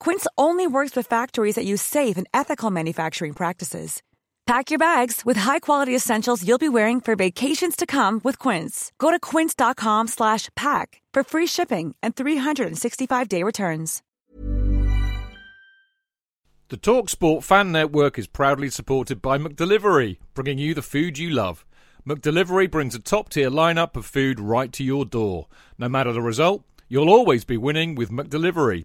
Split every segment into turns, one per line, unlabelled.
Quince only works with factories that use safe and ethical manufacturing practices. Pack your bags with high-quality essentials you'll be wearing for vacations to come with Quince. Go to quince.com/pack for free shipping and 365-day returns.
The TalkSport Fan Network is proudly supported by McDelivery, bringing you the food you love. McDelivery brings a top-tier lineup of food right to your door. No matter the result, you'll always be winning with McDelivery.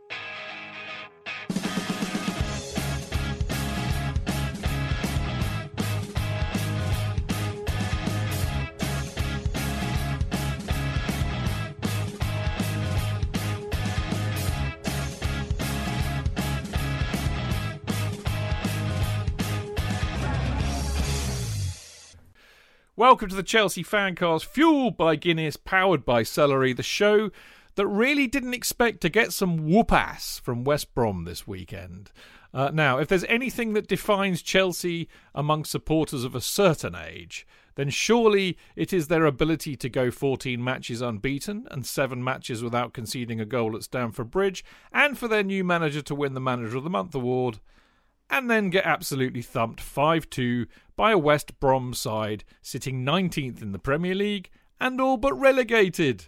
Welcome to the Chelsea Fancast, fueled by Guinness, powered by Celery, the show that really didn't expect to get some whoop ass from West Brom this weekend. Uh, now, if there's anything that defines Chelsea among supporters of a certain age, then surely it is their ability to go 14 matches unbeaten and 7 matches without conceding a goal at Stamford Bridge, and for their new manager to win the Manager of the Month award and then get absolutely thumped 5 2 by a West Brom side sitting 19th in the Premier League and all but relegated.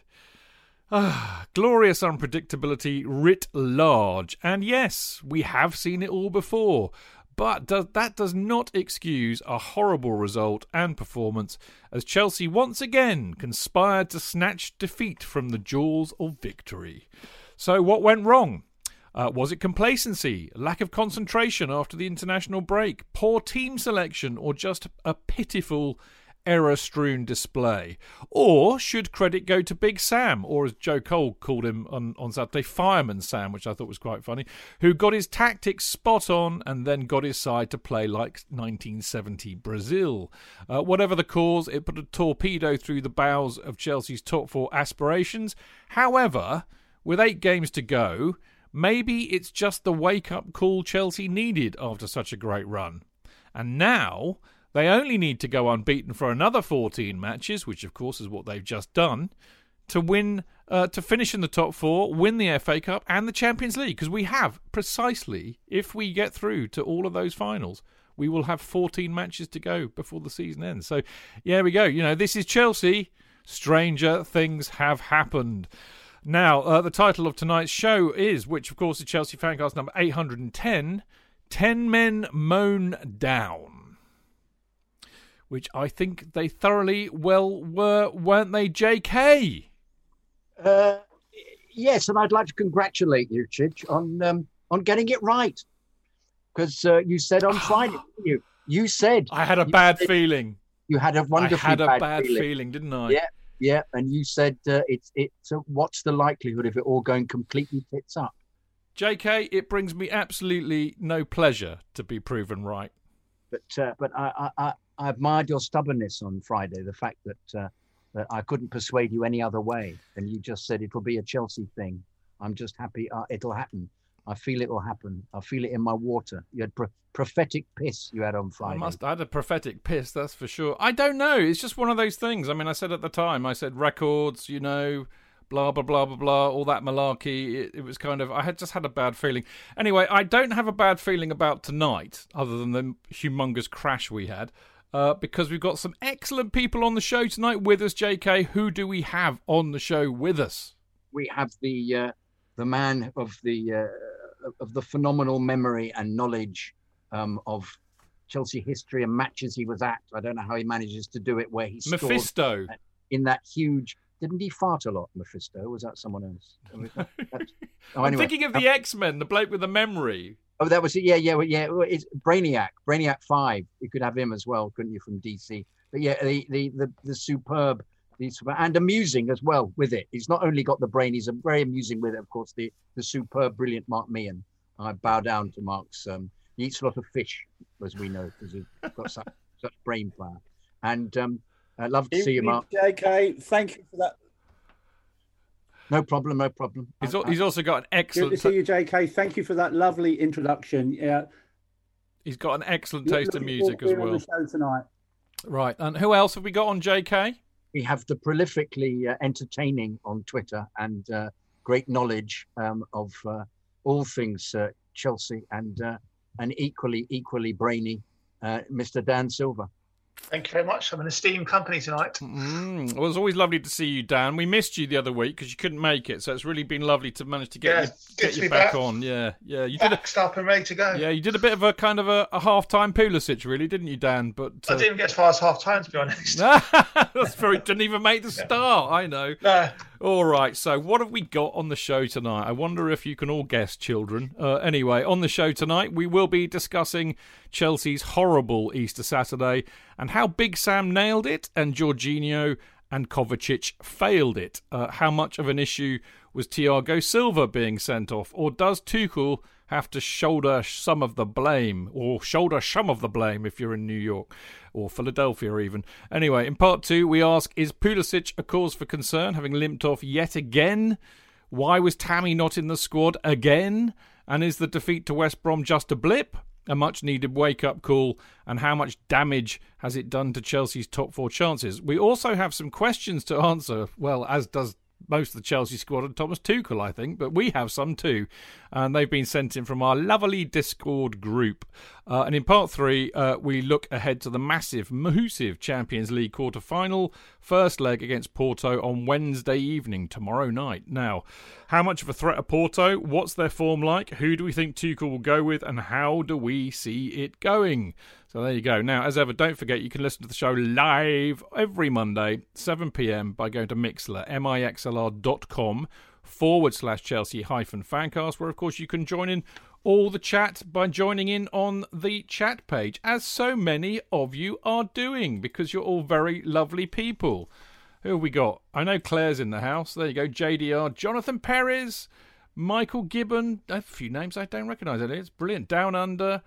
Ah, glorious unpredictability writ large. And yes, we have seen it all before. But does, that does not excuse a horrible result and performance as Chelsea once again conspired to snatch defeat from the jaws of victory. So, what went wrong? Uh, was it complacency, lack of concentration after the international break, poor team selection, or just a pitiful error strewn display? Or should credit go to Big Sam, or as Joe Cole called him on, on Saturday, Fireman Sam, which I thought was quite funny, who got his tactics spot on and then got his side to play like 1970 Brazil? Uh, whatever the cause, it put a torpedo through the bows of Chelsea's top four aspirations. However, with eight games to go, Maybe it's just the wake up call Chelsea needed after such a great run. And now they only need to go unbeaten for another 14 matches, which of course is what they've just done, to win, uh, to finish in the top four, win the FA Cup and the Champions League. Because we have precisely, if we get through to all of those finals, we will have 14 matches to go before the season ends. So, yeah, we go. You know, this is Chelsea. Stranger things have happened. Now, uh, the title of tonight's show is, which of course is Chelsea Fancast number 810, 10 Men Moan Down. Which I think they thoroughly well were, weren't they, JK?
Uh, yes, and I'd like to congratulate you, Chidge, on um, on getting it right. Because uh, you said on Friday, you you said
I had a bad feeling.
You had a wonderful.
I had a
bad,
bad
feeling.
feeling, didn't I?
Yeah, yeah, and you said uh, it's it's uh, what's the likelihood of it all going completely tits up?
JK, it brings me absolutely no pleasure to be proven right.
But uh, but I, I I admired your stubbornness on Friday. The fact that uh, that I couldn't persuade you any other way, and you just said it will be a Chelsea thing. I'm just happy uh, it'll happen. I feel it will happen. I feel it in my water. You had pro- prophetic piss you had on Friday.
I must. I had a prophetic piss, that's for sure. I don't know. It's just one of those things. I mean, I said at the time, I said records, you know, blah blah blah blah blah, all that malarkey. It, it was kind of. I had just had a bad feeling. Anyway, I don't have a bad feeling about tonight, other than the humongous crash we had. Uh, because we've got some excellent people on the show tonight with us, JK. Who do we have on the show with us?
We have the uh, the man of the uh, of the phenomenal memory and knowledge um, of Chelsea history and matches he was at. I don't know how he manages to do it where he scored
Mephisto.
in that huge. Didn't he fart a lot, Mephisto? Was that someone else? That's- oh,
I'm
anyway.
thinking of the X Men, the bloke with the memory.
Oh, that was it. Yeah, yeah, yeah. It's Brainiac, Brainiac Five. You could have him as well, couldn't you, from DC? But yeah, the the the, the superb, the super, and amusing as well with it. He's not only got the brain; he's very amusing with it. Of course, the the superb, brilliant Mark Meehan. I bow down to Mark's. Um, he eats a lot of fish, as we know, because he's got such such brain power. And um, I'd love to see you, Mark.
JK, thank you for that.
No problem, no problem.
He's,
I-
al- he's also got an
Good to
excellent.
see you, JK. Thank you for that lovely introduction. Yeah,
He's got an excellent taste of music as
to on
well.
the show tonight.
Right, and who else have we got on JK?
We have the prolifically uh, entertaining on Twitter and uh, great knowledge um, of uh, all things uh, Chelsea and uh, and equally equally brainy uh, Mr. Dan Silver.
Thank you very much. I'm an esteemed company tonight.
Mm, well, it's always lovely to see you, Dan. We missed you the other week because you couldn't make it, so it's really been lovely to manage to get
Yeah,
you, get you back,
back.
on. Yeah, yeah, you did. A,
up and ready to go.
yeah, you did a bit of a kind of a, a half-time Pulisic, really, didn't you, Dan? But
I
uh,
didn't get as far as half time, to be honest.
that's very didn't even make the start. I know.
No.
All right, so what have we got on the show tonight? I wonder if you can all guess, children. Uh, anyway, on the show tonight, we will be discussing Chelsea's horrible Easter Saturday and how Big Sam nailed it and Jorginho and Kovacic failed it. Uh, how much of an issue was Thiago Silva being sent off, or does Tuchel have to shoulder some of the blame, or shoulder some of the blame if you're in New York or Philadelphia even. Anyway, in part two, we ask Is Pulisic a cause for concern, having limped off yet again? Why was Tammy not in the squad again? And is the defeat to West Brom just a blip? A much needed wake up call, and how much damage has it done to Chelsea's top four chances? We also have some questions to answer, well, as does most of the Chelsea squad and Thomas Tuchel, I think, but we have some too. And they've been sent in from our lovely Discord group. Uh, and in part three, uh, we look ahead to the massive, massive Champions League quarter final, first leg against Porto on Wednesday evening, tomorrow night. Now, how much of a threat are Porto? What's their form like? Who do we think Tuchel will go with? And how do we see it going? So there you go. Now, as ever, don't forget you can listen to the show live every Monday, 7 pm, by going to Mixler, mixlr.com forward slash Chelsea hyphen fancast, where of course you can join in all the chat by joining in on the chat page, as so many of you are doing, because you're all very lovely people. Who have we got? I know Claire's in the house. There you go. JDR, Jonathan Perez, Michael Gibbon. A few names I don't recognise. It is brilliant. Down Under,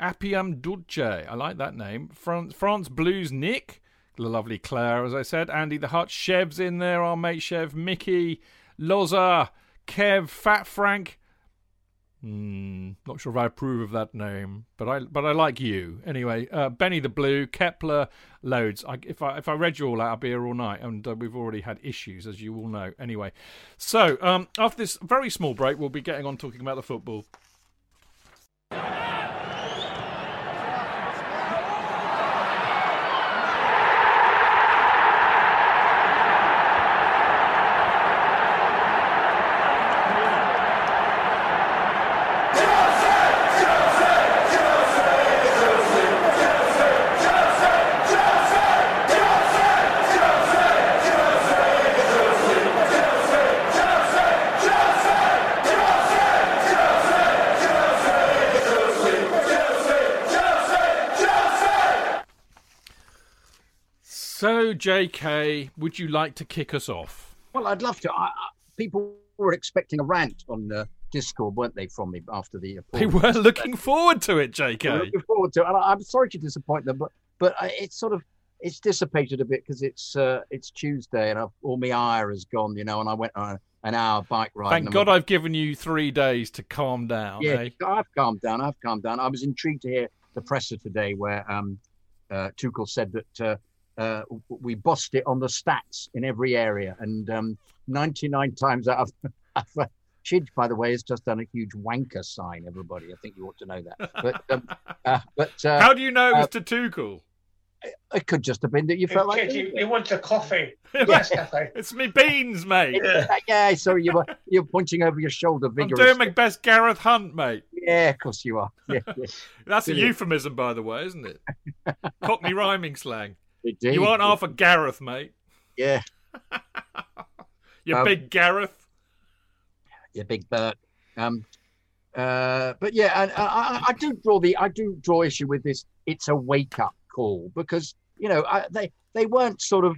Appium Dulce. I like that name. France, France Blues Nick, the lovely Claire, as I said. Andy the Hut. Chev's in there. Our mate Chev. Mickey, Loza, Kev, Fat Frank. Hmm, not sure if I approve of that name, but I but I like you anyway. Uh, Benny the Blue, Kepler, loads. I, if I if I read you all out, I'd be here all night, and uh, we've already had issues, as you all know. Anyway, so um, after this very small break, we'll be getting on talking about the football. J.K., would you like to kick us off?
Well, I'd love to. I, I, people were expecting a rant on the Discord, weren't they, from me after the.
They were looking forward to it, J.K.
Looking forward to it. And I, I'm sorry to disappoint them, but but I, it's sort of it's dissipated a bit because it's uh, it's Tuesday and I've, all my ire has gone, you know. And I went on an hour bike ride.
Thank God
I'm-
I've given you three days to calm down.
Yeah,
eh?
I've calmed down. I've calmed down. I was intrigued to hear the presser today where um, uh, Tuchel said that uh, uh, we bossed it on the stats in every area, and um, 99 times out of, out of Chidge, by the way, has just done a huge wanker sign. Everybody, I think you ought to know that. But um, uh, but uh,
How do you know it was
uh,
to Tuchel?
it could just have been that you felt like.
Kid, you, you want a coffee? Yes, cafe.
It's me beans, mate.
Yeah.
yeah, sorry, you were you're pointing over your shoulder Vigorously.
I'm
vigorously.
doing my best Gareth Hunt, mate.
Yeah, of course you are. Yeah, yeah.
That's a euphemism, by the way, isn't it? Cockney rhyming slang.
Indeed.
You aren't half a Gareth, mate.
Yeah,
You
Um,
big Gareth.
yeah, big Bert. Um, uh, but yeah, and I, I, I do draw the I do draw issue with this. It's a wake up call because you know I, they they weren't sort of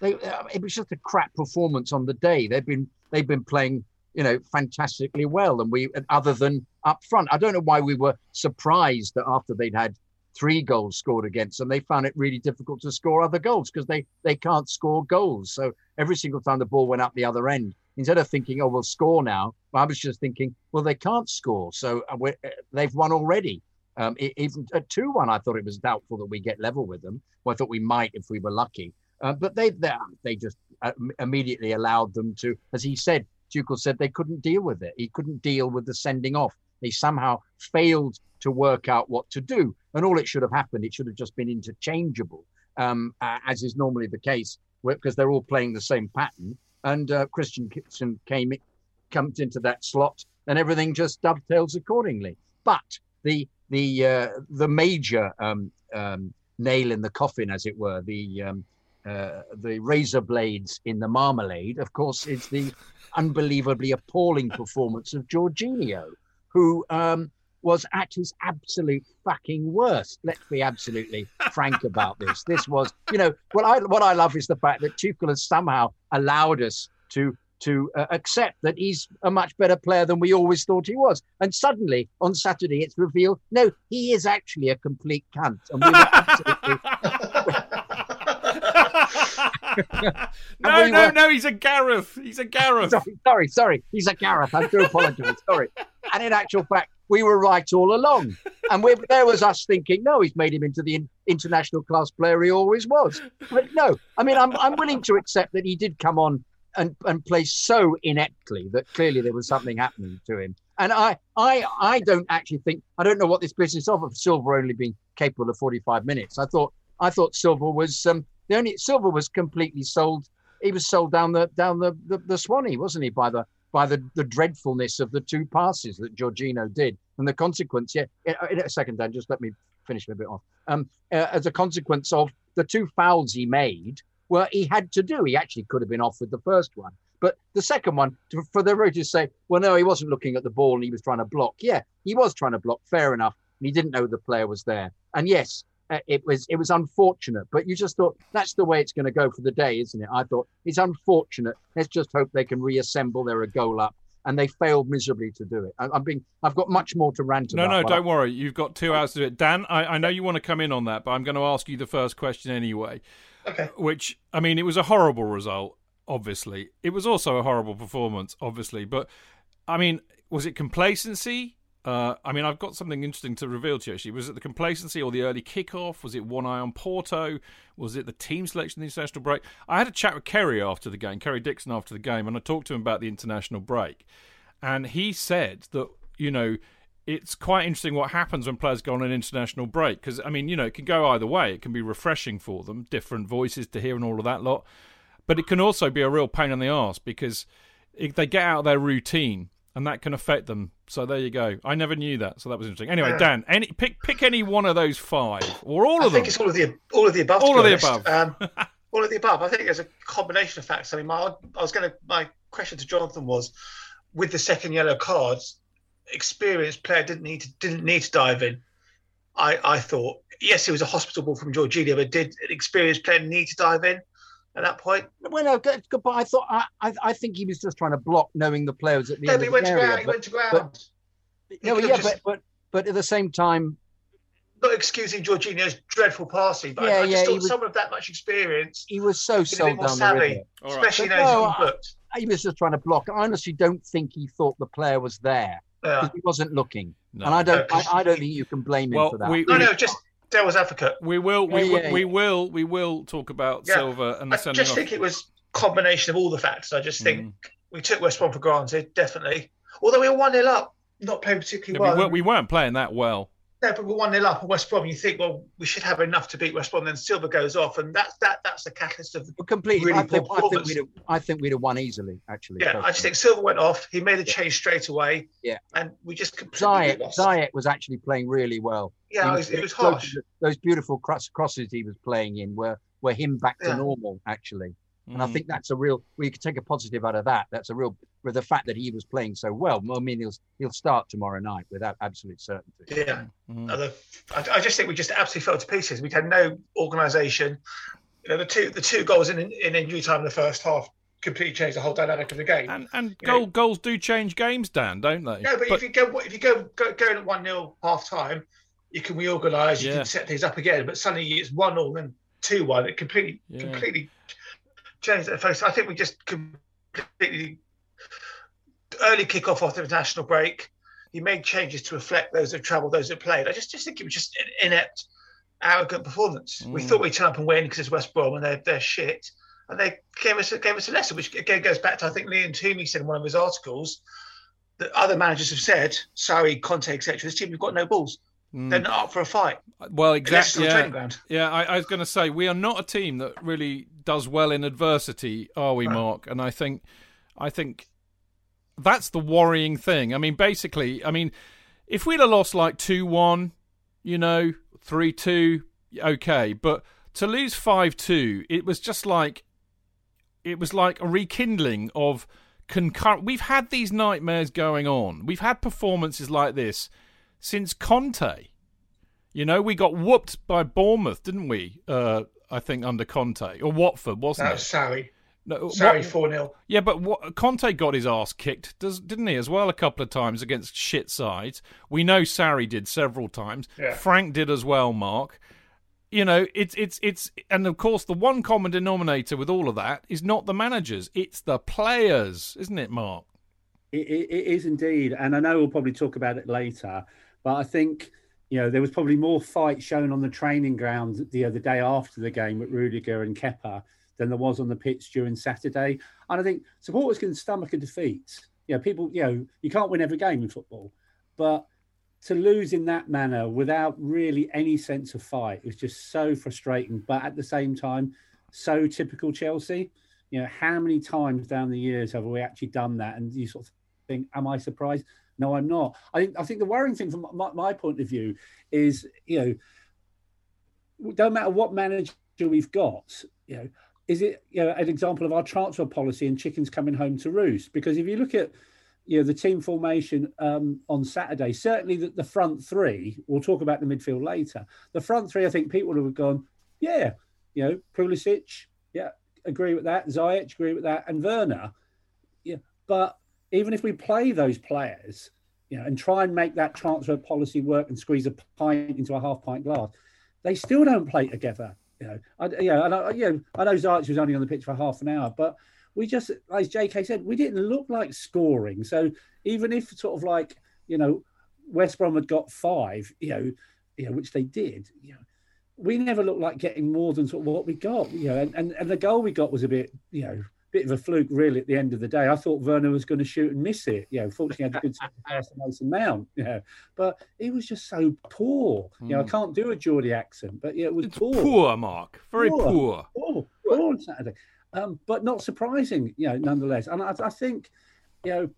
they. Uh, it was just a crap performance on the day. They've been they've been playing you know fantastically well, and we other than up front. I don't know why we were surprised that after they'd had three goals scored against them, they found it really difficult to score other goals because they they can't score goals. So every single time the ball went up the other end, instead of thinking, "Oh, we'll score now," I was just thinking, "Well, they can't score, so uh, uh, they've won already." Um, e- even at two-one, I thought it was doubtful that we get level with them. Well, I thought we might if we were lucky, uh, but they they, they just uh, immediately allowed them to, as he said, Tuchel said they couldn't deal with it. He couldn't deal with the sending off. They somehow failed to work out what to do, and all it should have happened, it should have just been interchangeable, um, uh, as is normally the case, because they're all playing the same pattern. And uh, Christian Kitson came comes into that slot, and everything just dovetails accordingly. But the the uh, the major um, um, nail in the coffin, as it were, the um, uh, the razor blades in the marmalade, of course, is the unbelievably appalling performance of Jorginho, who um, was at his absolute fucking worst. Let's be absolutely frank about this. This was, you know, what I what I love is the fact that Tuchel has somehow allowed us to to uh, accept that he's a much better player than we always thought he was. And suddenly on Saturday, it's revealed no, he is actually a complete cunt, and we were absolutely
no,
we
no,
were-
no. He's a Gareth. He's a Gareth.
sorry, sorry, sorry. He's a Gareth. I do apologise. Sorry. And in actual fact, we were right all along. And there was us thinking, no, he's made him into the in, international class player he always was. But no, I mean, I'm, I'm willing to accept that he did come on and, and play so ineptly that clearly there was something happening to him. And I, I, I don't actually think I don't know what this business of of Silva only being capable of 45 minutes. I thought I thought Silva was um, the only Silva was completely sold. He was sold down the down the, the, the Swanee, wasn't he? By the by the, the dreadfulness of the two passes that Jorginho did, and the consequence. Yeah, in, a second, Dan, just let me finish a bit off. Um, uh, as a consequence of the two fouls he made, well, he had to do. He actually could have been off with the first one, but the second one, for the referee to say, well, no, he wasn't looking at the ball and he was trying to block. Yeah, he was trying to block. Fair enough. And he didn't know the player was there. And yes, Uh, it was it was unfortunate, but you just thought that's the way it's going to go for the day, isn't it? I thought it's unfortunate. Let's just hope they can reassemble. They're a goal up, and they failed miserably to do it. I, I'm being I've got much more to rant
No,
about.
no,
but
don't worry. You've got two hours to do it. Dan, I, I know you want to come in on that, but I'm going to ask you the first question anyway.
Okay.
Which, I mean, it was a horrible result, obviously. It was also a horrible performance, obviously. But, I mean, was it complacency? Uh, I mean, I've got something interesting to reveal to you, actually. Was it the complacency or the early kickoff? Was it one eye on Porto? Was it the team selection, the international break? I had a chat with Kerry after the game, Kerry Dixon after the game, and I talked to him about the international break. And he said that, you know, it's quite interesting what happens when players go on an international break because I mean, you know, it can go either way. It can be refreshing for them, different voices to hear, and all of that lot. But it can also be a real pain in the arse because they get out of their routine and that can affect them. So there you go. I never knew that, so that was interesting. Anyway. Dan, any pick pick any one of those five or all
I
of them.
I think it's all of the all of the above.
All of the
honest.
above.
Um, all of the above. I think there's a combination of facts. I mean, my I was going to my question to Jonathan was, with the second yellow cards, experienced player didn't need to didn't need to dive in. I I thought yes, it was a hospital ball from Jorginho, but did an experienced player need to dive in at that point?
Well, no, good, good, but I thought I, I I think he was just trying to block, knowing the players at the
No,
end
but he
of
went
the
to
area.
ground. He
but-
went to ground.
no, yeah,
just-
but but but at the same time,
Not excusing Jorginho's dreadful passing, but
Yeah,
I, I just
yeah,
thought
was-
someone of that much experience,
he was so
been a bit
sold
more
down the
savvy,
river.
All right.
especially
But
now
no,
he's been booked.
He was just trying to block. I honestly don't think he thought the player was there
Yeah.
because he wasn't looking,
No.
and I don't.
No,
I,
'cause
I don't
he-
think you can blame him
Well,
for that.
we-
No, no, just devil's advocate.
We will, we,
Yeah,
will
yeah,
we
yeah.
will, we will talk about
Yeah.
Silva and the
I just
off.
think it was combination of all the facts. I just think
Mm.
we took West Brom for granted, definitely. Although we were one 0 up, not playing particularly
Yeah, we,
well.
weren't, we weren't playing that well.
No, but we're one 0 up at West Brom. You think, well, we should have enough to beat West Brom. Then Silva goes off, and that's that. That's the catalyst of the
Well, completely.
really
I, think, I think we'd have, I think we'd have won easily. Actually,
Yeah, I just think Silva went off. He made a
Yeah.
change straight away.
Yeah.
and we just completely
Ziyech,
lost.
Ziyech was actually playing really well.
Yeah, it was, it was
those-
harsh.
Those beautiful cross, crosses he was playing in were were him back to
Yeah.
normal actually, and I
Mm.
think that's a real. We could take a positive out of that. That's a real with the fact that he was playing so well. I mean, he'll he'll start tomorrow night without absolute certainty.
Yeah,
Mm.
Other- I, I just think we just absolutely fell to pieces. We had no organisation. You know, the two the two goals in in injury time in the first half completely changed the whole dynamic of the game.
And and
You know-
goals do change games, Dan, don't they?
No, but, if you go if you go go, go in at one 0 half time, you can reorganise, you
Yeah.
can set things up again. But suddenly it's one 0 then two one. It completely
Yeah.
completely face. I think we just completely early kick off after the international break. He made changes to reflect those that travelled, those that played. I just just think it was just an inept, arrogant performance. We
Mm.
thought we'd turn up and win because it's West Brom and they're they're shit. And they gave us gave us a lesson, which again goes back to I think Liam Twomey said in one of his articles that other managers have said, sorry, Conte, etc. This team we've got no balls.
Mm.
They're not up for a fight.
Well,
Unless it's on
exactly. Yeah, yeah. I, I was going to say we are not a team that really does well in adversity, are we,
No.
Mark? And I think, I think that's the worrying thing. I mean, basically, I mean, if we'd have lost like two one, you know, three two, okay, but to lose five two, it was just like, it was like a rekindling of concurrent. We've had these nightmares going on. We've had performances like this since Conte. You know, we got whooped by Bournemouth, didn't we? Uh, I think under Conte or Watford, wasn't
That
it?
was Sarri.
No,
Sarri
what-
4 0.
yeah, but what, Conte got his ass kicked, does, didn't he, as well, a couple of times against shit sides. We know Sarri did several times.
Yeah.
Frank did as well, Mark. You know, it's it's it's and of course the one common denominator with all of that is not the managers, it's the players, isn't it, Mark?
It, it, it is indeed, and I know we'll probably talk about it later, but I think you know there was probably more fight shown on the training ground the other day after the game with Rudiger and Kepa than there was on the pitch during Saturday. And I think supporters can stomach a defeat. You know, people, you know, you can't win every game in football, but to lose in that manner without really any sense of fight was just so frustrating. But at the same time, so typical Chelsea. You know, how many times down the years have we actually done that? And you sort of think, am I surprised? No, I'm not. I think I think the worrying thing from my, my point of view is, you know, don't matter what manager we've got, you know, is it you know an example of our transfer policy and chickens coming home to roost? Because if you look at you know the team formation um, on Saturday, certainly the, the front three. We'll talk about the midfield later. The front three, I think people would have gone, yeah, you know, Pulisic, yeah, agree with that. Ziyech, agree with that, and Werner, yeah. But even if we play those players, you know, and try and make that transfer policy work and squeeze a pint into a half pint glass, they still don't play together. You know, I, you know, and I, you know, I know Ziyech was only on the pitch for half an hour, but we just, as JK said, we didn't look like scoring. So even if sort of like, you know, West Brom had got five, you know, you know, which they did, you know, we never looked like getting more than sort of what we got, you know, and, and, and the goal we got was a bit, you know, bit of a fluke really at the end of the day. I thought Werner was going to shoot and miss it. You know, fortunately had a good pass to Mason Mount, you know, but he was just so poor. You know, I
Mm.
can't do a Geordie accent, but yeah, it was
It's
poor.
poor, Mark. Very
Poor.
poor.
Poor, poor on Saturday. Um, but not surprising, you know, nonetheless. And I, I think, you know,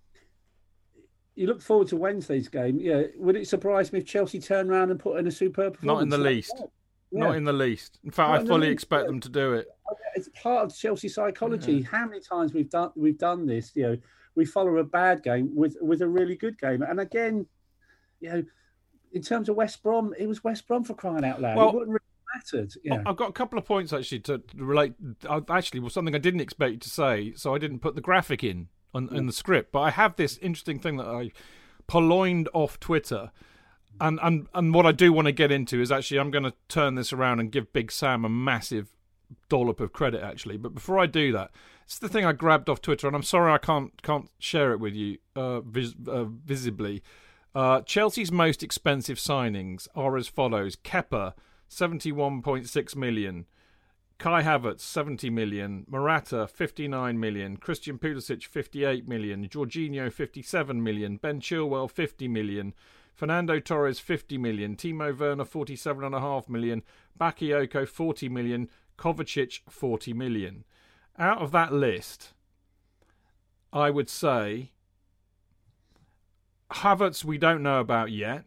you look forward to Wednesday's game. Yeah, would it surprise me if Chelsea turn around and put in a superb performance?
Not in the least.
Yeah.
Not in the least. In fact,
Not
I fully
least,
expect
yeah.
them to do it.
It's part of Chelsea psychology. Mm-hmm. How many times we've done we've done this? You know, we follow a bad game with with a really good game, and again, you know, in terms of West Brom, it was West Brom for crying out loud.
Well-
it wouldn't really mattered. Yeah,
I've got a couple of points actually to relate. I- Actually, was something I didn't expect you to say, so I didn't put the graphic in on, in the script. But I have this interesting thing that I purloined off Twitter, and and and what I do want to get into is actually I'm going to turn this around and give Big Sam a massive dollop of credit actually. But before I do that, it's the thing I grabbed off Twitter, and I'm sorry I can't can't share it with you uh, vis- uh, visibly. Uh, Chelsea's most expensive signings are as follows: Kepa, seventy-one point six million. Kai Havertz, 70 million. Morata, 59 million. Christian Pulisic, 58 million. Jorginho, 57 million. Ben Chilwell, 50 million. Fernando Torres 50 million, Timo Werner 47.5 million, Bakayoko 40 million, Kovacic 40 million. Out of that list, I would say Havertz we don't know about yet.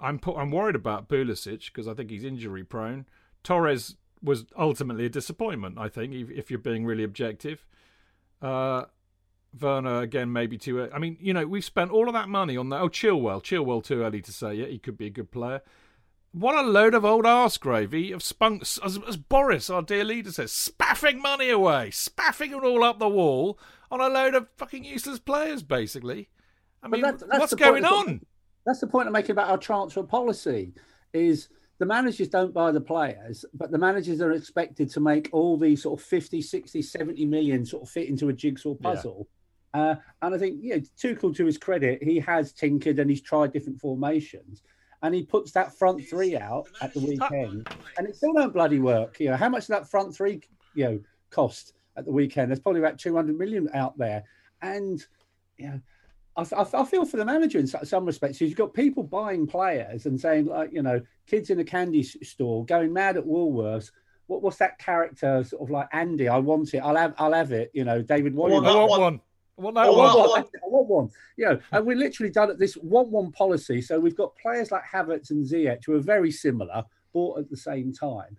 I'm I'm worried about Pulisic because I think he's injury prone. Torres was ultimately a disappointment. I think if, if you're being really objective. Uh, Werner again, maybe too. I mean, you know, we've spent all of that money on that. Oh, Chilwell, Chilwell, too early to say. Yeah, he could be a good player. What a load of old arse gravy of spunk, as, as Boris, our dear leader, says, spaffing money away, spaffing it all up the wall on a load of fucking useless players, basically. I mean, what's going on?
That's the point I'm making about our transfer policy. Is the managers don't buy the players, but the managers are expected to make all these sort of 50, 60, 70 million sort of fit into a jigsaw puzzle. Yeah. Uh, and I think, yeah, Tuchel, to his credit, he has tinkered and he's tried different formations. And he puts that front three out at the weekend, and it still don't bloody work. You know, how much does that front three, you know, cost at the weekend? There's probably about 200 million out there. And, you know, I, I, I, feel for the manager in some respects. You've got people buying players and saying, like, you know, kids in a candy store going mad at Woolworths. What, what's that character sort of like Andy? I want it. I'll have. I'll have it. You know, David.
What, I want, I want one. I want, I
want, one. I want one. You know, and we're literally done at this one-one policy. So we've got players like Havertz and Ziyech who are very similar, bought at the same time.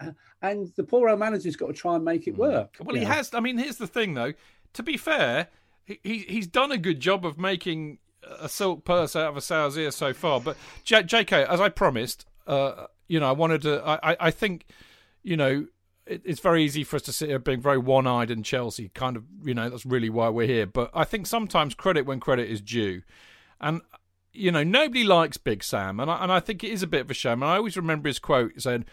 Uh, and the poor old manager's got to try and make it hmm. work.
Well, he know? has. I mean, here's the thing, though. To be fair, he he's done a good job of making a silk purse out of a sow's ear so far. But J- J.K., as I promised, uh, you know, I wanted to. I, I think, you know, it's very easy for us to sit here being very one-eyed in Chelsea. Kind of, you know, that's really why we're here. But I think sometimes credit when credit is due, and you know, nobody likes Big Sam, and I, and I think it is a bit of a shame. And I always remember his quote saying,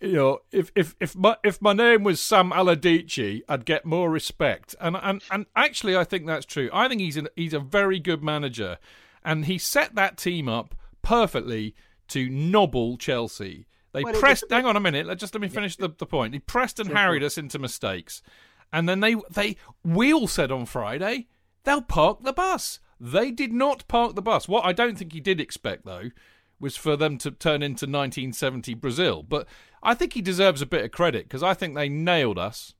you know, if if if my if my name was Sam Allardici, I'd get more respect. And and and actually, I think that's true. I think he's an, he's a very good manager, and he set that team up perfectly to nobble Chelsea. They well, pressed. Hang on a minute. Just let me finish the, the point. He pressed and sure. harried us into mistakes, and then they they we all said on Friday they'll park the bus. They did not park the bus. What I don't think he did expect though was for them to turn into 1970 Brazil. But I think he deserves a bit of credit because I think they nailed us.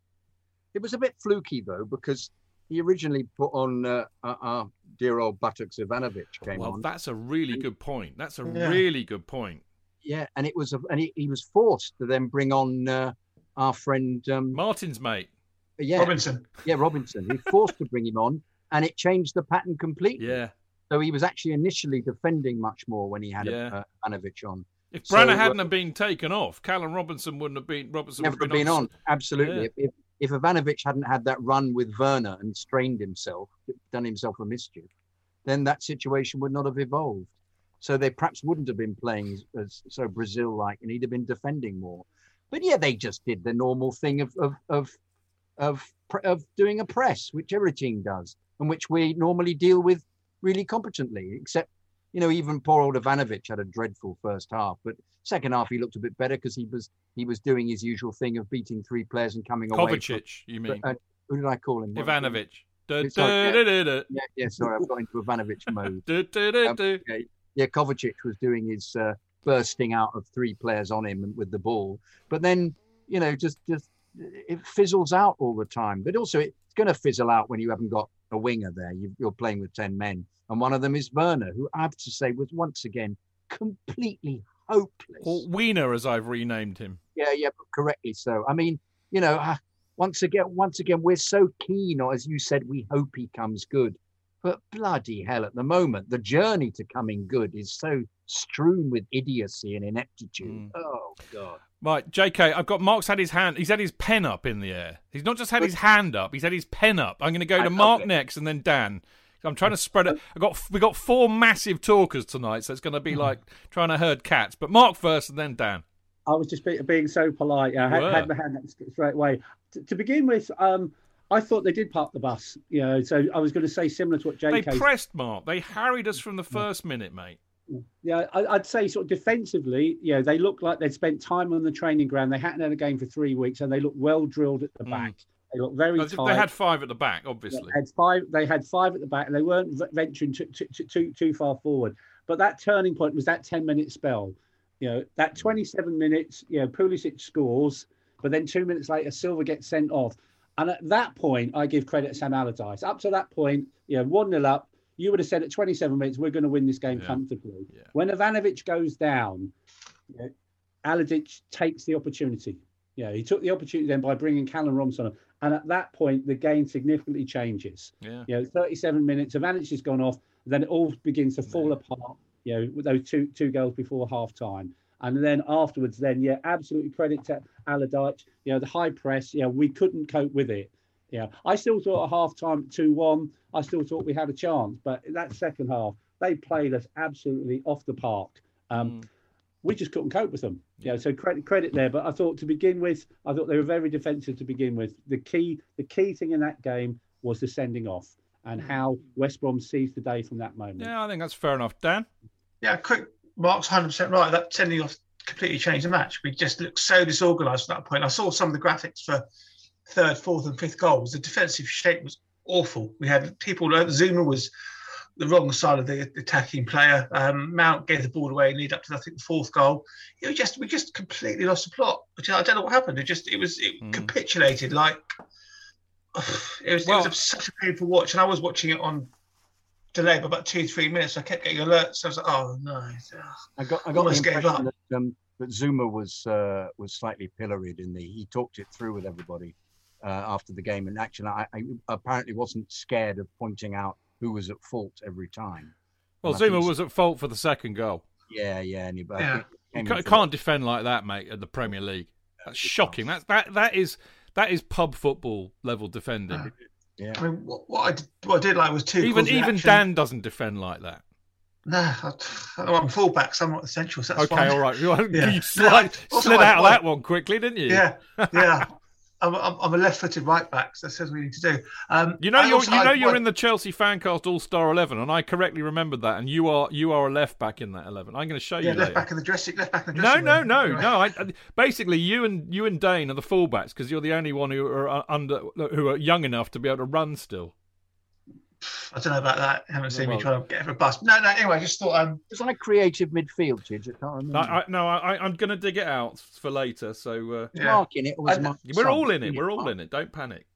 It was a bit fluky though because he originally put on uh, our dear old Buttocks Ivanovic came
well,
on.
Well, that's a really good point. That's a yeah. really good point.
Yeah, and it was a, and he, he was forced to then bring on uh, our friend um,
Martin's mate.
Yeah,
Robinson.
Yeah, Robinson. He forced to bring him on, and it changed the pattern completely.
Yeah.
So he was actually initially defending much more when he had yeah. Ivanovic on.
If Branner so, hadn't uh, been taken off, Callum Robinson wouldn't have been. Robinson
never
been,
been on. on. Absolutely. Yeah. If, if Ivanovic hadn't had that run with Werner and strained himself, done himself a mischief, then that situation would not have evolved. So they perhaps wouldn't have been playing as, as so Brazil-like, and he'd have been defending more. But yeah, they just did the normal thing of of of of, of doing a press, which every team does, and which we normally deal with really competently. Except you know, even poor old Ivanovic had a dreadful first half, but second half he looked a bit better because he was he was doing his usual thing of beating three players and coming
away.
Kovacic,
you mean?
But, uh, who did I call him?
Ivanovic.
Yeah, yeah, sorry, I've got into Ivanovic mode. um, yeah, Kovacic was doing his uh, bursting out of three players on him with the ball, but then you know, just just it fizzles out all the time. But also, it's going to fizzle out when you haven't got a winger there. You, you're playing with ten men and one of them is Werner, who I have to say was once again completely hopeless.
Or Wiener, as I've renamed him.
Yeah, yeah, correctly so. I mean, you know, uh, once again, once again, we're so keen, or as you said, we hope he comes good. But bloody hell, at the moment, the journey to coming good is so strewn with idiocy and ineptitude. Mm. Oh God.
Right, JK, I've got Mark's had his hand. He's had his pen up in the air. He's not just had his hand up. He's had his pen up. I'm going to go to Mark next, and then Dan. I'm trying to spread it. I got we got four massive talkers tonight, so it's going to be hmm. like trying to herd cats. But Mark first, and then Dan.
I was just being so polite. I had, had my hand up straight away. To, to begin with, um, I thought they did park the bus. You know, so I was going to say similar to what JK.
They pressed Mark. They harried us from the first minute, mate.
Yeah, I'd say sort of defensively, you know, they looked like they'd spent time on the training ground. They hadn't had a game for three weeks, and they looked well drilled at the mm. back. They looked very
No,
tight.
They had five at the back, obviously.
They had five. They had five at the back, and they weren't venturing too, too, too, too far forward. But that turning point was that ten-minute spell. You know, that twenty-seven minutes. You know, Pulisic scores, but then two minutes later, Silva gets sent off. And at that point, I give credit to Sam Allardyce. Up to that point, you know, one 0 up. You would have said at 27 minutes, we're going to win this game
Yeah.
comfortably.
Yeah.
When Ivanovic goes down, you know, Allardyce takes the opportunity. Yeah, he took the opportunity then by bringing Callum Robinson on. And at that point, the game significantly changes.
Yeah.
You know, 37 minutes, Ivanovic has gone off, then it all begins to fall apart, you know, with those two two goals before half time. And then afterwards, then, yeah, absolutely credit to Allardyce. You know, the high press, yeah, we couldn't cope with it. Yeah, I still thought at half time, 2 1, I still thought we had a chance. But that second half, they played us absolutely off the park. Um, we just couldn't cope with them. Yeah, so credit credit there. But I thought to begin with, I thought they were very defensive to begin with. The key the key thing in that game was the sending off and how West Brom seized the day from that moment.
Yeah, I think that's fair enough. Dan?
Yeah, quick. Mark's 100% right. That sending off completely changed the match. We just looked so disorganised from that point. I saw some of the graphics for third, fourth, and fifth goals. The defensive shape was awful. We had people, Zouma was the wrong side of the attacking player. Um, Mount gave the ball away and lead up to, I think, the fourth goal. You know, just we just completely lost the plot. I don't know what happened. It just, it was, it
Mm.
capitulated like. It was,
Well-
it was such a painful watch, and I was watching it on delay by about two, three minutes. I kept getting alerts. So I was like, "Oh no!"
I got I got the
Almost gave
impression
up.
that, um, that Zouma was uh, was slightly pilloried in the he talked it through with everybody uh, after the game, and actually I, I apparently wasn't scared of pointing out who was at fault every time.
Well,
And Zouma
was at fault for the second goal.
Yeah, yeah, and he,
Yeah.
You can't, can't defend like that, mate, at the Premier League. That's shocking. That's that that is that is pub football level defending.
Yeah.
I mean, what, what I did, what I did like was two.
Even even
action.
Dan doesn't defend like that.
No, I, I'm fullback, so I'm not essential. So that's
okay,
fine.
all right. You,
Yeah.
you slid,
Also,
slid out of that one quickly, didn't you?
Yeah, yeah. I'm, I'm, I'm a left-footed right back, so that says we need to do. Um,
You know you're you know
I-
you're in the Chelsea Fancast All Star Eleven, and I correctly remembered that. And you are you are a left back in that eleven. I'm going to show
yeah,
you
left
later.
back in the dressing, left back in the
No,
dressing
no,
room.
no,
Right.
no. I, I- basically, you and you and Dane are the fullbacks because you're the only one who are uh, under who are young enough to be able to run still.
I don't know about that. I haven't seen
Well-
me trying to get for a bus. No, no. Anyway, I just thought um,
It was like creative midfield, Chidge. I can't remember.
No, I, no, I, I'm going to dig it out for later. So uh,
yeah.
Mark in it. Or was
I-
Mark
we're all in it. We're all in it. Don't panic.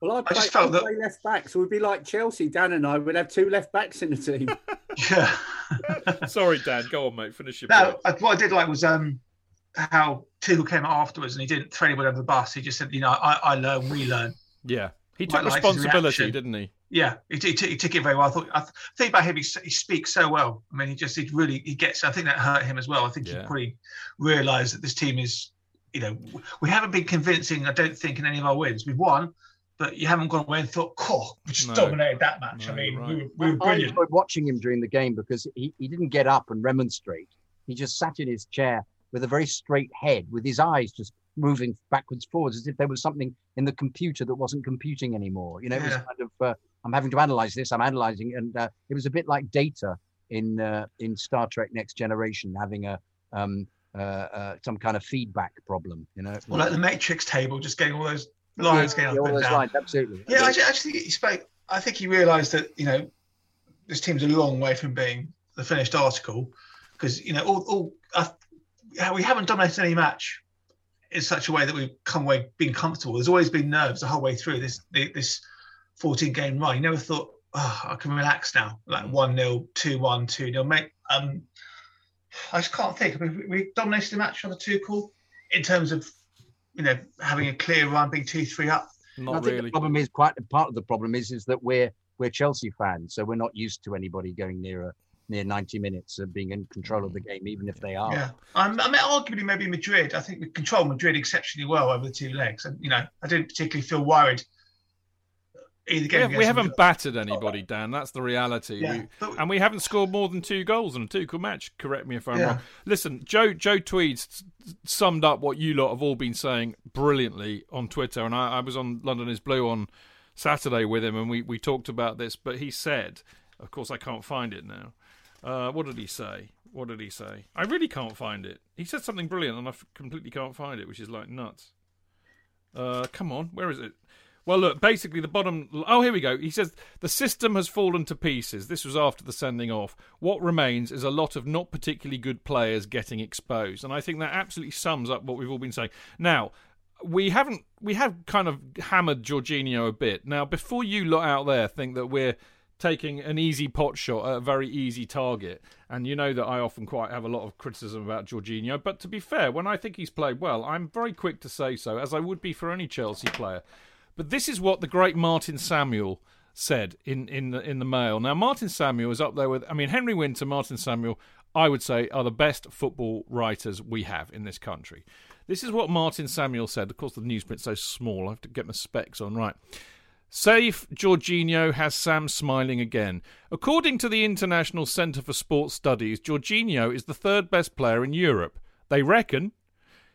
Well, I, play,
just felt
I
that-
play left back, so we'd be like Chelsea. Dan and I would have two left backs in the team.
yeah.
Sorry, Dan. Go on, mate. Finish your
No. I, what I did like was um, how Tuchel came out afterwards and he didn't throw anyone over the bus. He just said, you know, I, I learn, we learn.
Yeah, he took
liked his
responsibility, didn't he?
Yeah, he, he, t- he took it very well. I thought, I th- think about him. He, he speaks so well. I mean, he just he really he gets. I think that hurt him as well. I think
Yeah.
he probably realised that this team is, you know, we haven't been convincing. I don't think in any of our wins. We've won, but you haven't gone away and thought, "Cool, we just
No.
dominated that match."
No,
I mean,
you're
we, were, we were
I
brilliant.
enjoyed watching him during the game because he, he didn't get up and remonstrate. He just sat in his chair with a very straight head, with his eyes just moving backwards, forwards, as if there was something in the computer that wasn't computing anymore. You know, it was kind of uh, I'm having to analyze this. I'm analyzing, and uh, it was a bit like Data in uh, in Star Trek Next Generation, having a um, uh, uh, some kind of feedback problem. You know,
well, like the Matrix table, just getting all those lines
Yeah,
going up and
those
down.
lines, absolutely.
Yeah, I actually, he spoke. I think he realised that you know this team's a long way from being the finished article because you know all, all uh, we haven't dominated any match in such a way that we've come away being comfortable. There's always been nerves the whole way through this this 14 game run. You never thought, oh, I can relax now, like one 0 two one, two 0 Mate, um, I just can't think. I mean, we, we dominated the match on the two call in terms of you know having a clear run, being two three up.
I
Not
think
really.
the problem is quite part of the problem is is that we're we're Chelsea fans, so we're not used to anybody going near a, near 90 minutes of being in control of the game, even if they are.
Yeah, um, I mean, arguably maybe Madrid. I think we control Madrid exceptionally well over the two legs, and you know, I didn't particularly feel worried either
We,
game.
have, we haven't
Madrid.
battered anybody, Dan. That's the reality.
Yeah,
We-
but-
and we haven't scored more than two goals in a two-goal match. Correct me if I'm
Yeah.
wrong. Listen, Joe Joe Tweeds summed up what you lot have all been saying brilliantly on Twitter, and I, I was on London is Blue on Saturday with him, and we, we talked about this. But he said, of course, I can't find it now. Uh, what did he say? What did he say? I really can't find it. He said something brilliant, and I completely can't find it, which is like nuts. Uh, come on, where is it? Well, look, basically, the bottom. Oh, here we go. He says the system has fallen to pieces. This was after the sending off. What remains is a lot of not particularly good players getting exposed. And I think that absolutely sums up what we've all been saying. Now, we haven't. We have kind of hammered Jorginho a bit. Now, before you lot out there think that we're taking an easy pot shot at a very easy target. And you know that I often quite have a lot of criticism about Jorginho. But to be fair, when I think he's played well, I'm very quick to say so, as I would be for any Chelsea player. But this is what the great Martin Samuel said in in the, in the Mail. Now Martin Samuel is up there with I mean Henry Winter, Martin Samuel, I would say are the best football writers we have in this country. This is what Martin Samuel said. Of course the newsprint's so small, I have to get my specs on right. Safe Jorginho has Sam smiling again. According to the International Centre for Sports Studies, Jorginho is the third best player in Europe. They reckon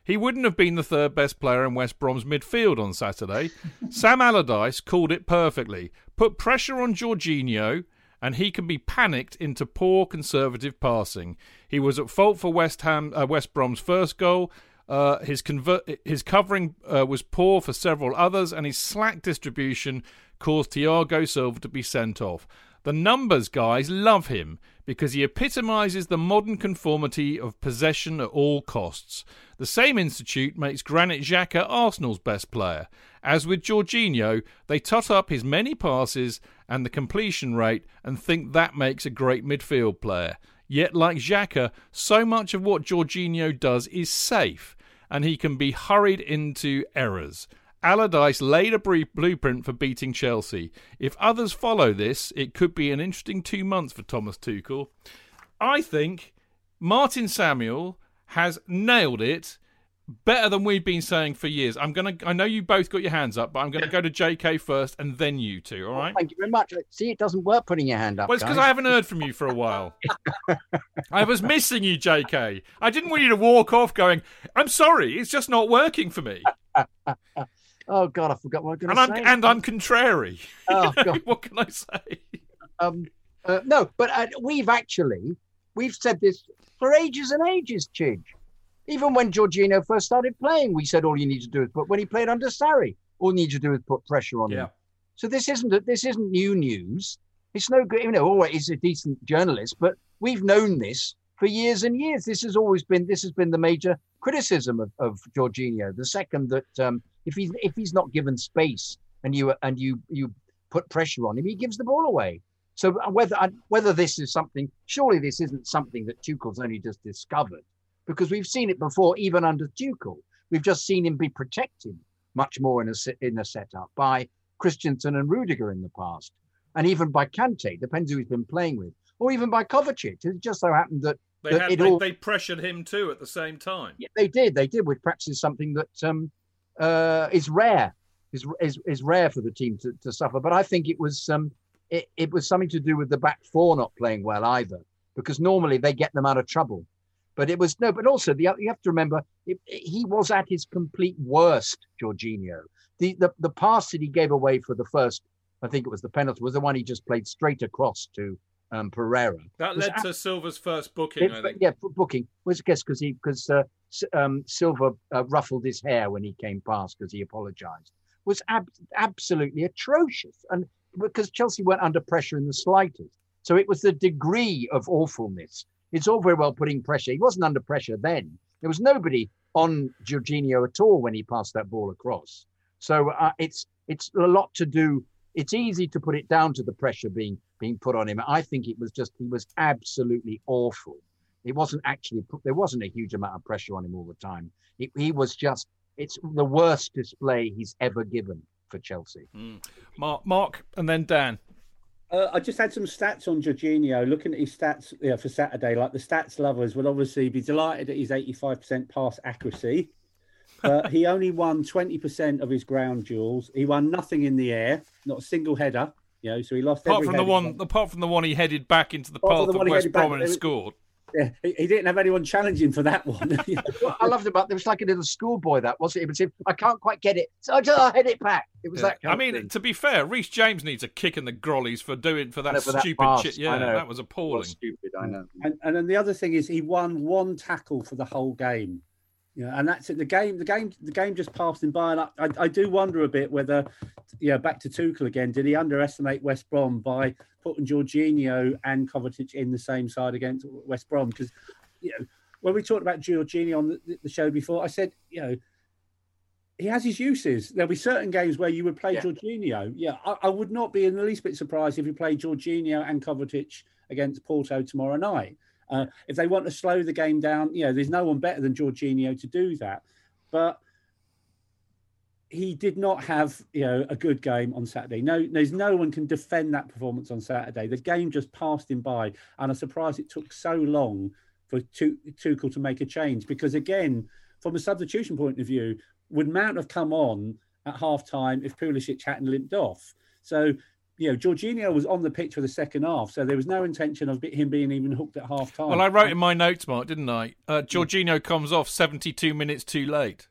he wouldn't have been the third best player in West Brom's midfield on Saturday. Sam Allardyce called it perfectly. Put pressure on Jorginho, and he can be panicked into poor conservative passing. He was at fault for West Ham, uh, West Brom's first goal. Uh, his convert, his covering uh, was poor for several others, and his slack distribution caused Thiago Silva to be sent off. The numbers guys love him because he epitomises the modern conformity of possession at all costs. The same institute makes Granit Xhaka Arsenal's best player. As with Jorginho, they tot up his many passes and the completion rate and think that makes a great midfield player. Yet, like Xhaka, so much of what Jorginho does is safe, and he can be hurried into errors. Allardyce laid a brief blueprint for beating Chelsea. If others follow this, it could be an interesting two months for Thomas Tuchel. I think Martin Samuel has nailed it better than we've been saying for years. I'm gonna. I know you both got your hands up, but I'm gonna go to J.K. first and then you two. All right.
Thank you very much. See, it doesn't work putting your hand up.
Well, it's because I haven't heard from you for a while. I was missing you, J.K. I didn't want you to walk off going. I'm sorry, it's just not working for me.
Oh God, I forgot what I was going
to
say.
And I'm contrary. Oh God, what can I say?
Um, uh, no, but uh, we've actually we've said this for ages and ages, Chidge. Even when Jorginho first started playing, we said all you need to do is put. When he played under Sarri, all you need to do is put pressure on yeah. him. So this isn't this isn't new news. It's no good. You know, oh, he's a decent journalist, but we've known this for years and years. This has always been this has been the major criticism of, of Jorginho. The second that um, if he's if he's not given space and you and you you put pressure on him, he gives the ball away. So uh, whether whether this is something, surely this isn't something that Tuchel's only just discovered, because we've seen it before, even under Tuchel. We've just seen him be protected much more in a in a setup by Christensen and Rudiger in the past, and even by Kante, depends who he's been playing with, or even by Kovacic. It just so happened that
they, had, they, all... they, pressured him too at the same time.
Yeah, they did. They did, which perhaps is something that um, uh, is rare. Is, is is rare for the team to, to suffer. But I think it was um, it, it was something to do with the back four not playing well either, because normally they get them out of trouble. But it was no. But also the you have to remember it, he was at his complete worst. Jorginho, the, the the pass that he gave away for the first, I think it was the penalty, was the one he just played straight across to um, Pereira.
That led to Silva's first booking, it, I think.
Yeah, booking was I guess because he because uh, um, Silva uh, ruffled his hair when he came past because he apologised. Was ab- absolutely atrocious, and because Chelsea weren't under pressure in the slightest, so it was the degree of awfulness. It's all very well putting pressure. He wasn't under pressure then. There was nobody on Jorginho at all when he passed that ball across. So uh, it's it's a lot to do. It's easy to put it down to the pressure being being put on him. I think it was just he was absolutely awful. It wasn't actually there wasn't a huge amount of pressure on him all the time. It, he was just it's the worst display he's ever given for Chelsea.
Mm. Mark, Mark, and then Dan.
Uh, I just had some stats on Jorginho. Looking at his stats yeah, for Saturday, like the stats lovers will obviously be delighted at his 85% pass accuracy. But he only won 20% of his ground duels. He won nothing in the air, not a single header. You know, so he lost.
Apart from the one, apart from the one he headed back into the path of West Brom and scored.
Yeah, he, he, didn't have anyone challenging for that one.
I loved about there was like a little schoolboy that was it. He would "I can't quite get it, so I just I head it back." It was yeah. that. I
mean, to be fair, Reece James needs a kick in the grollies for doing for that stupid that shit. Yeah, that was appalling. Was
stupid, I know.
And, and then the other thing is, he won one tackle for the whole game. Yeah, and that's it. The game, the game, the game just passed him by, and I, I, I do wonder a bit whether, yeah, back to Tuchel again. Did he underestimate West Brom by putting Jorginho and Kovacic in the same side against West Brom? Because, you know, when we talked about Jorginho on the, the, show before, I said, you know, he has his uses. There'll be certain games where you would play yeah. Jorginho. Yeah, I, I, would not be in the least bit surprised if you played Jorginho and Kovacic against Porto tomorrow night. Uh, if they want to slow the game down, you know, there's no one better than Jorginho to do that. But he did not have, you know, a good game on Saturday. No, there's no one can defend that performance on Saturday. The game just passed him by, and I'm surprised it took so long for Tuchel to make a change. Because again, from a substitution point of view, would Mount have come on at half time if Pulisic hadn't limped off? So you know, Jorginho was on the pitch for the second half, so there was no intention of him being even hooked at half time.
Well, I wrote in my notes, Mark, didn't I? Uh, Jorginho comes off 72 minutes too late.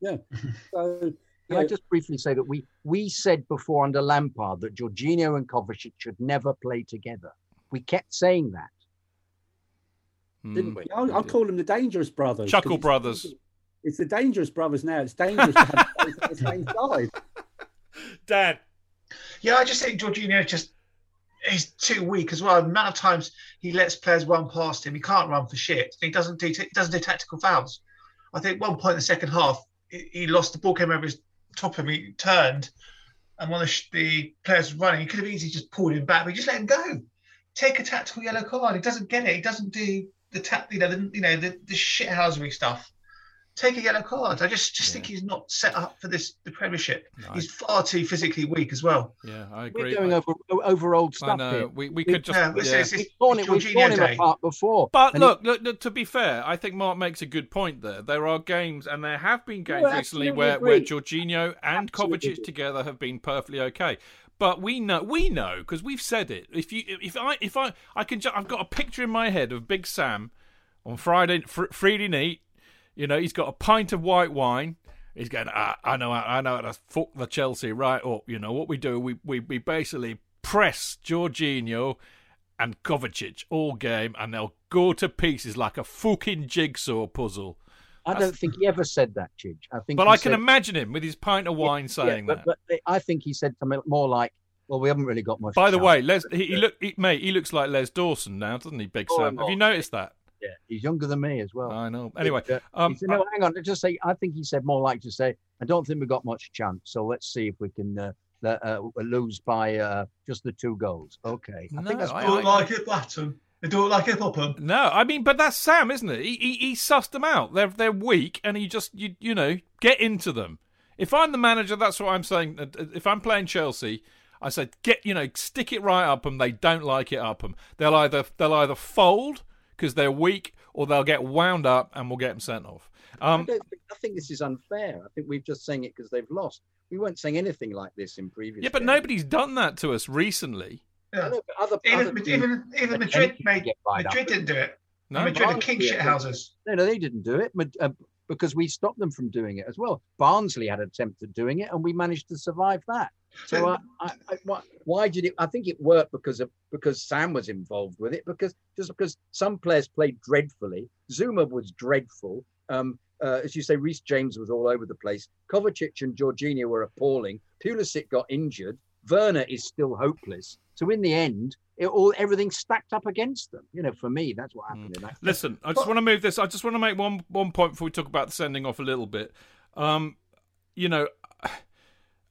Yeah. So,
Can I just briefly say that we we said before under Lampard that Jorginho and Kovacic should never play together. We kept saying that,
didn't we? I'll, I'll call them the dangerous brothers.
Chuckle brothers.
It's the dangerous brothers now. It's dangerous to have on the same side.
Dad,
yeah, I just think Jorginho just he's too weak as well. The amount of times he lets players run past him, he can't run for shit. He doesn't do he doesn't do tactical fouls. I think one point in the second half, he, lost the ball came over his top of him. He turned, and one of the players was running. He could have easily just pulled him back, but he just let him go. Take a tactical yellow card. He doesn't get it. He doesn't do the tap, you know, the, you know, the, the shithousery stuff take a yellow card. I just just yeah. think he's not set up for this the Premiership. No, he's far too physically weak as well.
Yeah, I agree.
We're going over over old stuff I know. Here.
We, we could just yeah,
yeah. It's, we've torn, it, we've torn him apart before.
But look, look, look, to be fair, I think Mark makes a good point there. There are games, and there have been games recently where, where Jorginho and absolutely. Kovacic together have been perfectly okay. But we know, we know, because we've said it. If you, if I, if I, I can, I've got a picture in my head of Big Sam on Friday, Friday night you know, he's got a pint of white wine. He's going, ah, I know, I know how to fuck the Chelsea right up. You know what we do? We we, we basically press Jorginho and Kovacic all game, and they'll go to pieces like a fucking jigsaw puzzle.
I That's... don't think he ever said that, Chidge. I think,
but I can imagine him with his pint of wine yeah, saying
yeah,
but,
that. But I think he said something more like, "Well, we haven't really got much."
By the way, Les, he, he look, he, mate, he looks like Les Dawson now, doesn't he, Big oh, Sam? Have you noticed that?
Yeah, he's younger than me as well.
I know. Anyway,
uh, um, said, no, hang on. Just say. I think he said more like to say, "I don't think we've got much chance. So let's see if we can uh, uh, lose by uh, just the two goals." Okay.
I no, think that's I don't like it, Batten. They don't like it, Upham.
No, I mean, but that's Sam, isn't it? He, he he sussed them out. They're they're weak, and he just you you know get into them. If I'm the manager, that's what I'm saying. If I'm playing Chelsea, I said get you know stick it right up them. They don't like it up them. They'll either they'll either fold because they're weak, or they'll get wound up and we'll get them sent off.
Um, I, think, I, think, this is unfair. I think we've just saying it because they've lost. We weren't saying anything like this in previous.
Yeah, but
games.
nobody's done that to us recently.
Yeah. Know, other, even, other even, even Madrid made Madrid didn't do it. No, Madrid are king shit houses.
No, no, they didn't do it. Uh, because we stopped them from doing it as well. Barnsley had attempted doing it, and we managed to survive that. So I, I, I, why, why did it? I think it worked because of because Sam was involved with it. Because just because some players played dreadfully, Zouma was dreadful. Um, uh, as you say, Reece James was all over the place. Kovacic and Jorginho were appalling. Pulisic got injured. Werner is still hopeless. So in the end, it all everything stacked up against them. You know, for me, that's what happened. Mm. In that
Listen, I just want to move this. I just want to make one one point before we talk about the sending off a little bit. Um, you know,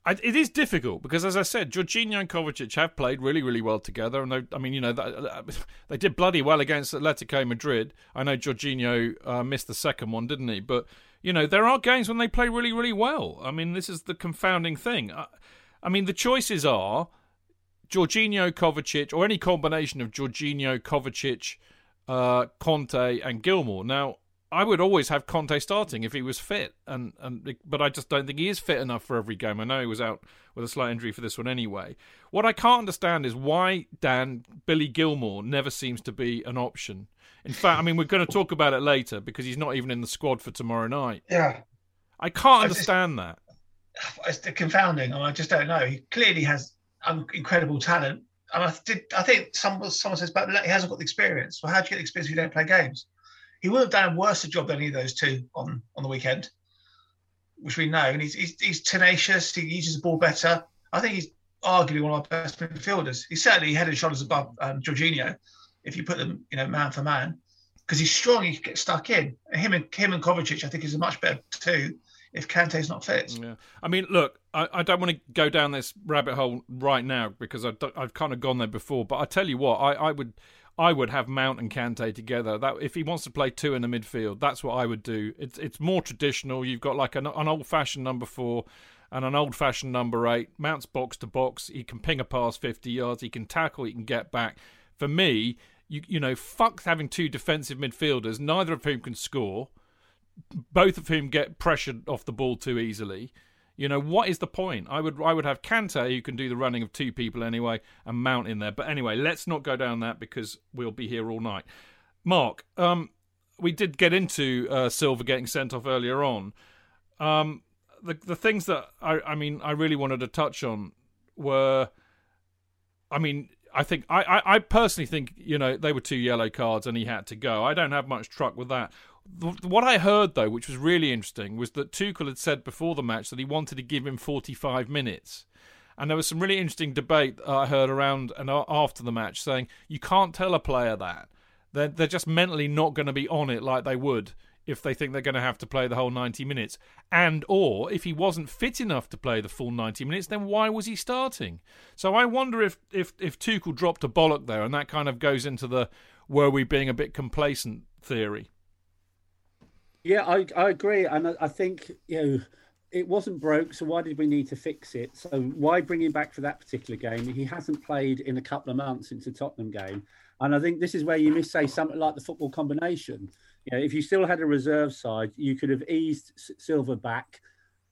I, it is difficult because, as I said, Jorginho and Kovacic have played really, really well together, and they, I mean, you know, they did bloody well against Atletico Madrid. I know Jorginho uh, missed the second one, didn't he? But you know, there are games when they play really, really well. I mean, this is the confounding thing. I, I mean, the choices are Jorginho, Kovacic, or any combination of Jorginho, Kovacic, uh, Kante, and Gilmour. Now, I would always have Kante starting if he was fit, and and but I just don't think he is fit enough for every game. I know he was out with a slight injury for this one anyway. What I can't understand is why Dan Billy Gilmour never seems to be an option. In fact, I mean we're going to talk about it later because he's not even in the squad for tomorrow night.
Yeah,
I can't understand that.
It's confounding. I just don't know. He clearly has incredible talent. And I did. I think someone someone says, but he hasn't got the experience. Well, how do you get the experience if you don't play games? He would have done a worse job than any of those two on on the weekend, which we know. And he's he's, he's tenacious. He uses the ball better. I think he's arguably one of our best midfielders. He's certainly head and shoulders above um, Jorginho, if you put them, you know, man for man, because he's strong. He can get stuck in. Him and him and Kovacic, I think, is a much better two if Kante's not fit.
Yeah. I mean, look, I, I don't want to go down this rabbit hole right now because I've, I've kind of gone there before. But I tell you what, I, I would. I would have Mount and Kante together. That if he wants to play two in the midfield, that's what I would do. It's it's more traditional. You've got like an, an old fashioned number four and an old fashioned number eight. Mount's box to box. He can ping a pass fifty yards. He can tackle. He can get back. For me, you you know, fuck having two defensive midfielders, neither of whom can score, both of whom get pressured off the ball too easily. You know what is the point? I would I would have Kante who can do the running of two people anyway and Mount in there. But anyway, let's not go down that because we'll be here all night. Mark, um, we did get into uh, Silva getting sent off earlier on. Um, the the things that I I mean I really wanted to touch on were, I mean I think I, I, I personally think you know they were two yellow cards and he had to go. I don't have much truck with that. What I heard though, which was really interesting, was that Tuchel had said before the match that he wanted to give him 45 minutes, and there was some really interesting debate I heard around and after the match saying you can't tell a player that. They're they're just mentally not going to be on it like they would if they think they're going to have to play the whole 90 minutes. And or if he wasn't fit enough to play the full 90 minutes then why was he starting? So i wonder if if if Tuchel dropped a bollock there and that kind of goes into the were we being a bit complacent theory
yeah i i agree and i, I think you know it wasn't broke, so why did we need to fix it? So why bring him back for that particular game? He hasn't played in a couple of months since the Tottenham game, and I think this is where you miss say something like the football combination you know, if you still had a reserve side, you could have eased Silva back,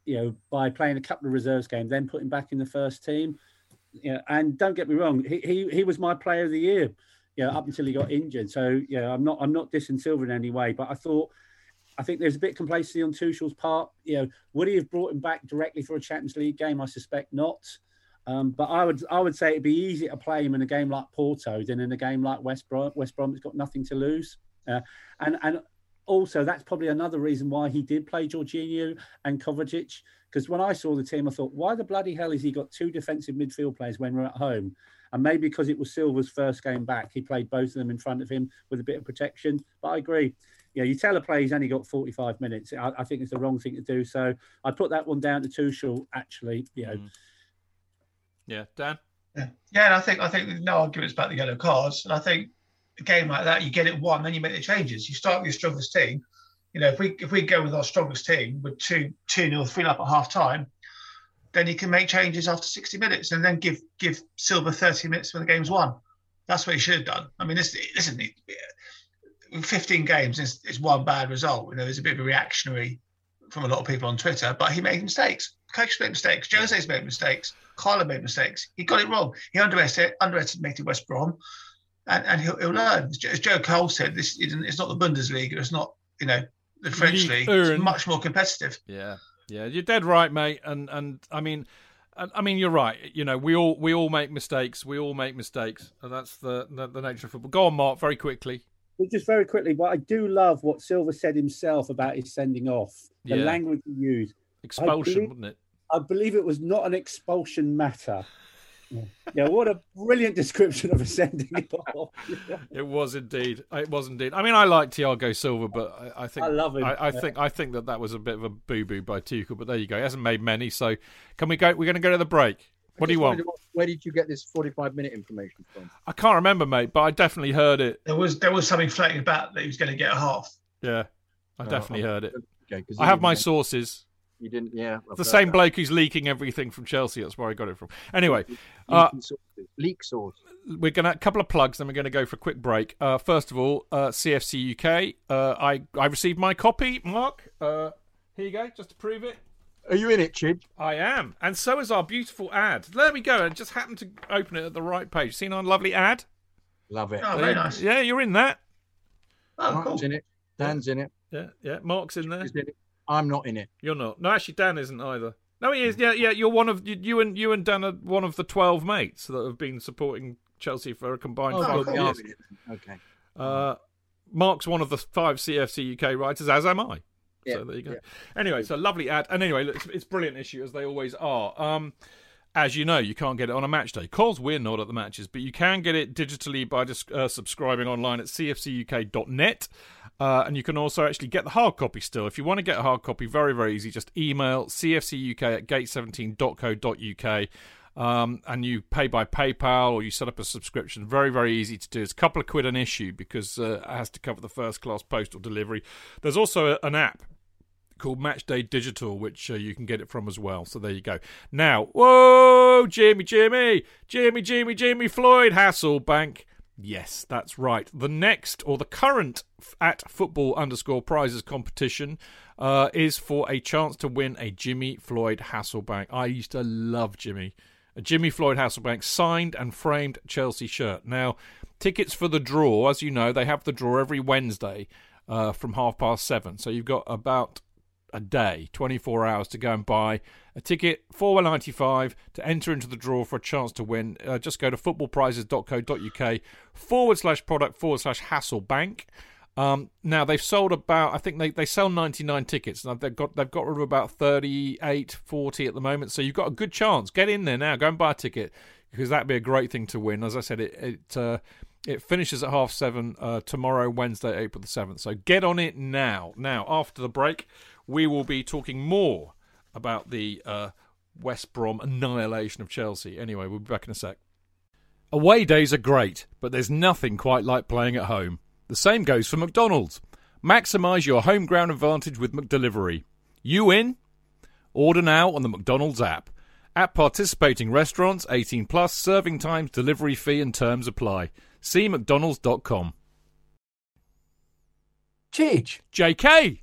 you know, by playing a couple of reserves games, then put him back in the first team. You know, and don't get me wrong, he, he he was my player of the year, you know, up until he got injured. So yeah, I'm not I'm not dissing Silva in any way, but I thought I think there's a bit of complacency on Tuchel's part. You know, would he have brought him back directly for a Champions League game? I suspect not. Um, but I would I would say it'd be easier to play him in a game like Porto than in a game like West Brom. West Brom's got nothing to lose. Uh, and and also that's probably another reason why he did play Jorginho and Kovacic. Because when I saw the team, I thought, why the bloody hell has he got two defensive midfield players when we're at home? And maybe because it was Silva's first game back, he played both of them in front of him with a bit of protection. But I agree. You know, you tell a player he's only got 45 minutes. I, I think it's the wrong thing to do. So I put that one down to Tuchel, actually. You know. Mm.
Yeah, Dan?
Yeah. yeah, and I think I think there's no arguments about the yellow cards. And I think a game like that, you get it one, then you make the changes. You start with your strongest team. You know, if we if we go with our strongest team with two two nil three up at half time, then you can make changes after 60 minutes and then give give Silva 30 minutes when the game's won. That's what he should have done. I mean, this listen, 15 games is, is one bad result. You know, there's a bit of a reactionary from a lot of people on Twitter, but he made mistakes. Coach made mistakes. Jose's made mistakes. Carlo made mistakes. He got it wrong. He underestimated, underestimated West Brom and, and he'll, he'll learn. As Joe Cole said, this isn't it's not the Bundesliga. It's not you know the French league. It's much more competitive.
Yeah, yeah, you're dead right, mate. And and I mean. I mean, you're right. You know, we all we all make mistakes. We all make mistakes, and that's the, the, the nature of football. Go on, Mark, very quickly.
Just very quickly, but I do love what Silva said himself about his sending off. The yeah. language he used.
Expulsion, believe, wasn't it?
I believe it was not an expulsion matter. yeah, what a brilliant description of a sending off.
it was indeed. It was indeed. I mean, I like Thiago Silva, but I, I think
I love him.
I, I think I think that that was a bit of a boo boo by Tuchel. But there you go. He hasn't made many. So can we go? We're going to go to the break. What do you want?
Where did you get this forty-five minute information from?
I can't remember, mate, but I definitely heard it.
There was there was something floating about that he was going to get a half.
Yeah, I oh, definitely heard it. Okay, I have my sources.
You didn't, yeah.
I've the same that. bloke who's leaking everything from Chelsea. That's where I got it from. Anyway, uh,
leak source.
We're gonna a couple of plugs, then we're gonna go for a quick break. Uh, first of all, uh, CFC UK. Uh, I I received my copy, Mark. Uh, here you go, just to prove it.
Are you in it, Chid?
I am, and so is our beautiful ad. There we go. I just happened to open it at the right page. Seen our lovely ad?
Love it.
Oh, very nice.
Yeah, you're in that.
Oh, Mark's
cool. in it. Dan's in it.
Yeah, yeah. Mark's in there. In
I'm not in it.
You're not. No, actually, Dan isn't either. No, he is. Yeah, yeah. You're one of you, you and you and Dan are one of the twelve mates that have been supporting Chelsea for a combined
oh,
five years.
Okay.
Uh, Mark's one of the five CFC UK writers, as am I.
Yeah,
so there you go.
yeah.
Anyway, so lovely ad. And anyway, it's, it's a brilliant issue, as they always are. Um, as you know, you can't get it on a match day because we're not at the matches, but you can get it digitally by just uh, subscribing online at cfcuk.net. Uh, and you can also actually get the hard copy still. If you want to get a hard copy, very, very easy. Just email cfcuk at gate17.co.uk. Um, and you pay by PayPal or you set up a subscription. Very, very easy to do. It's a couple of quid an issue because uh, it has to cover the first class postal delivery. There's also a, an app called Matchday Digital, which uh, you can get it from as well. So there you go. Now, whoa, Jimmy, Jimmy, Jimmy, Jimmy, Jimmy Floyd Hasselbaink. Yes, that's right. The next or the current at football underscore prizes competition uh, is for a chance to win a Jimmy Floyd Hasselbaink. I used to love Jimmy. A Jimmy Floyd Hasselbaink signed and framed Chelsea shirt. Now, tickets for the draw, as you know, they have the draw every Wednesday uh, from half past seven. So you've got about a day, 24 hours to go and buy a ticket, for four ninety five to enter into the draw for a chance to win. Uh, just go to footballprizes.co.uk forward slash product forward slash Hasselbaink. Um, now they've sold about, I think they, they sell 99 tickets. Now they've got they've got rid of about 38, 40 at the moment. So you've got a good chance. Get in there now. Go and buy a ticket because that'd be a great thing to win. As I said, it it uh, it finishes at half seven uh, tomorrow, Wednesday, April the seventh. So get on it now. Now after the break, we will be talking more about the uh, West Brom annihilation of Chelsea. Anyway, we'll be back in a sec. Away days are great, but there's nothing quite like playing at home. The same goes for McDonald's. Maximise your home ground advantage with McDelivery. You in? Order now on the McDonald's app. At participating restaurants, 18 plus, serving times, delivery fee and terms apply. See mcdonalds.com.
Chidge,
JK!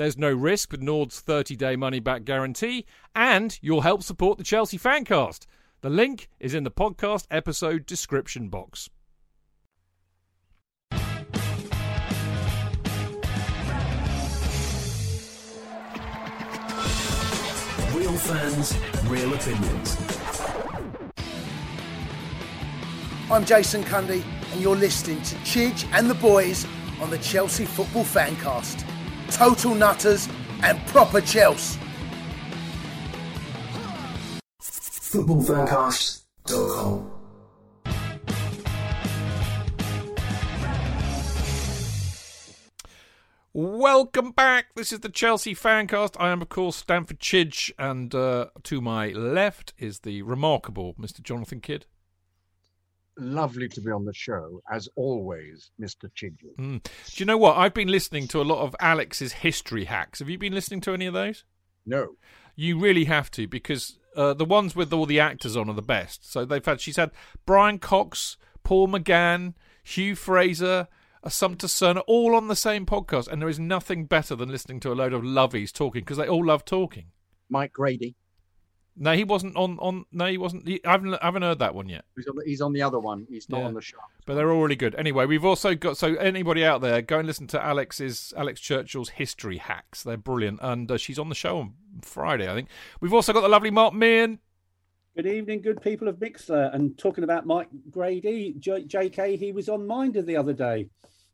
There's no risk with Nord's 30 day money back guarantee, and you'll help support the Chelsea Fancast. The link is in the podcast episode description box.
Real fans, real opinions.
I'm Jason Cundy, and you're listening to Chidge and the boys on the Chelsea Football Fancast. Total nutters and proper Chelsea.
Footballfancast.com.
Welcome back. This is the Chelsea Fancast. I am, of course, Stamford Chidge, and uh, to my left is the remarkable Mr. Jonathan Kydd.
Lovely to be on the show, as always, Mr. Chidgey.
Mm. Do you know what? I've been listening to a lot of Alex's history hacks. Have you been listening to any of those?
No,
You really have to because uh, the ones with all the actors on are the best. So they've had she's had Brian Cox, Paul McGann, Hugh Fraser, Assumpta Serna, all on the same podcast, and there is nothing better than listening to a load of lovies talking because they all love talking.
Mike Grady.
No, he wasn't on. on no, he wasn't. He, I, haven't, I haven't heard that one yet.
He's on the, he's on the other one. He's not
Yeah.
on the show.
But they're all really good. Anyway, we've also got so anybody out there, go and listen to Alex's Alex Churchill's history hacks. They're brilliant, and uh, she's on the show on Friday, I think. We've also got the lovely Mark Meehan.
Good evening, good people of Mixlr. And talking about Mike Grady, J- JK, he was on Minder the other day.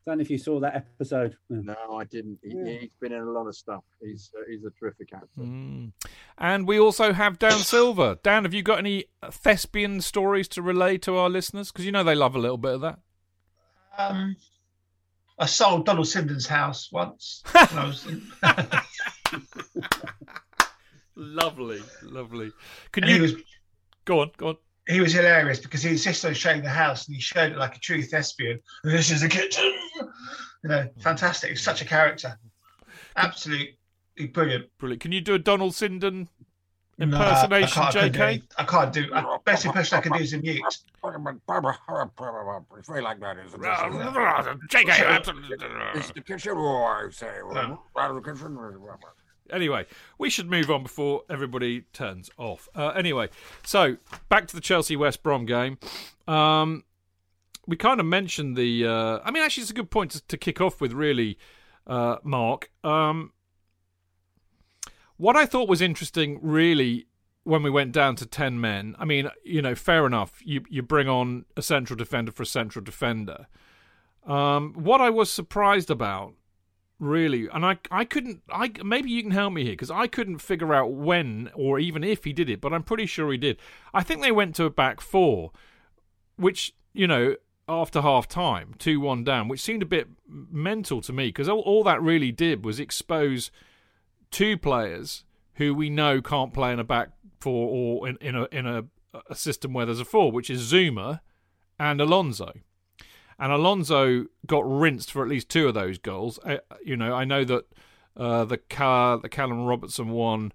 Don't know if you saw that episode.
No, I didn't. He,
Yeah.
He's been in a lot of stuff. He's uh, he's a terrific actor.
Mm. And we also have Dan Silver. Dan, have you got any thespian stories to relay to our listeners? Because you know they love a little bit of that.
Um, I sold Donald Sinden's house once. when I was in,
Lovely, lovely. Can
and
you
was
go on? Go on.
he was hilarious because he insisted on showing the house and he showed it like a true thespian. This is the kitchen. You know, fantastic. He's such a character. Absolutely brilliant.
Brilliant. Can you do a Donald Sinden impersonation,
can't- I
JK?
I can't do. I, best impression I can do is a mute.
It's very like that, isn't it?
JK,
It's the kitchen, I say, well, out of the kitchen.
Anyway, we should move on before everybody turns off. Uh, anyway, so back to the Chelsea West Brom game. Um, we kind of mentioned the. Uh, I mean, actually, it's a good point to, to kick off with, really, uh, Mark. Um, what I thought was interesting, really, when we went down to 10 men, I mean, you know, fair enough. You, you bring on a central defender for a central defender. Um, what I was surprised about really and i i couldn't i maybe you can help me here because i couldn't figure out when or even if he did it but i'm pretty sure he did i think they went to a back four which you know after half time 2-1 down which seemed a bit mental to me because all, all that really did was expose two players who we know can't play in a back four or in, in a in a, a system where there's a four which is Zouma and alonso and Alonso got rinsed for at least two of those goals. Uh, you know, I know that uh, the car, the Callum Robinson one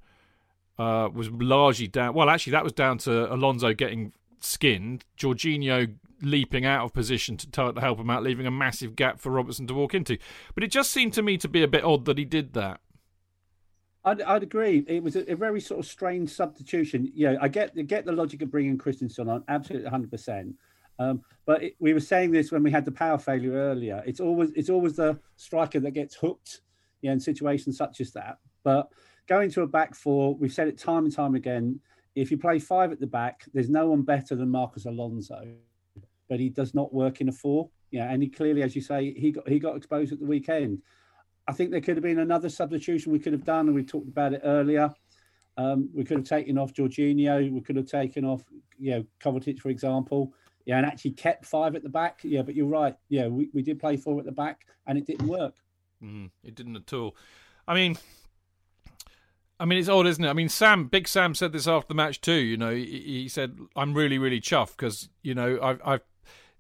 uh, was largely down. Well, actually, that was down to Alonso getting skinned, Jorginho leaping out of position to, to help him out, leaving a massive gap for Robinson to walk into. But it just seemed to me to be a bit odd that he did that.
I'd, I'd agree. It was a, a very sort of strange substitution. Yeah, I get I get the logic of bringing Christensen on, absolutely 100%. Um, but it, we were saying this when we had the power failure earlier. It's always it's always the striker that gets hooked, yeah, in situations such as that. But going to a back four, we've said it time and time again. If you play five at the back, there's no one better than Marcos Alonso, but he does not work in a four. Yeah, and he clearly, as you say, he got he got exposed at the weekend. I think there could have been another substitution we could have done, and we talked about it earlier. Um, we could have taken off Jorginho. We could have taken off, you know, Kovacic, for example. Yeah, and actually kept five at the back. Yeah, but you're right. Yeah, we, we did play four at the back, and it didn't work.
Mm, it didn't at all. I mean, I mean, it's odd, isn't it? I mean, Sam, Big Sam said this after the match too. You know, he, he said, "I'm really, really chuffed because you know I've, I've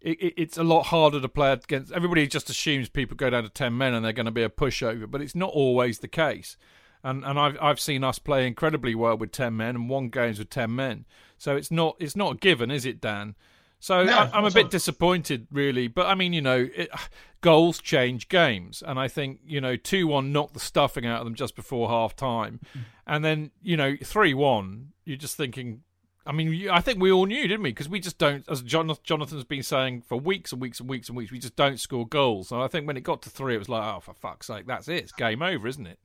it, it- it's a lot harder to play against. Everybody just assumes people go down to ten men and they're going to be a pushover, but it's not always the case. And and I've I've seen us play incredibly well with ten men and won games with ten men. So it's not it's not a given, is it, Dan? So
No,
I, I'm a bit disappointed, really. But I mean, you know, it, goals change games, and I think you know, two one knocked the stuffing out of them just before half time, and then you know, three one. You're just thinking. I mean, I think we all knew, didn't we? Because we just don't, as Jonathan's been saying for weeks and weeks and weeks and weeks, we just don't score goals. And I think when it got to three, it was like, oh, for fuck's sake, that's it. It's game over, isn't it?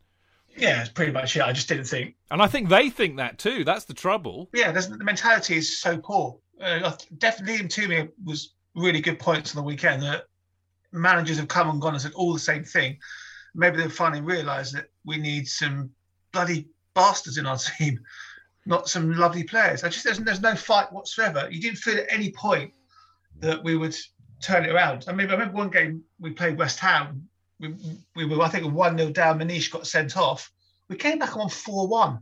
Yeah, it's pretty much it. I just didn't think.
And I think they think that too. That's the trouble.
Yeah, there's, the mentality is so poor. Uh, definitely, Liam Twomey was really good points on the weekend that managers have come and gone and said all the same thing. Maybe they've finally realised that we need some bloody bastards in our team, not some lovely players. I just there's, there's no fight whatsoever. You didn't feel at any point that we would turn it around. I mean, I remember one game we played West Ham. We, we were, I think, one 0 down. Manish got sent off. We came back on four one.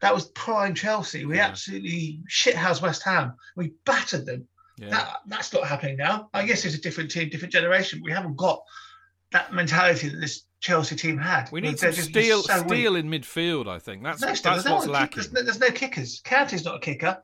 That was prime Chelsea. We
Yeah.
absolutely shithouse West Ham. We battered them.
Yeah.
That, that's not happening now. I guess it's a different team, different generation. We haven't got that mentality that this Chelsea team had.
We need some steel,
so weak.
steel in midfield. I think that's
No,
that's
there's no
what's
one-
lacking.
There's no, there's no kickers. Kante's not a kicker.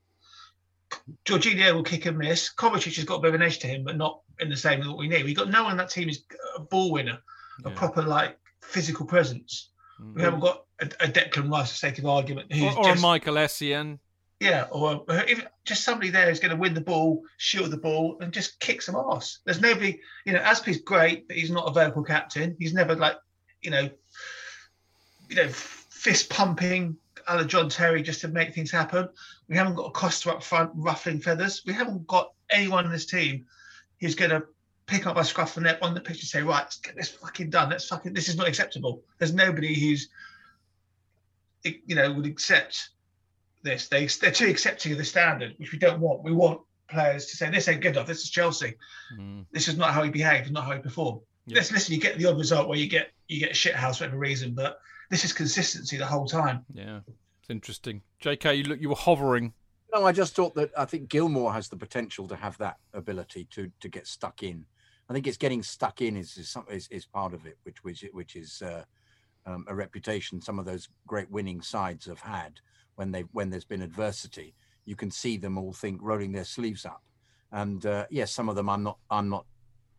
Jorginho will kick and miss. Kovacic has got a bit of an edge to him, but not in the same as what we need. We've got no one in that team is a ball winner, a
Yeah.
proper like physical presence. We mm-hmm. haven't got a, a Declan Rice, for sake of argument,
or, or a Michael Essien.
Yeah, or if just somebody there who's going to win the ball, shield the ball, and just kick some ass. There's nobody, you know, Azpi's great, but he's not a vocal captain. He's never like, you know, you know, fist pumping a la John Terry just to make things happen. We haven't got a Costa up front ruffling feathers. We haven't got anyone in this team who's going to pick up a scruff of the neck on the pitch and say, right, let's get this fucking done. Let's fucking, this is not acceptable. There's nobody who's, you know, would accept this. They they're too accepting of the standard, which we don't want. We want players to say this ain't good enough. This is Chelsea. Mm. This is not how he behaved, not how he performed. Yeah. Listen, listen, you get the odd result where you get you get a shit house for whatever reason, but this is consistency the whole time.
Yeah, it's interesting. J.K., you look, you were hovering.
No, I just thought that I think Gilmour has the potential to have that ability to to get stuck in. I think it's getting stuck in is is, is, is part of it, which which which is uh, um, a reputation some of those great winning sides have had when they when there's been adversity. You can see them all think rolling their sleeves up, and uh, yes, some of them I'm not I'm not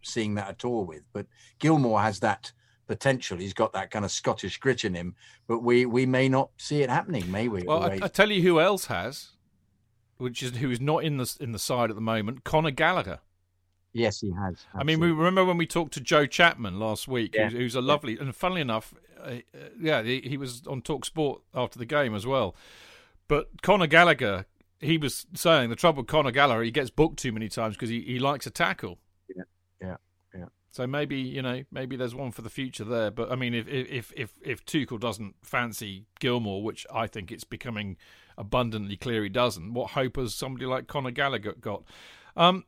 seeing that at all with. But Gilmour has that potential. He's got that kind of Scottish grit in him, but we we may not see it happening, may we?
Well, I, I, tell you who else has, which is who is not in the in the side at the moment, Conor Gallagher.
Yes, he has.
Absolutely. I mean, we remember when we talked to Joe Chapman last week, yeah. who's, who's, a lovely yeah. and funnily enough, uh, yeah, he, he, was on Talk Sport after the game as well. But Conor Gallagher, he was saying the trouble with Conor Gallagher, he gets booked too many times because he, he likes a tackle. So maybe you know maybe there's one for the future there. But I mean, if if if if Tuchel doesn't fancy Gilmour, which I think it's becoming abundantly clear he doesn't, what hope has somebody like Conor Gallagher got? Um,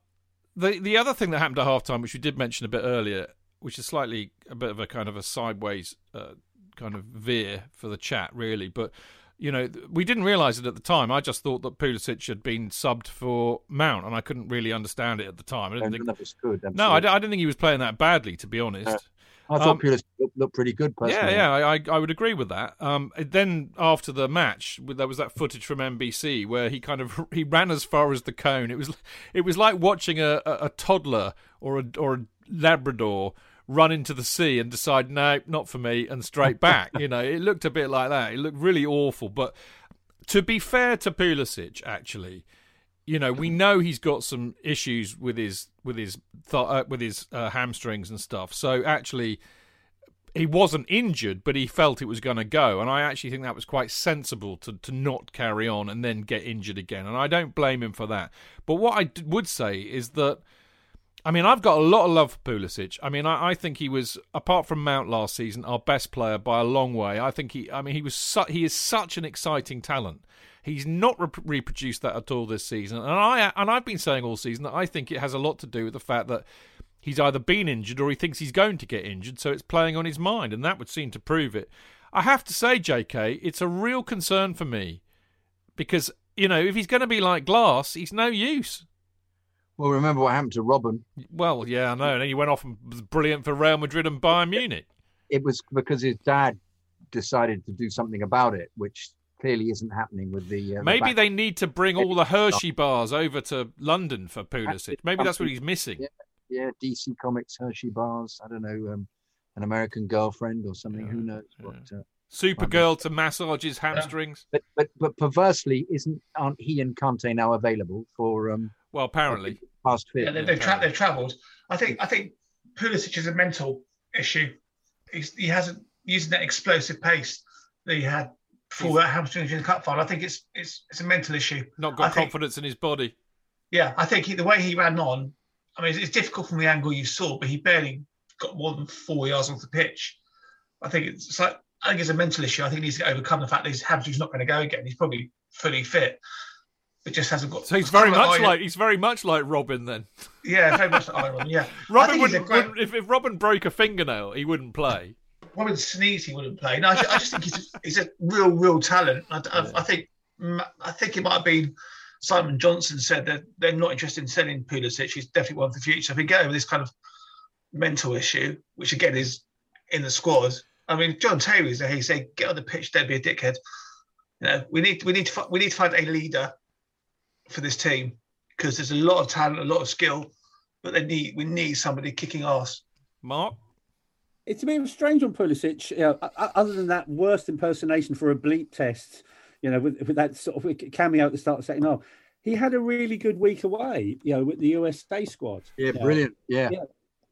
the the other thing that happened at halftime, which we did mention a bit earlier, which is slightly a bit of a kind of a sideways uh, kind of veer for the chat, really, but. You know, we didn't realise it at the time. I just thought that Pulisic had been subbed for Mount, and I couldn't really understand it at the time. I didn't think
that was good.
No, I, I, didn't think he was playing that badly, to be honest.
I thought um, Pulisic looked, looked, pretty good. Personally.
Yeah, yeah, I, I would agree with that. Um, then after the match, there was that footage from NBC where he kind of he ran as far as the cone. It was it was like watching a, a, a toddler or a or a Labrador run into the sea and decide no, not for me, and straight back. you know, it looked a bit like that. It looked really awful. But to be fair to Pulisic, actually, you know, we know he's got some issues with his with his th- uh, with his uh, hamstrings and stuff. So actually, he wasn't injured, but he felt it was going to go, and I actually think that was quite sensible to to not carry on and then get injured again. And I don't blame him for that. But what I d- would say is that. I mean, I've got a lot of love for Pulisic. I mean, I, I, think he was, apart from Mount last season, our best player by a long way. I think he, I mean, he was, su- he is such an exciting talent. He's not re- reproduced that at all this season, and I and I've been saying all season that I think it has a lot to do with the fact that he's either been injured or he thinks he's going to get injured, so it's playing on his mind, and that would seem to prove it. I have to say, J.K., it's a real concern for me because you know if he's going to be like Glass, he's no use.
Well, remember what happened to Robben.
Well, yeah, I know. And then he went off and was brilliant for Real Madrid and Bayern Munich.
It was because his dad decided to do something about it, which clearly isn't happening with the.
Uh, Maybe the they need to bring all the Hershey bars over to London for Pulisic. Maybe that's what he's missing.
Yeah, yeah, DC Comics Hershey bars. I don't know, um, an American girlfriend or something. Yeah, Who knows yeah. what? Uh,
Supergirl to massage his hamstrings.
But, but but perversely, isn't aren't he and Kante now available for? um
Well, apparently,
past fit.
Yeah, they, have tra- they've travelled. I think I think Pulisic is a mental issue. He's, he hasn't using that explosive pace that he had for that hamstring injury in the cup final. I think it's it's it's a mental issue.
Not got I confidence think, in his body.
Yeah, I think he, the way he ran on. I mean, it's, it's, difficult from the angle you saw, but he barely got more than four yards off the pitch. I think it's, it's like I think it's a mental issue. I think he needs to overcome the fact that his hamstring's not going to go again. He's probably fully fit. It just hasn't got.
So he's very much like he's very much like Robben then.
Yeah, very much like Iron. Yeah,
Robben would, great... would if, if Robben broke a fingernail, he wouldn't play.
Robben Sneeze he wouldn't play. No, I, I just think he's a, he's a real, real talent. I, I, I, think mm, I think it might have been Simon Johnson said that they're not interested in selling Pulisic. He's definitely one for the future. If we get over this kind of mental issue, which again is in the squad. I mean, John Terry's there. He said, "Get on the pitch, don't be a dickhead." You know, we need we need to we need to find a leader for this team because there's a lot of talent, a lot of skill, but they need we need somebody kicking ass.
Mark
it's a bit of a strange on Pulisic. You know, other than that worst impersonation for a bleep test, you know, with, with that sort of cameo at the start of the second half. He had a really good week away, you know, with the USA squad.
Yeah, brilliant. Yeah.
yeah.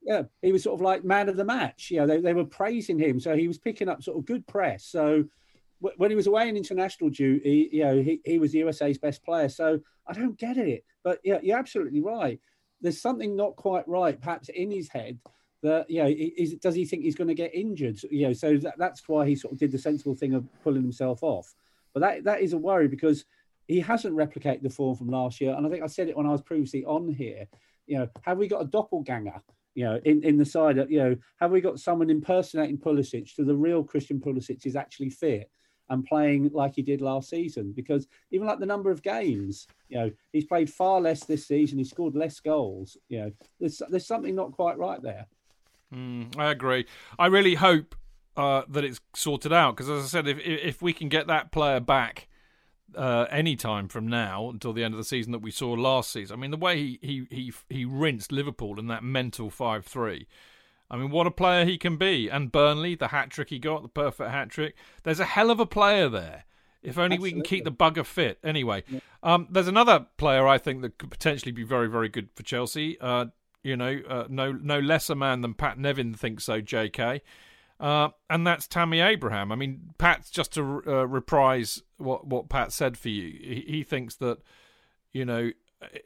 Yeah, he was sort of like man of the match. You know, they, they were praising him, so he was picking up sort of good press. So when he was away in international duty, you know, he, he was the USA's best player. So I don't get it. But yeah, you're absolutely right. There's something not quite right, perhaps in his head, that you know, is, does he think he's going to get injured? You know, so that, that's why he sort of did the sensible thing of pulling himself off. But that that is a worry because he hasn't replicated the form from last year. And I think I said it when I was previously on here. You know, have we got a doppelganger? You know, in, in the side, you know, have we got someone impersonating Pulisic so the real Christian Pulisic is actually fit and playing like he did last season? Because even like the number of games, you know, he's played far less this season. He scored less goals. You know, there's there's something not quite right there.
Mm, I agree. I really hope uh, that it's sorted out because, as I said, if if we can get that player back uh, any time from now until the end of the season that we saw last season, I mean, the way he he he, he rinsed Liverpool in that mental five three. I mean, what a player he can be. And Burnley, the hat trick he got, the perfect hat trick. There's a hell of a player there. If only Absolutely. we can keep the bugger fit. Anyway, yeah. um, there's another player I think that could potentially be very, very good for Chelsea. Uh, you know, uh, no no less a man than Pat Nevin thinks so, J.K. Uh, and that's Tammy Abraham. I mean, Pat's just to uh, reprise what what Pat said for you. He, he thinks that you know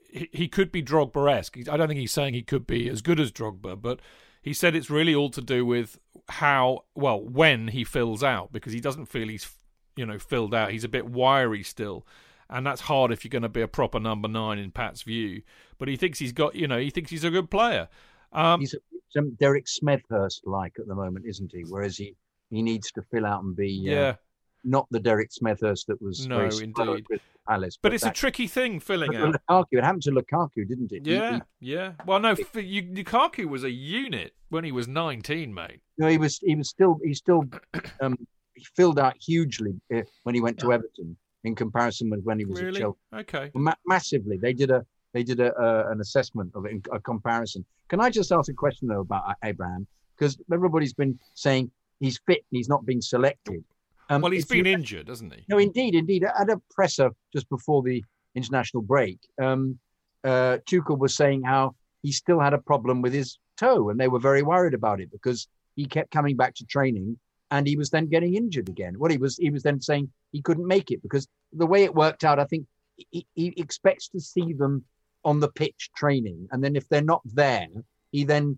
he, he could be Drogba-esque. I don't think he's saying he could be as good as Drogba, but he said it's really all to do with how well when he fills out because he doesn't feel he's you know filled out. He's a bit wiry still and that's hard if you're going to be a proper number nine in Pat's view. But he thinks he's got, you know, he thinks he's a good player. Um,
he's some Derek Smethurst like at the moment, isn't he? Whereas he he needs to fill out and be uh, yeah. Not the Derek Smethurst that was
no indeed
with Palace.
But, but it's that, a tricky thing filling out.
Lukaku, it happened to Lukaku, didn't it?
Yeah, he, yeah. Well, no, you, Lukaku was a unit when he was 19, mate.
No, he was. He was still. He still. Um, he filled out hugely uh, when he went to Everton in comparison with when he was
really?
at Chelsea.
Okay,
Ma- massively. They did a they did a, a, an assessment of it, a comparison. Can I just ask a question though about Abraham? Because everybody's been saying he's fit and he's not being selected.
Um, well, he's been you, injured, hasn't he?
No, indeed, indeed. At a presser just before the international break, um, uh, Tuchel was saying how he still had a problem with his toe, and they were very worried about it because he kept coming back to training and he was then getting injured again. What he was he was then saying he couldn't make it because the way it worked out, I think he, he expects to see them on the pitch training, and then if they're not there, he then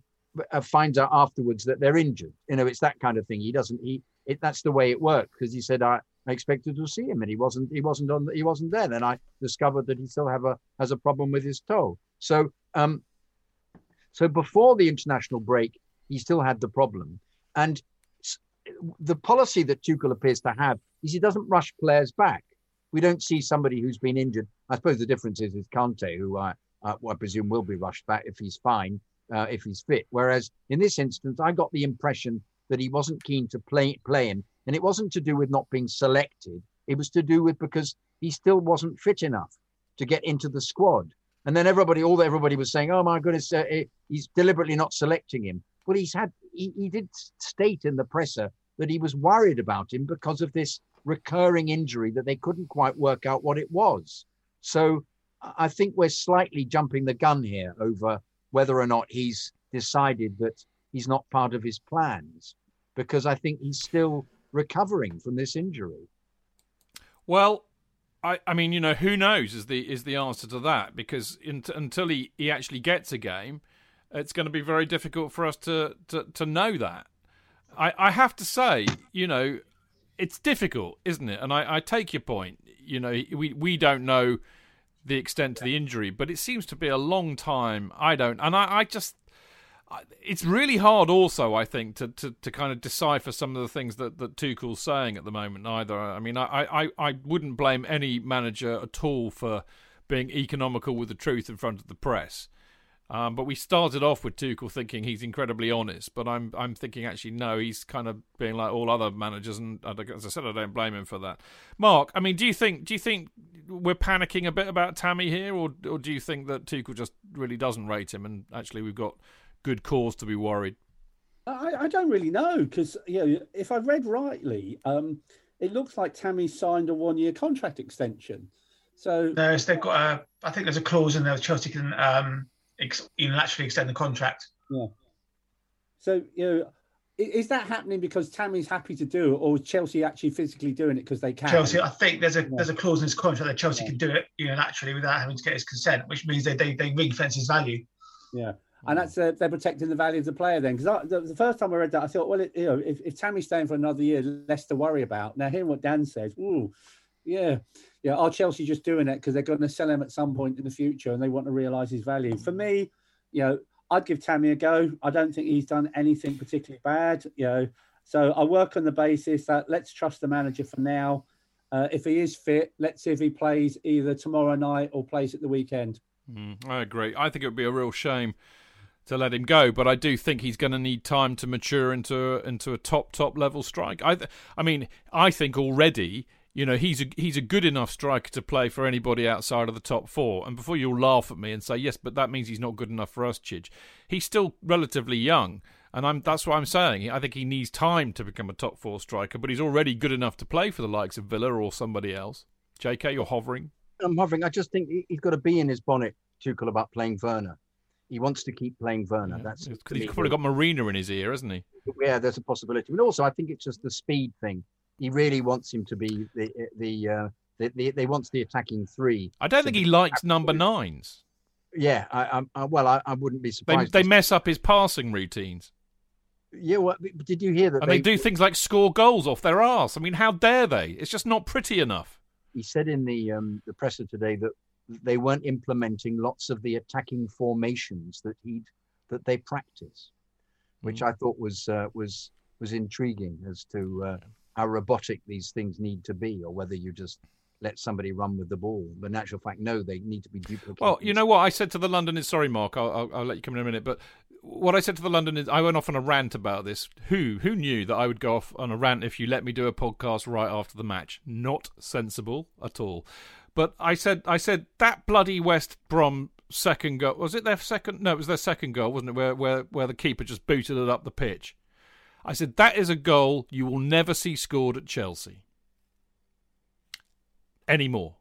uh, finds out afterwards that they're injured. You know, it's that kind of thing. He doesn't. He it, that's the way it worked because he said I, I expected to see him and he wasn't. He wasn't on. He wasn't there. Then I discovered that he still have a has a problem with his toe. So um, so before the international break, he still had the problem, and the policy that Tuchel appears to have is he doesn't rush players back. We don't see somebody who's been injured. I suppose the difference is with Kante, who I, uh, I presume will be rushed back if he's fine, uh, if he's fit. Whereas in this instance, I got the impression that he wasn't keen to play play him, and it wasn't to do with not being selected. It was to do with because he still wasn't fit enough to get into the squad. And then everybody, all everybody was saying, "Oh my goodness, uh, he's deliberately not selecting him." Well, he's had he, he did state in the presser that he was worried about him because of this recurring injury that they couldn't quite work out what it was. So I think we're slightly jumping the gun here over whether or not he's decided that he's not part of his plans because I think he's still recovering from this injury.
Well, I, I mean, you know, who knows is the is the answer to that because in, until he, he actually gets a game, it's going to be very difficult for us to, to, to know that. I, I have to say, you know, it's difficult, isn't it? And I, I take your point. You know, we we don't know the extent of the injury, but it seems to be a long time. I don't, and I, I just it's really hard also i think to, to, to kind of decipher some of the things that, that tuchel's saying at the moment either i mean I, I, I wouldn't blame any manager at all for being economical with the truth in front of the press um, but we started off with Tuchel thinking he's incredibly honest, but I'm I'm thinking actually no, he's kind of being like all other managers, and as I said, I don't blame him for that. Mark, I mean, do you think do you think we're panicking a bit about Tammy here, or or do you think that Tuchel just really doesn't rate him, and actually we've got good cause to be worried?
I, I don't really know because you know if I read rightly, um, it looks like Tammy signed a one-year contract extension. So
no, they've got a. I think there's a clause in there. Chelsea can um, ex- unilaterally extend the contract.
Yeah. So you know, is that happening because Tammy's happy to do it, or is Chelsea actually physically doing it because they can?
Chelsea, I think there's a yeah. there's a clause in his contract that Chelsea yeah. can do it unilaterally without having to get his consent, which means they they, they ring fence his value.
Yeah. And that's uh, they're protecting the value of the player then. Because the, the, first time I read that, I thought, well, it, you know, if, if Tammy's staying for another year, less to worry about. Now, hearing what Dan says, ooh, yeah, yeah, are Chelsea just doing it because they're going to sell him at some point in the future and they want to realise his value? For me, you know, I'd give Tammy a go. I don't think he's done anything particularly bad, you know. So I work on the basis that let's trust the manager for now. Uh, if he is fit, let's see if he plays either tomorrow night or plays at the weekend.
Mm, I agree. I think it would be a real shame to let him go, but I do think he's going to need time to mature into into a top top level strike. I I mean, I think already you know he's a he's a good enough striker to play for anybody outside of the top four. And before you'll laugh at me and say yes, but that means he's not good enough for us, Chidge. He's still relatively young, and I'm that's what I'm saying. I think he needs time to become a top four striker, but he's already good enough to play for the likes of Villa or somebody else. J.K., you're hovering.
I'm hovering. I just think he's got to be in his bonnet, Tuchel, about playing Werner. He wants to keep playing Werner. Yeah. That's
because he's probably got Marina in his ear, hasn't he?
Yeah, there's a possibility. But also, I think it's just the speed thing he really wants him to be the the uh, the, the they wants the attacking three.
I don't think he likes number nines.
Yeah, I, I, I well, I, I, wouldn't be surprised.
They, they mess up his passing routines.
Yeah, well, did you hear that?
And they, they, do things like score goals off their arse. I mean, how dare they? It's just not pretty enough.
He said in the um, the presser today that they weren't implementing lots of the attacking formations that he'd that they practice, which mm. I thought was uh, was was intriguing as to uh, how robotic these things need to be, or whether you just let somebody run with the ball. But in actual fact, no, they need to be duplicated.
Well, you know what I said to the Londoners. Sorry, Mark, I'll, I'll, I'll, let you come in a minute. But what I said to the Londoners, I went off on a rant about this. Who who knew that I would go off on a rant if you let me do a podcast right after the match? Not sensible at all. But I said I said that bloody West Brom second goal was it their second? No, it was their second goal, wasn't it? Where where where the keeper just booted it up the pitch. I said, that is a goal you will never see scored at Chelsea anymore.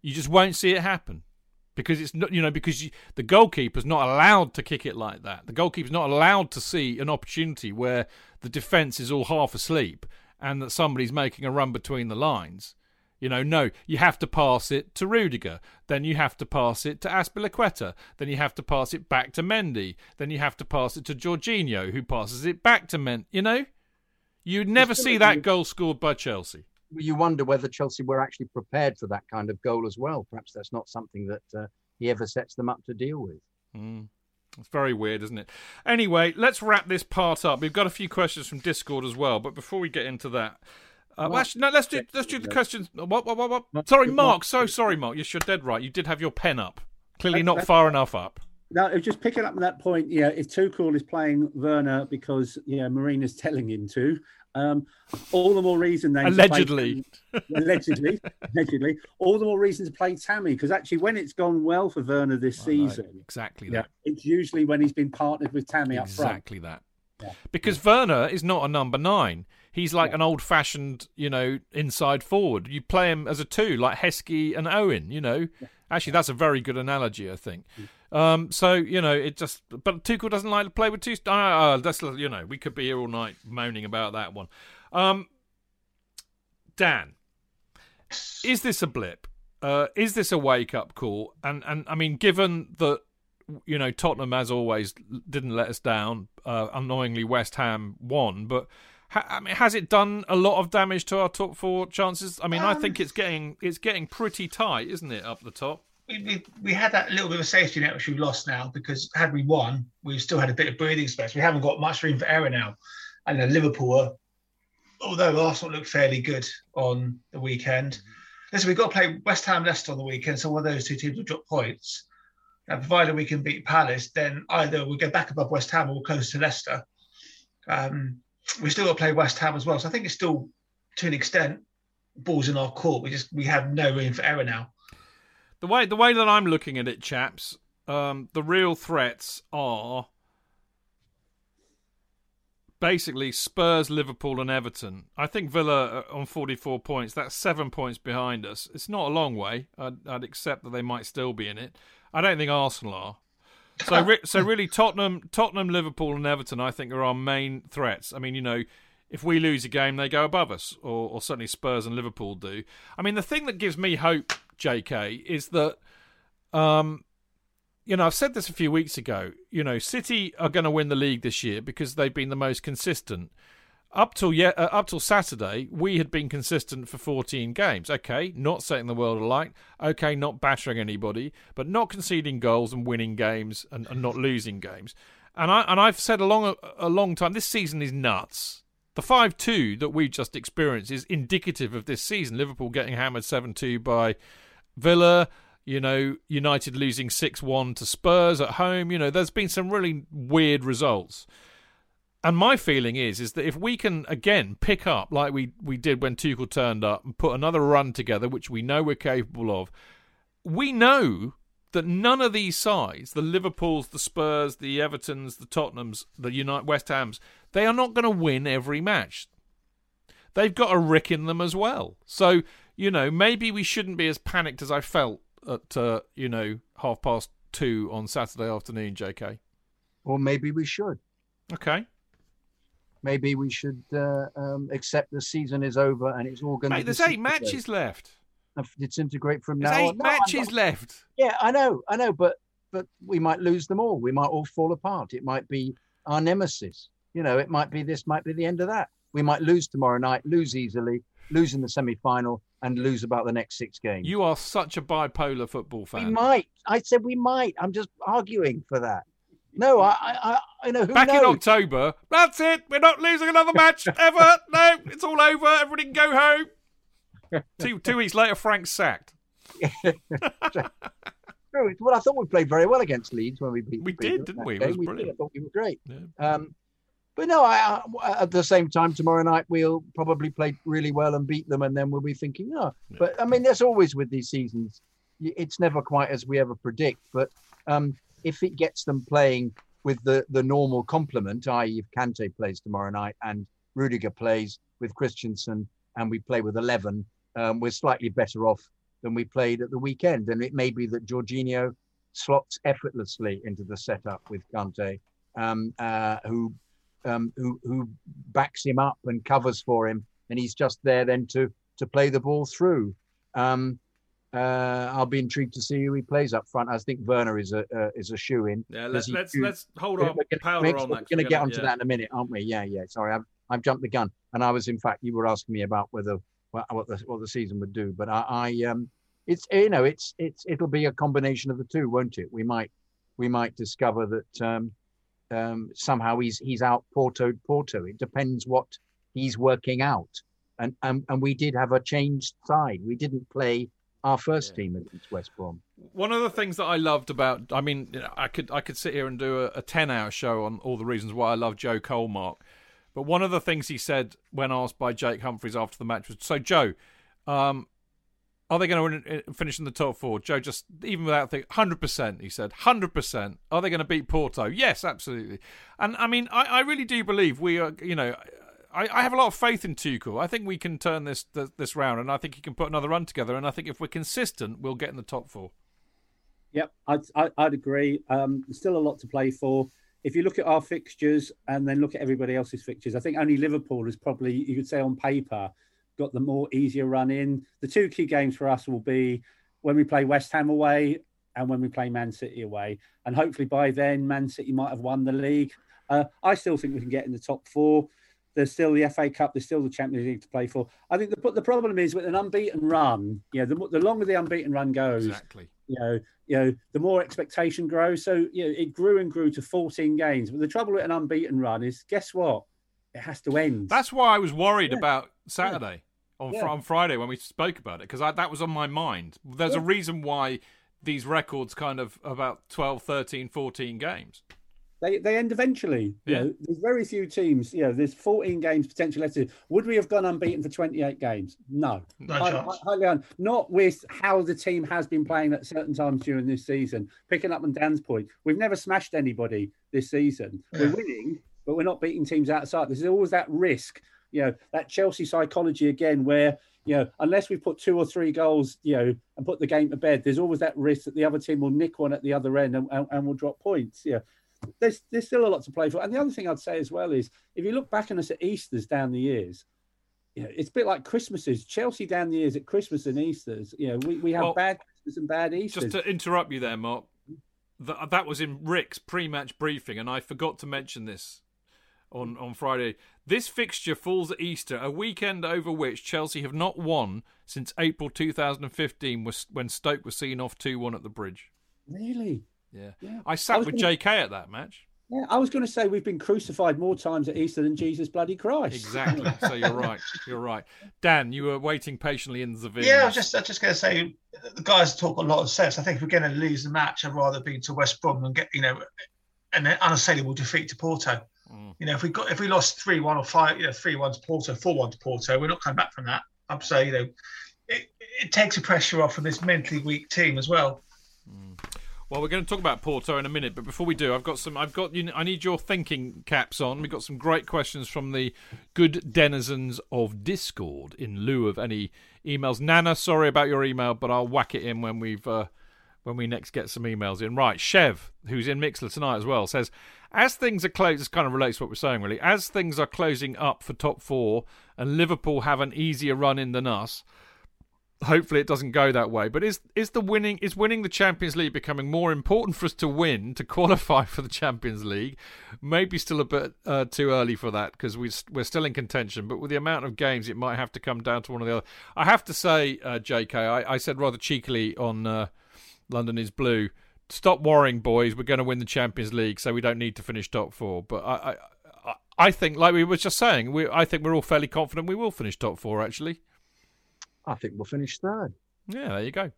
You just won't see it happen because it's not, you know, because you, the goalkeeper's not allowed to kick it like that. The goalkeeper's not allowed to see an opportunity where the defence is all half asleep and that somebody's making a run between the lines. You know, no, you have to pass it to Rudiger. Then you have to pass it to Azpilicueta. Then you have to pass it back to Mendy. Then you have to pass it to Jorginho, who passes it back to Mendy. You know, you'd never see that goal scored by Chelsea.
You wonder whether Chelsea were actually prepared for that kind of goal as well. Perhaps that's not something that uh, he ever sets them up to deal with.
Mm. It's very weird, isn't it? Anyway, let's wrap this part up. We've got a few questions from Discord as well, but before we get into that, uh, well, actually, no. Let's do let's do the questions. What what what? what? Sorry, Mark. So sorry, Mark. Yes, you're dead right. You did have your pen up. Clearly not far enough up.
No, just picking up on that point. Yeah, if Tuchel is playing Werner because yeah Marina's telling him to, um, all the more reason then
allegedly,
allegedly, allegedly, all the more reason to play Tammy because actually when it's gone well for Werner this season,
exactly that.
Yeah, it's usually when he's been partnered with Tammy
exactly
up front.
Exactly that. Yeah. Because yeah. Werner is not a number nine. He's like yeah. an old fashioned, you know, inside forward. You play him as a two, like Heskey and Owen, you know. Yeah. Actually, that's a very good analogy, I think. Mm. Um, so, you know, it just. But Tuchel doesn't like to play with two. Uh, uh, that's, you know, we could be here all night moaning about that one. Um, Dan, is this a blip? Uh, is this a wake up call? And, and I mean, given that you know, Tottenham, as always, didn't let us down. Uh, annoyingly, West Ham won, but ha- I mean, has it done a lot of damage to our top four chances? I mean, um, I think it's getting it's getting pretty tight, isn't it, up the top?
We, we, we had that little bit of a safety net which we've lost now because had we won, we still had a bit of breathing space. We haven't got much room for error now, and then Liverpool, are, although Arsenal looked fairly good on the weekend. Listen, we've got to play West Ham, Leicester on the weekend, so one of those two teams will drop points. Now, provided we can beat Palace, then either we'll get back above West Ham or close to Leicester. Um, we still got to play West Ham as well. So I think it's still, to an extent, balls in our court. We just we have no room for error now.
The way the way that I'm looking at it, chaps, um, the real threats are basically Spurs, Liverpool, and Everton. I think Villa uh, on 44 points. That's seven points behind us. It's not a long way. I'd, I'd accept that they might still be in it. I don't think Arsenal are. So, re- so really, Tottenham, Tottenham, Liverpool, and Everton, I think, are our main threats. I mean, you know, if we lose a game, they go above us, or, or certainly Spurs and Liverpool do. I mean, the thing that gives me hope, J.K., is that, um, you know, I've said this a few weeks ago. You know, City are going to win the league this year because they've been the most consistent. Up till yet, uh, up till Saturday, we had been consistent for 14 games. Okay, not setting the world alight. Okay, not battering anybody, but not conceding goals and winning games and, and not losing games. And I and I've said a long a long time. This season is nuts. The five two that we've just experienced is indicative of this season. Liverpool getting hammered seven two by Villa. You know, United losing six one to Spurs at home. You know, there's been some really weird results. And my feeling is is that if we can again pick up like we, we did when Tuchel turned up and put another run together, which we know we're capable of, we know that none of these sides, the Liverpools, the Spurs, the Evertons, the Tottenhams, the United West Hams, they are not going to win every match. They've got a rick in them as well. So, you know, maybe we shouldn't be as panicked as I felt at, uh, you know, half past two on Saturday afternoon, JK.
Or maybe we should.
Okay.
Maybe we should uh, um, accept the season is over and it's all going to.
there's eight matches left.
Disintegrate from
There's
now
eight
on. No,
matches left.
Yeah, I know, I know, but but we might lose them all. We might all fall apart. It might be our nemesis. You know, it might be this, might be the end of that. We might lose tomorrow night, lose easily, lose in the semi-final, and lose about the next six games.
You are such a bipolar football fan.
we might. I said we might. I'm just arguing for that. No, I, I, I, I know who
Back in. October, that's it. We're not losing another match ever. No, it's all over. Everybody can go home. Two two weeks later, Frank's sacked.
True. Well, I thought we played very well against Leeds when we beat.
We
beat
did, didn't we? It was
we did.
brilliant.
I thought we were great.
Yeah.
Um, but no, I, I, at the same time, tomorrow night we'll probably play really well and beat them, and then we'll be thinking, oh.
Yeah.
But I mean, there's always with these seasons, it's never quite as we ever predict. But um, if it gets them playing with the the normal complement, i.e., if Kante plays tomorrow night and Rudiger plays with Christensen, and we play with eleven, um, we're slightly better off than we played at the weekend. And it may be that Jorginho slots effortlessly into the setup with Kante, um, uh, who um, who who backs him up and covers for him, and he's just there then to to play the ball through. Um, uh, I'll be intrigued to see who he plays up front. I think Werner is a uh, is a shoe in.
Yeah, let's
he
let's let's hold
We're
on
gonna-
powder
we're
on that. 'cause
going to
we're
get
gonna-
onto
yeah.
that in a minute, aren't we? Yeah, yeah. Sorry, I've I've jumped the gun, and I was in fact you were asking me about whether what what the what the season would do, but I, I um it's you know it's it's it'll be a combination of the two, won't it? We might we might discover that um, um, somehow he's he's out Porto Porto. It depends what he's working out, and and and we did have a changed side. We didn't play our first
Yeah.
team against West Brom.
One of the things that I loved about, I mean, you know, I could I could sit here and do a, a ten hour show on all the reasons why I love Joe Colmark, but one of the things he said when asked by Jake Humphries after the match was, "So Joe, um, are they going to finish in the top four? Joe just even without thinking, hundred percent. He said, hundred percent. Are they going to beat Porto? Yes, absolutely. And I mean, I, I really do believe we are. You know. I, I have a lot of faith in Tuchel. I think we can turn this, this round, and I think he can put another run together. And I think if we're consistent, we'll get in the top four.
Yep, I'd, I'd agree. Um, still a lot to play for. If you look at our fixtures and then look at everybody else's fixtures, I think only Liverpool is probably, you could say on paper, got the more easier run in. The two key games for us will be when we play West Ham away and when we play Man City away. And hopefully by then, Man City might have won the league. Uh, I still think we can get in the top four. There's still the FA Cup. There's still the Champions League to play for. I think the the problem is with an unbeaten run. You know, the, the longer the unbeaten run goes,
Exactly.
you know, you know, the more expectation grows. So, you know, it grew and grew to 14 games. But the trouble with an unbeaten run is, guess what? It has to end.
That's why I was worried
Yeah.
about Saturday on fr- on Friday when we spoke about it because that was on my mind. There's a reason why these records kind of about 12, 13, 14 games.
They they end eventually. You
Yeah.
know, there's very few teams. You know, there's 14 games potentially left. Would we have gone unbeaten for 28 games? No,
No
Hi-
chance.
hi- highly un- Not with how the team has been playing at certain times during this season. Picking up on Dan's point, we've never smashed anybody this season.
Yeah.
We're winning, but we're not beating teams outside. There's always that risk, you know, that Chelsea psychology again, where you know, unless we put two or three goals, you know, and put the game to bed, there's always that risk that the other team will nick one at the other end and, and, and will drop points. Yeah. There's there's still a lot to play for. And the other thing I'd say as well is if you look back on us at Easter's down the years, you know, it's a bit like Christmases. Chelsea down the years at Christmas and Easter's, you know, we, we have well, bad Christmas and bad Easter.
Just to interrupt you there, Mark, that, that was in Rick's pre-match briefing, and I forgot to mention this on, on Friday. This fixture falls at Easter, a weekend over which Chelsea have not won since April 2015, when Stoke was seen off 2 1 at the bridge.
Really?
Yeah. yeah. I sat I with gonna... JK at that match.
Yeah, I was going to say we've been crucified more times at Easter than Jesus bloody Christ.
Exactly. so you're right. You're right. Dan, you were waiting patiently in the video.
Yeah, I was just, I was just going to say the guys talk a lot of sense. I think if we're going to lose the match, I'd rather be to West Brom and get, you know, an unassailable defeat to Porto. Mm. You know, if we got if we lost three one or five, you know, three one to Porto, four one to Porto, we're not coming back from that. I'd say, you know, it, it takes the pressure off of this mentally weak team as well.
Well, we're going to talk about Porto in a minute, but before we do, I've got some. I've got you. I need your thinking caps on. We've got some great questions from the good denizens of Discord in lieu of any emails. Nana, sorry about your email, but I'll whack it in when we've uh, when we next get some emails in. Right, Chev, who's in Mixlr tonight as well, says as things are closed. This kind of relates to what we're saying, really. As things are closing up for top four, and Liverpool have an easier run in than us hopefully it doesn't go that way. But is is the winning is winning the Champions League becoming more important for us to win to qualify for the Champions League? Maybe still a bit uh, too early for that because we we're still in contention. But with the amount of games, it might have to come down to one or the other. I have to say, uh, J.K., I, I, said rather cheekily on uh, London is Blue. Stop worrying, boys. We're going to win the Champions League, so we don't need to finish top four. But I, I, I think, like we were just saying, we I think we're all fairly confident we will finish top four. Actually.
I think we'll finish third.
Yeah, there you go.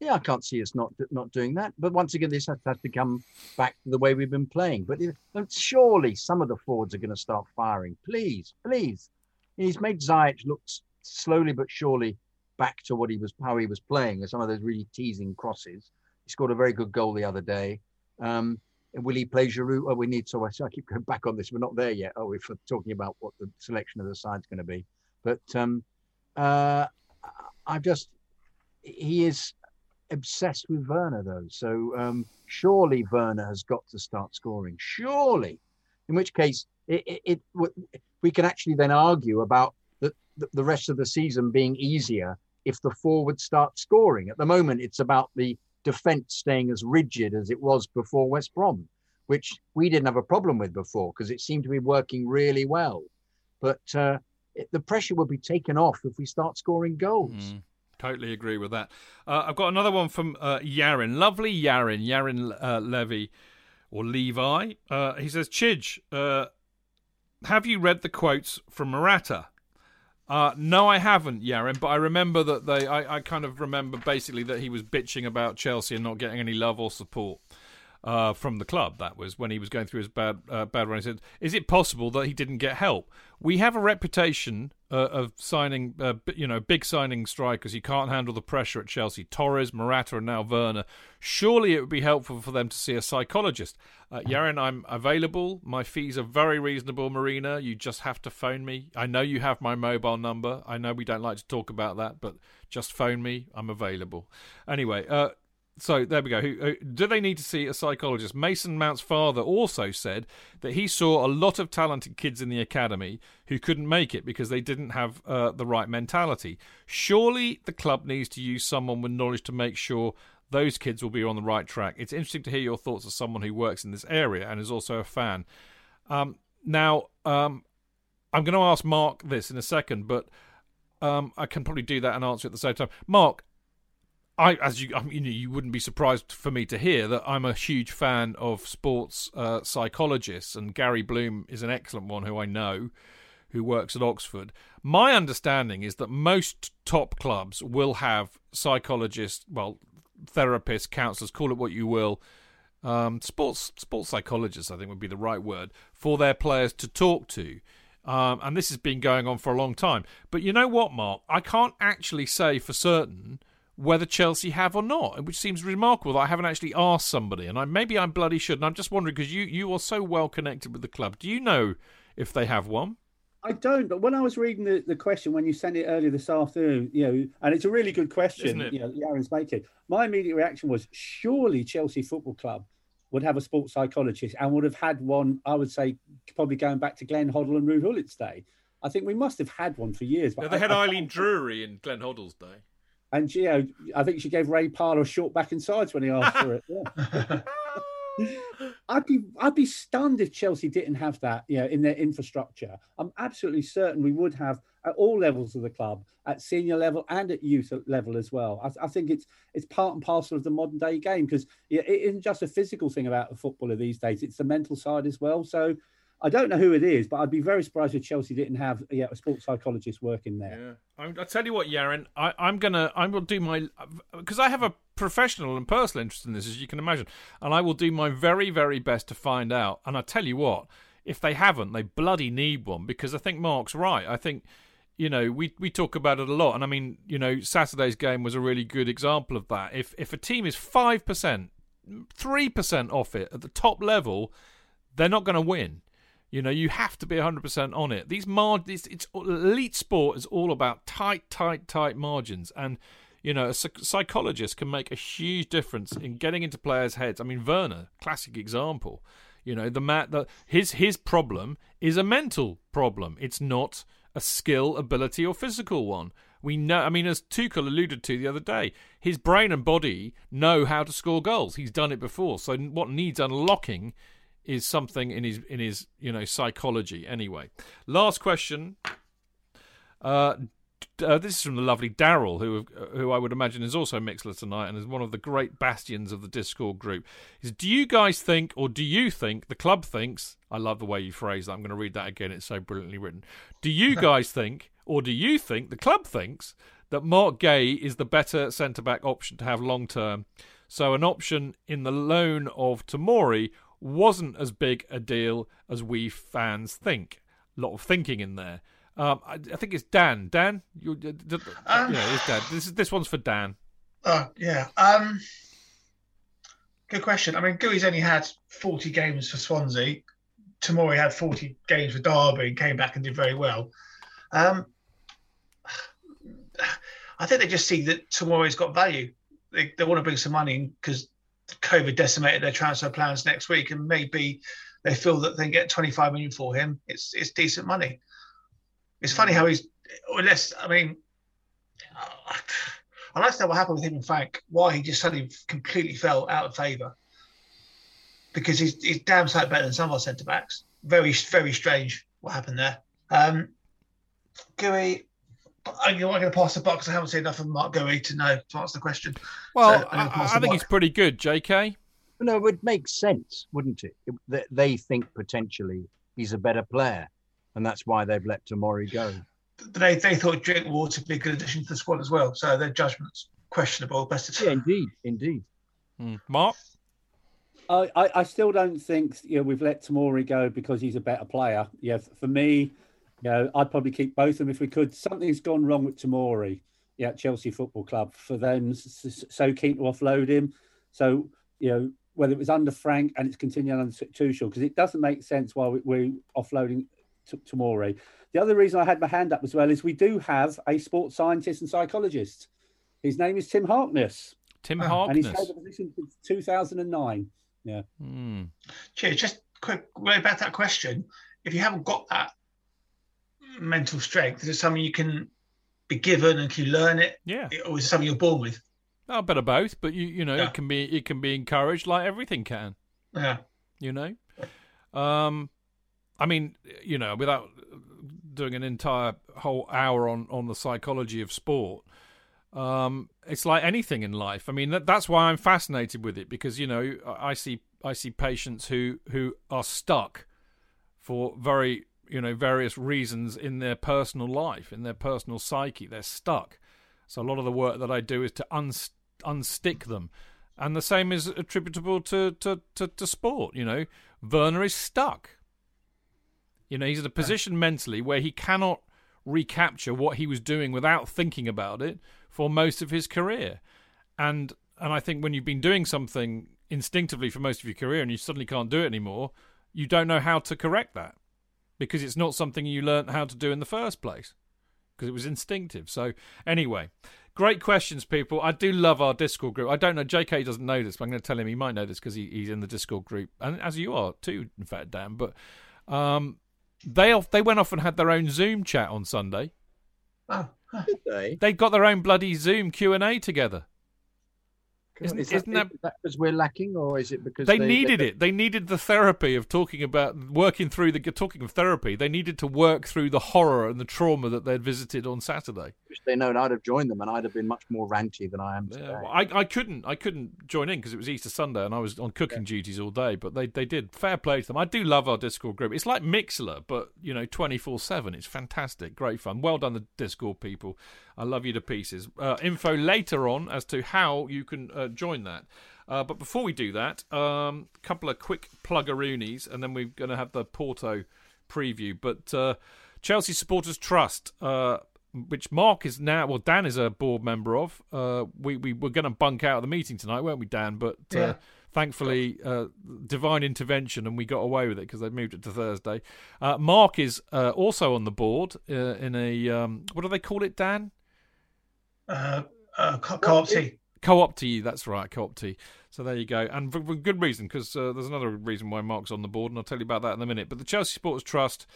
Yeah, I can't see us not not doing that. But once again, this has, has to come back to the way we've been playing. But if, surely some of the forwards are going to start firing. Please, please. He's made Ziyech look slowly but surely back to what he was, how he was playing, with some of those really teasing crosses. He scored a very good goal the other day. Um, will he play Giroud? Oh, we need so I keep going back on this. We're not there yet. Oh, we're talking about what the selection of the side's going to be. But um, uh, I just he is obsessed with Werner though. So um, surely Werner has got to start scoring. Surely, in which case it, it, it we can actually then argue about the, the rest of the season being easier if the forward start scoring. At the moment, it's about the defence staying as rigid as it was before West Brom, which we didn't have a problem with before because it seemed to be working really well. But uh, the pressure will be taken off if we start scoring goals. Mm,
totally agree with that. Uh, I've got another one from uh, Yarin. Lovely Yarin, Yarin uh, Levy or Levi. Uh, he says, Chidge, uh, have you read the quotes from Morata? Uh, no, I haven't, Yarin, but I remember that they. I, I kind of remember basically that he was bitching about Chelsea and not getting any love or support uh, from the club. That was when he was going through his bad uh, bad run. He said, "Is it possible that he didn't get help? We have a reputation uh, of signing, uh, you know, big signing strikers. He can't handle the pressure at Chelsea. Torres, Morata, and now Werner. Surely it would be helpful for them to see a psychologist. Uh, Yaron, I'm available. My fees are very reasonable, Marina. You just have to phone me. I know you have my mobile number. I know we don't like to talk about that, but just phone me. I'm available. Anyway, uh, so there we go. Do they need to see a psychologist? Mason Mount's father also said that he saw a lot of talented kids in the academy who couldn't make it because they didn't have uh, the right mentality. Surely the club needs to use someone with knowledge to make sure those kids will be on the right track. It's interesting to hear your thoughts as someone who works in this area and is also a fan. Um, now, um, I'm going to ask Mark this in a second, but um, I can probably do that and answer at the same time. Mark, I, as you, you, wouldn't be surprised for me to hear that I'm a huge fan of sports uh, psychologists, and Gary Bloom is an excellent one who I know, who works at Oxford. My understanding is that most top clubs will have psychologists, well, therapists, counsellors, call it what you will, um, sports sports psychologists, I think would be the right word for their players to talk to. Um, and this has been going on for a long time. But you know what, Mark? I can't actually say for certain whether Chelsea have or not, which seems remarkable that I haven't actually asked somebody, and I, maybe I bloody should. And I'm just wondering because you you are so well connected with the club. Do you know if they have one?
I don't, but when I was reading the, the question when you sent it earlier this afternoon, you know, and it's a really good question, you know, Aaron's making. My immediate reaction was surely Chelsea Football Club would have a sports psychologist and would have had one, I would say, probably going back to Glenn Hoddle and Ruud Gullit's day. I think we must have had one for years.
But yeah, they had I, Eileen I, Drewery in Glenn Hoddle's day.
And you I think she gave Ray Parlour a short back and sides when he asked for it. Yeah. I'd be I'd be stunned if Chelsea didn't have that, you know, in their infrastructure. I'm absolutely certain we would have at all levels of the club, at senior level and at youth level as well. I, I think it's it's part and parcel of the modern day game because it isn't just a physical thing about the footballer these days; it's the mental side as well. So I don't know who it is, but I'd be very surprised if Chelsea didn't have yeah, a sports psychologist working there.
Yeah, I, tell you what, Yaron, I, I'm gonna I will do my because I have a professional and personal interest in this, as you can imagine, and I will do my very very best to find out. And I tell you what, if they haven't, they bloody need one because I think Mark's right. I think you know, we we talk about it a lot, and I mean, you know, Saturday's game was a really good example of that. If if a team is five percent, three percent off it at the top level, they're not going to win. You know, you have to be 100% on it. These margins, it's elite sport is all about tight, tight, tight margins. And, you know, a psychologist can make a huge difference in getting into players' heads. I mean, Werner, classic example. You know, the mat that his his problem is a mental problem. It's not a skill, ability, or physical one. We know. I mean, as Tuchel alluded to the other day, his brain and body know how to score goals. He's done it before. So what needs unlocking is something in his in his you know psychology. Anyway, last question. Uh, uh, this is from the lovely Daryl, who who I would imagine is also Mixlr tonight and is one of the great bastions of the Discord group. Is do you guys think, or do you think the club thinks? I love the way you phrase that. I'm going to read that again. It's so brilliantly written. Do you guys think, or do you think the club thinks that Mark Guéhi is the better centre back option to have long term? So an option in the loan of Tomori wasn't as big a deal as we fans think. A lot of thinking in there. Um, I, I, think it's Dan. Dan, you, um, yeah, it's Dan. This is this one's for Dan.
Oh yeah. Um, good question. I mean, Guéhi's only had forty games for Swansea. Tomori had forty games for Derby and came back and did very well. Um, I think they just see that Tomori's got value. They, they want to bring some money in because COVID decimated their transfer plans next week, and maybe they feel that they can get 25 million for him. It's it's decent money. It's funny how he's, unless I mean, I'd like to know what happened with him and Frank. Why he just suddenly completely fell out of favour. Because he's he's damn sight better than some of our centre backs. Very very strange what happened there. Um, Guéhi, I'm not going to pass the buck because I haven't seen enough of Mark Guéhi to know to answer the question.
Well, so I, I think he's pretty good, J.K.
No, it would make sense, wouldn't it? it? They think potentially he's a better player, and that's why they've let Tomori go.
They they thought Drinkwater would be a good addition to the squad as well, so their judgment's questionable. Best of
yeah, indeed, indeed.
Mm. Mark.
I, I still don't think you know we've let Tomori go because he's a better player. Yeah, for me, you know, I'd probably keep both of them if we could. Something's gone wrong with Tomori, yeah, Chelsea Football Club for them. So keen to offload him. So you know, whether it was under Frank and it's continuing under Tuchel, because it doesn't make sense why we're offloading t- Tomori. The other reason I had my hand up as well is we do have a sports scientist and psychologist. His name is Tim Harkness.
Tim Harkness. And he's
held the position since 2009. Yeah.
Mm.
Cheers. Just quick, way about that question. If you haven't got that, mental strength? Is it something you can be given and can you learn it?
Yeah.
Or is it something you're born with?
Oh, a bit of both, but you you know yeah. it can be it can be encouraged like everything can.
Yeah.
You know, um, I mean, you know, without doing an entire whole hour on on the psychology of sport, um, it's like anything in life. I mean, that, that's why I'm fascinated with it because you know I see I see patients who who are stuck for very you know various reasons in their personal life, in their personal psyche. They're stuck. So a lot of the work that I do is to unstick them, and the same is attributable to, to to, to sport. You know, Werner is stuck. You know, he's in a position mentally where he cannot recapture what he was doing without thinking about it for most of his career. And and I think when you've been doing something instinctively for most of your career and you suddenly can't do it anymore, you don't know how to correct that because it's not something you learnt how to do in the first place because it was instinctive. So anyway, great questions, people. I do love our Discord group. I don't know, JK doesn't know this, but I'm going to tell him he might know this because he, he's in the Discord group, and as you are too, in fact, Dan. But um, they off, they went off and had their own Zoom chat on Sunday.
Oh,
Did they?
They got their own bloody Zoom Q and A together. Isn't-
is
isn't that-
that because we're lacking, or is it because
They needed it. They needed the therapy of talking about working through the talking of therapy. They needed to work through the horror and the trauma that they'd visited on Saturday.
Wish they known I'd have joined them, and I'd have been much more ranty than I am today.
Yeah, well, I, I couldn't I couldn't join in because it was Easter Sunday and I was on cooking duties all day. But they, they did fair play to them. I do love our Discord group. It's like Mixlr, but you know twenty four seven. It's fantastic, great fun. Well done, the Discord people. I love you to pieces. Uh, info later on as to how you can uh, join that. Uh, but before we do that, a um, couple of quick pluggeroonies, and then we're going to have the Porto preview. But uh, Chelsea Supporters Trust, uh, which Mark is now, well, Dan is a board member of. Uh, we we were going to bunk out of the meeting tonight, weren't we, Dan? But uh,
Yeah.
thankfully, uh, divine intervention, and we got away with it because they moved it to Thursday. Uh, Mark is uh, also on the board uh, in a um, what do they call it, Dan?
Uh, uh, co- co-op.
Co-opty, that's right, co-opty. So there you go, and for, for good reason because uh, there's another reason why Mark's on the board, and I'll tell you about that in a minute. But the Chelsea Supporters Trust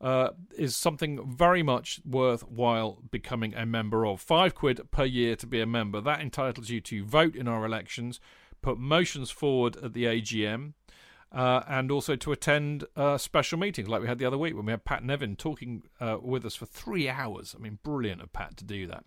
uh, is something very much worthwhile becoming a member of. Five quid per year to be a member. That entitles you to vote in our elections, put motions forward at the AGM. Uh, and also to attend uh, special meetings like we had the other week when we had Pat Nevin talking uh, with us for three hours. I mean, brilliant of Pat to do that.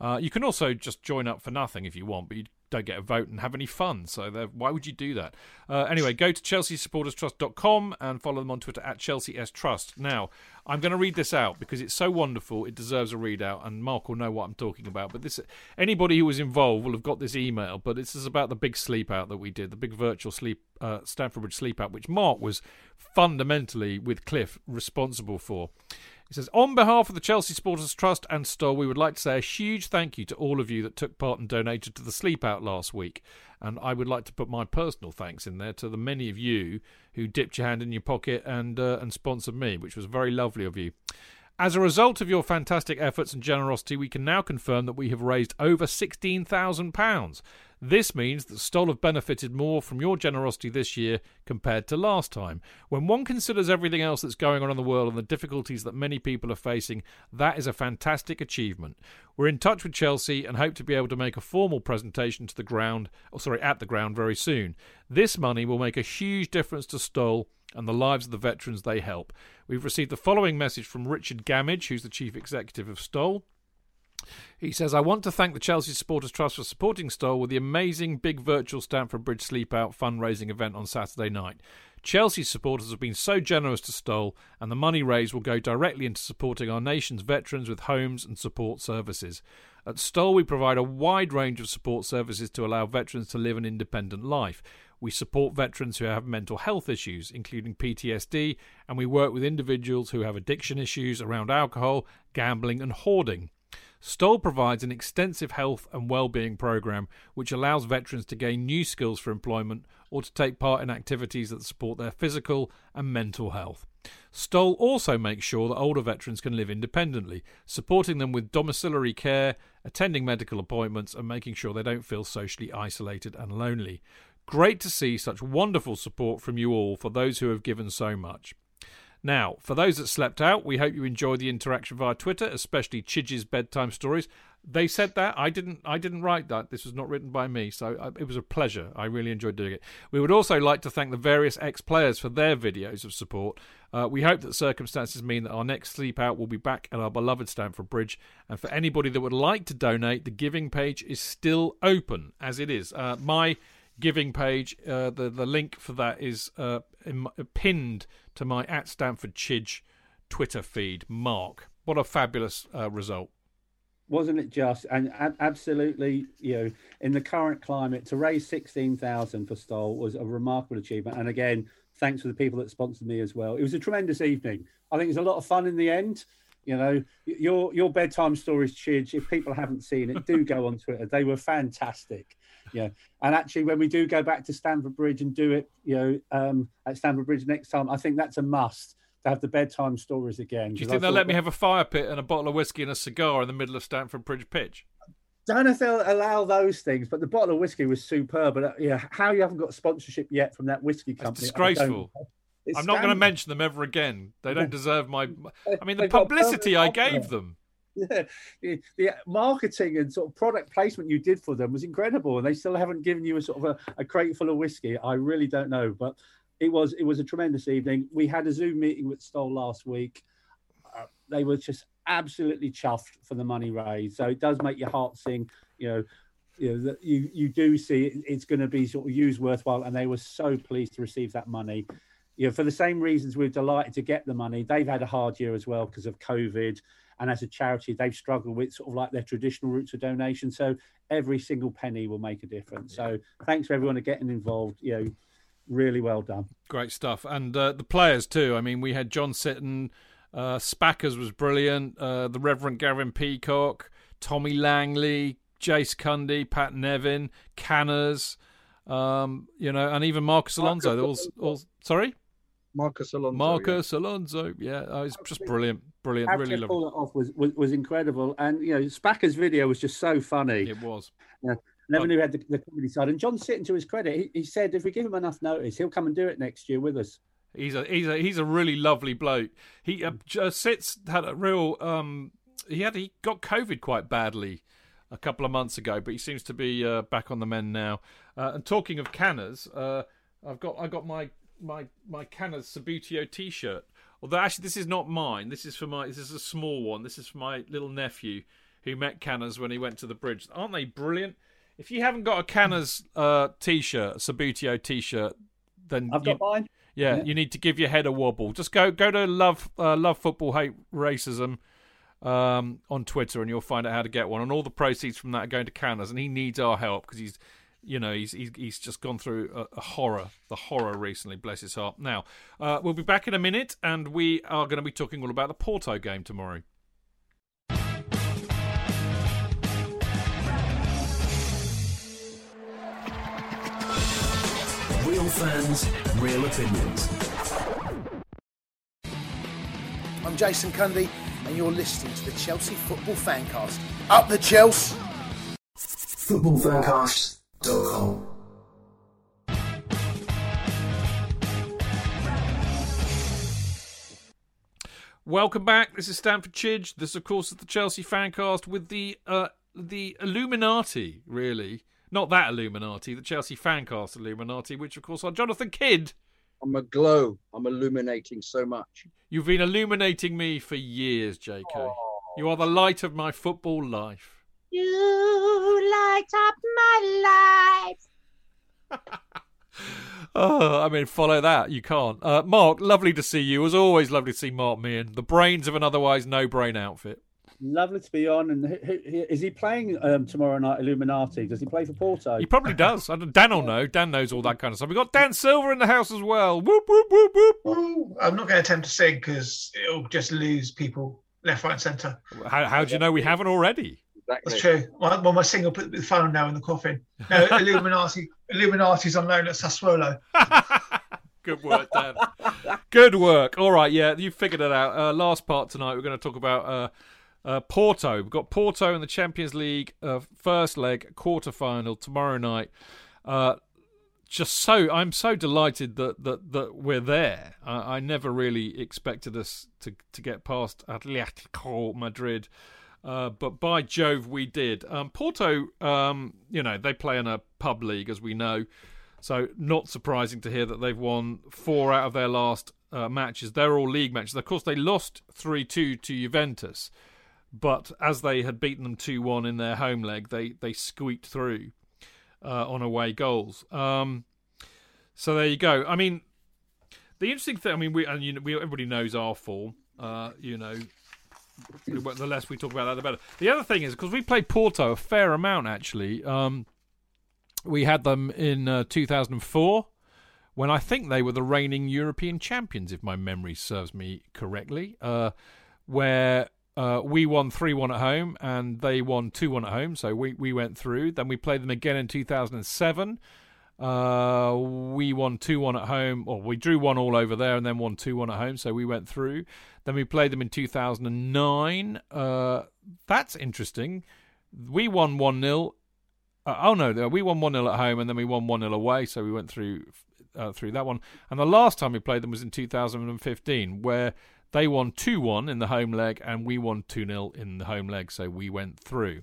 Uh, you can also just join up for nothing if you want, but you don't get a vote and have any fun. So why would you do that? Uh, anyway, go to chelseasupporterstrust.com and follow them on Twitter at Chelsea S Trust. Now, I'm going to read this out because it's so wonderful. It deserves a read out, and Mark will know what I'm talking about. But this, anybody who was involved will have got this email. But this is about the big sleep out that we did, the big virtual sleep, uh, Stamford Bridge sleep out, which Mark was fundamentally with Cliff responsible for. He says, On behalf of the Chelsea Supporters Trust and Stoll, we would like to say a huge thank you to all of you that took part and donated to the sleep out last week. And I would like to put my personal thanks in there to the many of you who dipped your hand in your pocket and uh, and sponsored me, which was very lovely of you. As a result of your fantastic efforts and generosity, we can now confirm that we have raised over £16,000. This means that Stoll have benefited more from your generosity this year compared to last time. When one considers everything else that's going on in the world and the difficulties that many people are facing, that is a fantastic achievement. We're in touch with Chelsea and hope to be able to make a formal presentation to the ground, or sorry, at the ground very soon. This money will make a huge difference to Stoll and the lives of the veterans they help. We've received the following message from Richard Gamage, who's the chief executive of Stoll. He says, I want to thank the Chelsea Supporters Trust for supporting Stoll with the amazing big virtual Stamford Bridge Sleep Out fundraising event on Saturday night. Chelsea supporters have been so generous to Stoll, and the money raised will go directly into supporting our nation's veterans with homes and support services. At Stoll, we provide a wide range of support services to allow veterans to live an independent life. We support veterans who have mental health issues, including PTSD, and we work with individuals who have addiction issues around alcohol, gambling, and hoarding. Stoll provides an extensive health and well-being program which allows veterans to gain new skills for employment or to take part in activities that support their physical and mental health. Stoll also makes sure that older veterans can live independently, supporting them with domiciliary care, attending medical appointments, and making sure they don't feel socially isolated and lonely. Great to see such wonderful support from you all for those who have given so much. Now, for those that slept out, we hope you enjoyed the interaction via Twitter, especially Chidge's bedtime stories. They said that I didn't. I didn't write that. This was not written by me, so I, it was a pleasure. I really enjoyed doing it. We would also like to thank the various ex-players for their videos of support. Uh, we hope that circumstances mean that our next sleep out will be back at our beloved Stamford Bridge. And for anybody that would like to donate, the giving page is still open as it is. Uh, my giving page. Uh, the the link for that is uh, in, my- pinned to my at Stamford Chidge Twitter feed. Mark, what a fabulous uh, result!
wasn't it just and absolutely you know in the current climate to raise 16,000 for Stoll was a remarkable achievement and again thanks to the people that sponsored me as well it was a tremendous evening i think it was a lot of fun in the end You know, your your bedtime stories, Chidge. If people haven't seen it, do go on Twitter. They were fantastic. Yeah, and actually, when we do go back to Stamford Bridge and do it, you know, um, at Stamford Bridge next time, I think that's a must to have the bedtime stories again.
Do you think they'll let me have a fire pit and a bottle of whiskey and a cigar in the middle of Stamford Bridge pitch?
Don't know if they'll allow those things, but the bottle of whiskey was superb. But uh, yeah, how you haven't got sponsorship yet from that whiskey company?
It's disgraceful. I'm not going to mention them ever again. They don't deserve my. I mean, the publicity I gave them.
The, the, marketing and sort of product placement you did for them was incredible, and they still haven't given you a sort of a, a crate full of whiskey. I really don't know, but it was it was a tremendous evening. We had a Zoom meeting with Stoll last week. Uh, they were just absolutely chuffed for the money raised. So it does make your heart sing. You know, you know that you you do see it, it's going to be sort of used worthwhile, and they were so pleased to receive that money. You know, for the same reasons we're delighted to get the money. They've had a hard year as well because of COVID, and as a charity, they've struggled with sort of like their traditional routes of donation. So every single penny will make a difference. So thanks for everyone for getting involved. You know, really well done.
Great stuff, and uh, the players too. I mean, we had John Sitton. Uh, Spackers was brilliant. Uh, the Reverend Gavin Peacock, Tommy Langley, Jace Cundy, Pat Nevin, Canners, um, you know, and even Marcos Alonso. Marcos all, all, sorry,
Marcos Alonso.
Marcos yeah. Alonso. Yeah, oh, it's just brilliant, brilliant. really lovely.
Pull it off was, was was incredible, and you know, Spacker's video was just so funny.
It was.
Yeah. Never knew he had the, the comedy side. And John Sitton, to his credit, he, he said if we give him enough notice, he'll come and do it next year with us.
He's a he's a he's a really lovely bloke. He uh, uh, sits had a real um he had he got COVID quite badly a couple of months ago, but he seems to be uh, back on the mend now. Uh, and talking of canners, uh, I've got I got my my my canners Subbuteo T-shirt. Although actually this is not mine. This is for my this is a small one. This is for my little nephew who met canners when he went to the bridge. Aren't they brilliant? If you haven't got a canners uh, T-shirt, Subbuteo T-shirt, then
I've
you,
got mine.
Yeah, yeah, you need to give your head a wobble. Just go go to love uh, love football hate racism um, on Twitter, and you'll find out how to get one. And all the proceeds from that are going to Canners, and he needs our help because he's, you know, he's he's, he's just gone through a, a, horror, the horror recently. Bless his heart. Now uh, we'll be back in a minute, and we are going to be talking all about the Porto game tomorrow.
Real fans, real opinions.
I'm Jason Cundy, and you're listening to the Chelsea Football Fancast. Up the Chelsea!
Footballfancast.com
Welcome back. This is Stamford Chidge. This, of course, is the Chelsea Fancast with the uh, the Illuminati, really not that Illuminati, the Chelsea fancast Illuminati, which of course are Jonathan Kydd.
I'm a glow. I'm illuminating so much.
You've been illuminating me for years, JK. Oh. You are the light of my football life.
You light up my life.
oh, I mean, follow that. You can't. Uh, Mark, lovely to see you. It was always lovely to see Mark Meehan, the brains of an otherwise no brain outfit.
Lovely to be on. And is he playing um, tomorrow night? Illuminati? Does he play for Porto?
He probably does. Dan will know. Dan knows all that kind of stuff. We've got Dan Silver in the house as well. Whoop whoop whoop whoop.
I'm not going to attempt to sing because it'll just lose people left, right, and centre.
How, how do you know we haven't already?
Exactly. That's true. Well, my single put the phone now in the coffin. No, Illuminati. Illuminati's on loan at Sassuolo.
Good work, Dan. Good work. All right, yeah, you figured it out. Uh, last part tonight, we're going to talk about. Uh, uh, Porto. We've got Porto in the Champions League uh, first leg quarter final tomorrow night. Uh, just so I'm so delighted that that, that we're there. I, I never really expected us to to get past Atletico Madrid. Uh, but by Jove, we did. Um, Porto, um, you know, they play in a pub league, as we know. So, not surprising to hear that they've won four out of their last uh, matches. They're all league matches. Of course, they lost 3 2 to Juventus. But as they had beaten them 2 1 in their home leg, they, they squeaked through uh, on away goals. Um, so there you go. I mean, the interesting thing, I mean, we, and you know, we, everybody knows our form, uh, you know. The less we talk about that, the better. The other thing is because we played Porto a fair amount actually. Um, we had them in uh, 2004 when I think they were the reigning European champions, if my memory serves me correctly. Uh, where uh, we won 3 1 at home and they won 2 1 at home. So we, we went through. Then we played them again in 2007. Uh, we won 2 1 at home, or we drew 1 all over there and then won 2 1 at home. So we went through. Then we played them in 2009. Uh, that's interesting. We won 1 0. Uh, oh, no, we won 1 0 at home and then we won 1 0 away. So we went through. Uh, through that one, and the last time we played them was in 2015, where they won 2 1 in the home leg, and we won 2 0 in the home leg, so we went through.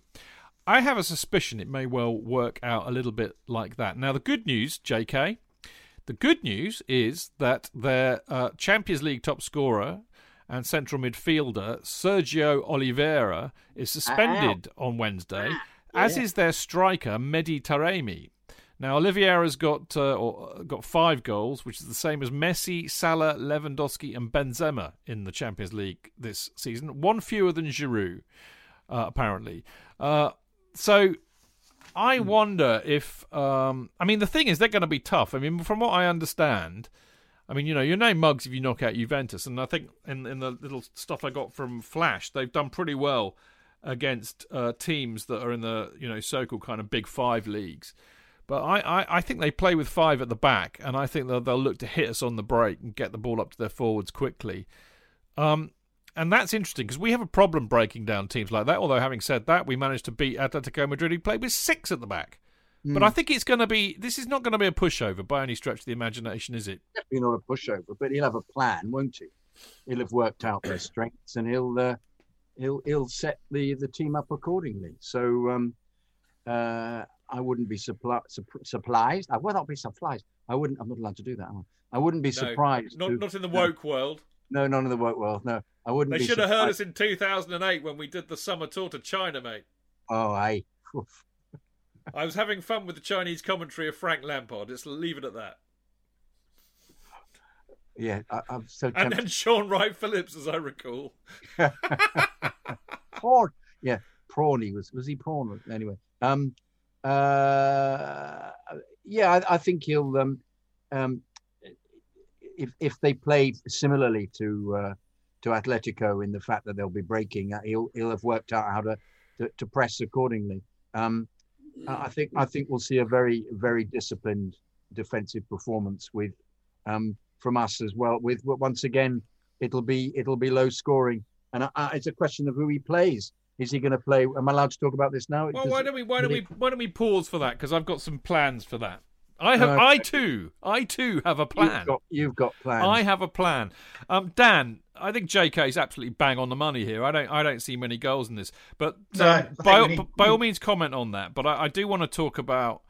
I have a suspicion it may well work out a little bit like that. Now, the good news, JK, the good news is that their uh, Champions League top scorer and central midfielder, Sergio Oliveira, is suspended on Wednesday, as is their striker, Mehdi Taremi. Now Oliveira's got uh, or, got five goals, which is the same as Messi, Salah, Lewandowski, and Benzema in the Champions League this season. One fewer than Giroud, uh, apparently. Uh, so I wonder if um, I mean the thing is they're going to be tough. I mean, from what I understand. I mean, you know, your name mugs if you knock out Juventus, and I think in in the little stuff I got from Flash, they've done pretty well against uh, teams that are in the you know so-called kind of big five leagues. But I, I, I think they play with five at the back, and I think they'll, they'll look to hit us on the break and get the ball up to their forwards quickly. Um, and that's interesting because we have a problem breaking down teams like that. Although, having said that, we managed to beat Atletico Madrid, who played with six at the back. But
Mm.
I think it's going to be. This is not going to be a pushover by any stretch of the imagination, is it?
Definitely not a pushover, but he'll have a plan, won't he? He'll have worked out their strengths and he'll uh, he'll he'll set the the team up accordingly. So um, uh, I wouldn't be suppli- supp- surprised. I will not be surprised. I wouldn't. I'm not allowed to do that. I? I wouldn't be surprised.
Not,
to-
not in the woke world.
No, none of the woke world. No, I wouldn't.
They should have heard us in 2008 when we did the summer tour to China, mate.
Oh, I.
I was having fun with the Chinese commentary of Frank Lampard. Let's leave it at that.
Yeah, I, I'm so
And then Shaun Wright Phillips, as I recall.
prawn. Yeah, prawny was was he prawn? Anyway, um, uh, yeah, I, I think he'll um, um, if if they play similarly to uh, to Atletico in the fact that they'll be breaking, uh, he'll he'll have worked out how to to, to press accordingly. Um, I I think I think we'll see a very very disciplined defensive performance with um, from us as well. With once again, it'll be it'll be low scoring, and I, I, it's a question of who he plays. Is he going to play? Am I allowed to talk about this now?
Well,
Does
why don't we why don't we why don't we pause for that? Because I've got some plans for that. I have
Okay.
I too I too have a plan.
You've got, you've got plans.
I have a plan. Um, Dan, I think JK is absolutely bang on the money here. I don't I don't see many goals in this, but
No, I
um, by
we need-
by all means comment on that. But I, I do want to talk about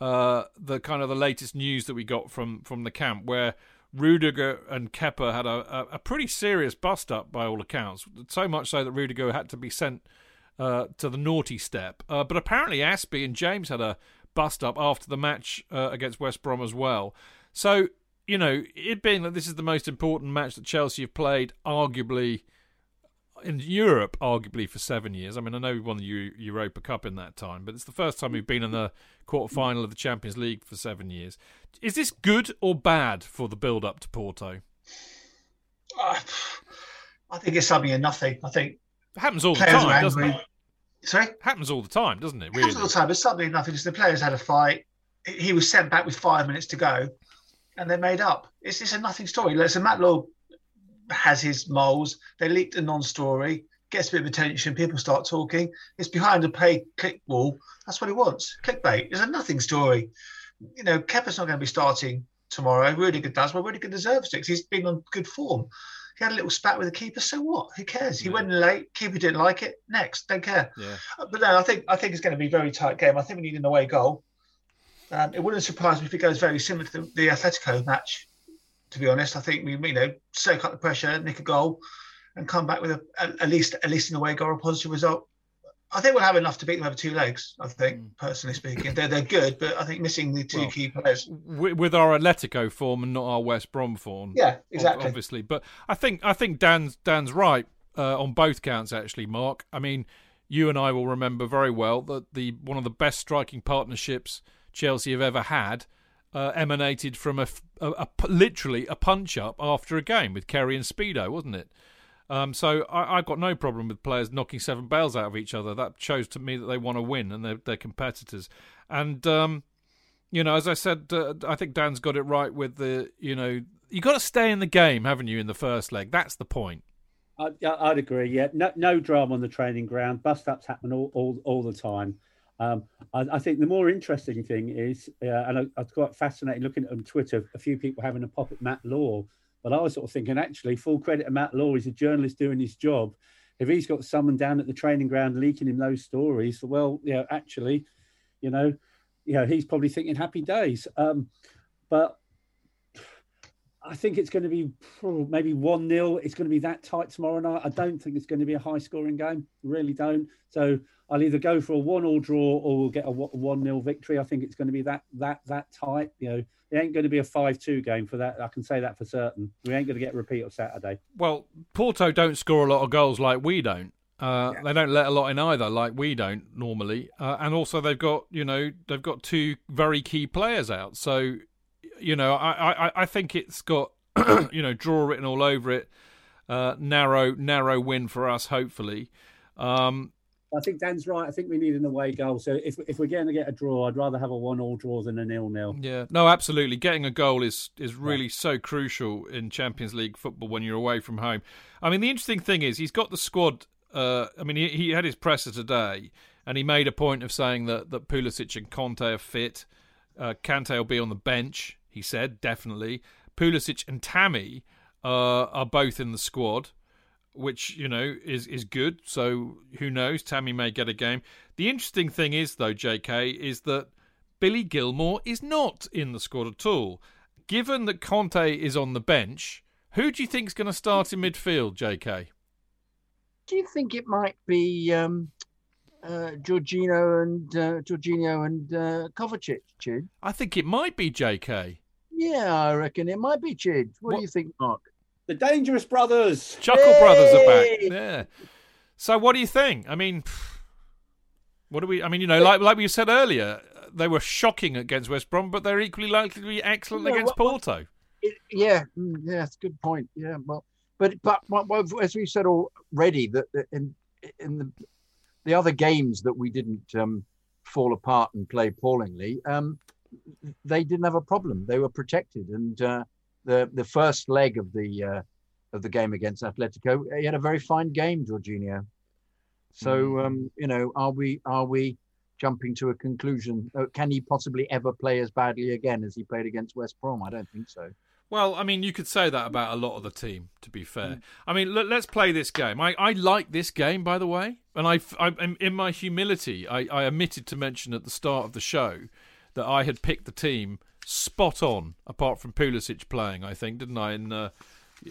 uh, the kind of the latest news that we got from from the camp where. Rudiger and Kepa had a, a, a pretty serious bust up by all accounts. So much so that Rudiger had to be sent uh, to the naughty step. Uh, but apparently, Aspie and James had a bust up after the match uh, against West Brom as well. So, you know, it being that this is the most important match that Chelsea have played, arguably in Europe, arguably for seven years. I mean, I know we won the Eu- Europa Cup in that time, but it's the first time we've been in the quarter final of the Champions League for seven years. Is this good or bad for the build up to Porto?
Uh, I think it's something and nothing. I think
It happens all the time, doesn't it?
Sorry?
Happens all the time, doesn't it?
It
Really?
happens all the time. It's something nothing. Just the players had a fight. He was sent back with five minutes to go, and they made up. It's it's a nothing story. Listen, Matt Law has his moles. They leaked a non-story. Gets a bit of attention. People start talking. It's behind a pay click wall. That's what he wants. Clickbait. It's a nothing story. You know, Kepa's not going to be starting tomorrow. Rudiger does. Well, Rudiger deserves it 'cause he's been on good form. He had a little spat with the keeper. So what? Who cares? He went late. Keeper didn't like it. Next, don't care.
Yeah.
But no, I think I think it's going to be a very tight game. I think we need an away goal. Um, it wouldn't surprise me if it goes very similar to the, the Atletico match. To be honest, I think we you know soak up the pressure, nick a goal, and come back with a, at at least at least an away goal, a positive result. I think we'll have enough to beat them over two legs. I think, personally speaking, they're they're good, but I think missing the two
Well,
key players.
with, with our Atletico form and not our West Brom form.
Yeah, exactly.
Obviously, but I think I think Dan's Dan's right uh, on both counts. Actually, Mark. I mean, you and I will remember very well that the one of the best striking partnerships Chelsea have ever had uh, emanated from a, a- a literally a punch up after a game with Kerry and Speedie, wasn't it? Um, so I, I've got no problem with players knocking seven bails out of each other. That shows to me that they want to win and they're, they're competitors. And um, you know, as I said, uh, I think Dan's got it right with the you know you got to stay in the game, haven't you, in the first leg? That's the point.
I, I'd agree. Yeah, no, no drama on the training ground. Bust ups happen all, all, all the time. Um, I, I think the more interesting thing is, uh, and I, I was quite fascinated looking at on Twitter, a few people having a pop at Matt Law. But I was sort of thinking, actually, full credit to Matt Law. He's a journalist doing his job. If he's got someone down at the training ground leaking him those stories, well, you know, actually, you know, you know, he's probably thinking happy days. Um, but I think it's going to be oh, maybe 1 0. It's going to be that tight tomorrow night. I don't think it's going to be a high scoring game. Really don't. So I'll either go for a 1 all draw or we'll get a 1 0 victory. I think it's going to be that that that tight. You know, it ain't going to be a 5 2 game for that. I can say that for certain. We ain't going to get a repeat of Saturday.
Well, Porto don't score a lot of goals like we don't. Uh, They don't let a lot in either, like we don't normally. Uh, and also, they've got you know they've got two very key players out. So, you know, I I, I think it's got you know draw written all over it. Uh, narrow narrow win for us, hopefully. Um,
I think Dan's right. I think we need an away goal. So if, if we're going to get a draw, I'd rather have a 1 all draw than a nil nil.
Yeah, no, absolutely. Getting a goal is is really so crucial in Champions League football when you're away from home. I mean, the interesting thing is he's got the squad. Uh, I mean, he, he had his presser today, and he made a point of saying that that Pulisic and Kante are fit. Uh, Kante will be on the bench. He said definitely. Pulisic and Tammy uh, are both in the squad which you know is is good. So who knows? Tammy may get a game. The interesting thing is though, J.K. is that Billy Gilmour is not in the squad at all. Given that Kante is on the bench, who do you think is going to start in midfield, J.K.?
Do you think it might be um, uh, Jorginho and uh, Jorginho and uh, Kovacic?
I think it might be J.K.
Yeah, I reckon it might be Chid. What, do you think, Mark?
The Dangerous Brothers.
Chuckle Brothers are back. Yeah. So what do you think? I mean, what do we? I mean, you know, like like we said earlier, they were shocking against West Brom, but they're equally likely to be excellent
Yeah,
against
well-
Porto.
It, yeah, mm, yeah, that's a good point. Yeah, well, but but, but, but as we said already, that that in in the the other games that we didn't um, fall apart and play appallingly, um, they didn't have a problem. They were protected, and uh, the the first leg of the uh, of the game against Atletico, he had a very fine game, Jorginho. So um, you know, are we are we jumping to a conclusion? Uh, can he possibly ever play as badly again as he played against West Brom? I don't think so.
Well, I mean, you could say that about a lot of the team. To be fair,
Mm.
I mean, let, let's play this game. I, I like this game, by the way, and I, I in my humility, I, I omitted to mention at the start of the show that I had picked the team spot on, apart from Pulisic playing. I think, didn't I? In uh,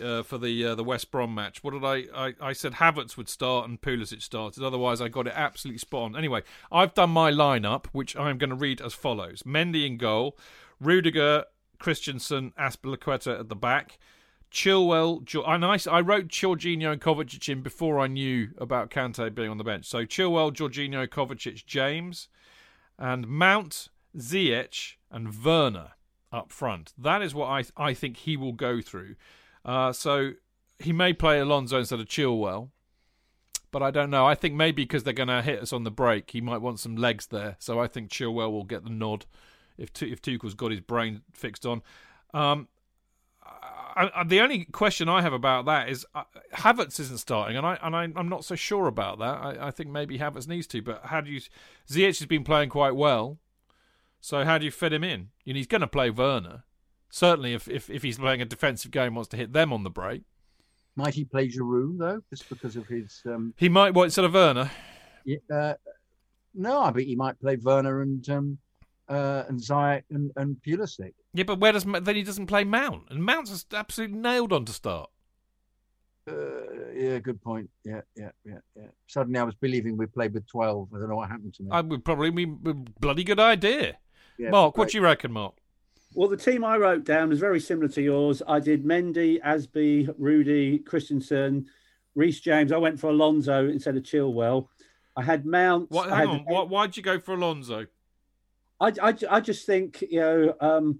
uh, for the uh, the West Brom match, what did I, I? I said Havertz would start and Pulisic started. Otherwise, I got it absolutely spot on. Anyway, I've done my lineup, which I'm going to read as follows: Mendy in goal, Rudiger, Christensen, Azpilicueta at the back. Chilwell, and I, I wrote Jorginho and Kovacic in before I knew about Kante being on the bench. So Chilwell, Jorginho, Kovacic, James, and Mount, Ziyech, and Werner up front. That is what I I think he will go through. Uh, so he may play Alonso instead of Chilwell, but I don't know. I think maybe because they're going to hit us on the break, he might want some legs there. So I think Chilwell will get the nod if Tu- if Tuchel's got his brain fixed on. Um, I, I, the only question I have about that is uh, Havertz isn't starting, and I and I, I'm not so sure about that. I, I think maybe Havertz needs to, but how do you? Ziyech has been playing quite well, so how do you fit him in? You know, he's going to play Werner. Certainly, if, if if he's playing a defensive game, wants to hit them on the break.
Might he play Giroud though, just because of his? Um,
He might what instead of Werner.
yeah, uh, no, I bet he might play Werner and um, uh, and Ziyech and, and Pulisic.
Yeah, but where does then he doesn't play Mount, and Mount's just absolutely nailed on to start.
Uh, yeah, good point. Yeah, yeah, yeah, yeah. Suddenly, I was believing we played with twelve. I don't know what happened to me.
I would probably be a bloody good idea.
Yeah,
Mark, what do you reckon, Mark?
Well, the team I wrote down is very similar to yours. I did Mendy, Asby, Rudy, Christensen, Reece James. I went for Alonso instead of Chilwell. I had Mount.
What,
I
hang
had-
on, why, why'd you go for Alonso?
I, I, I just think you know um,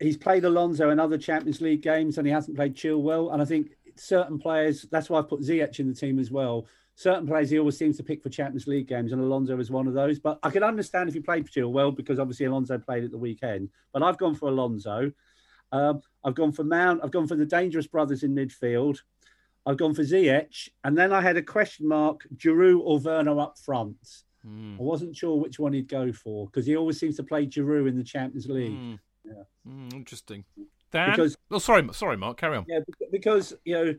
he's played Alonso in other Champions League games and he hasn't played Chilwell, and I think certain players. That's why I've put Ziyech in the team as well. Certain players he always seems to pick for Champions League games, and Alonso is one of those. But I can understand if he played for Chilwell because obviously Alonso played at the weekend. But I've gone for Alonso. Um, I've gone for Mount. I've gone for the dangerous brothers in midfield. I've gone for Ziyech, and then I had a question mark: Giroud or Werner up front.
Mm.
I wasn't sure which one he'd go for because he always seems to play Giroud in the Champions League.
Mm.
Yeah.
Mm, interesting. Dan?
Because-
oh, sorry, sorry, Mark. Carry on.
Yeah, because you know,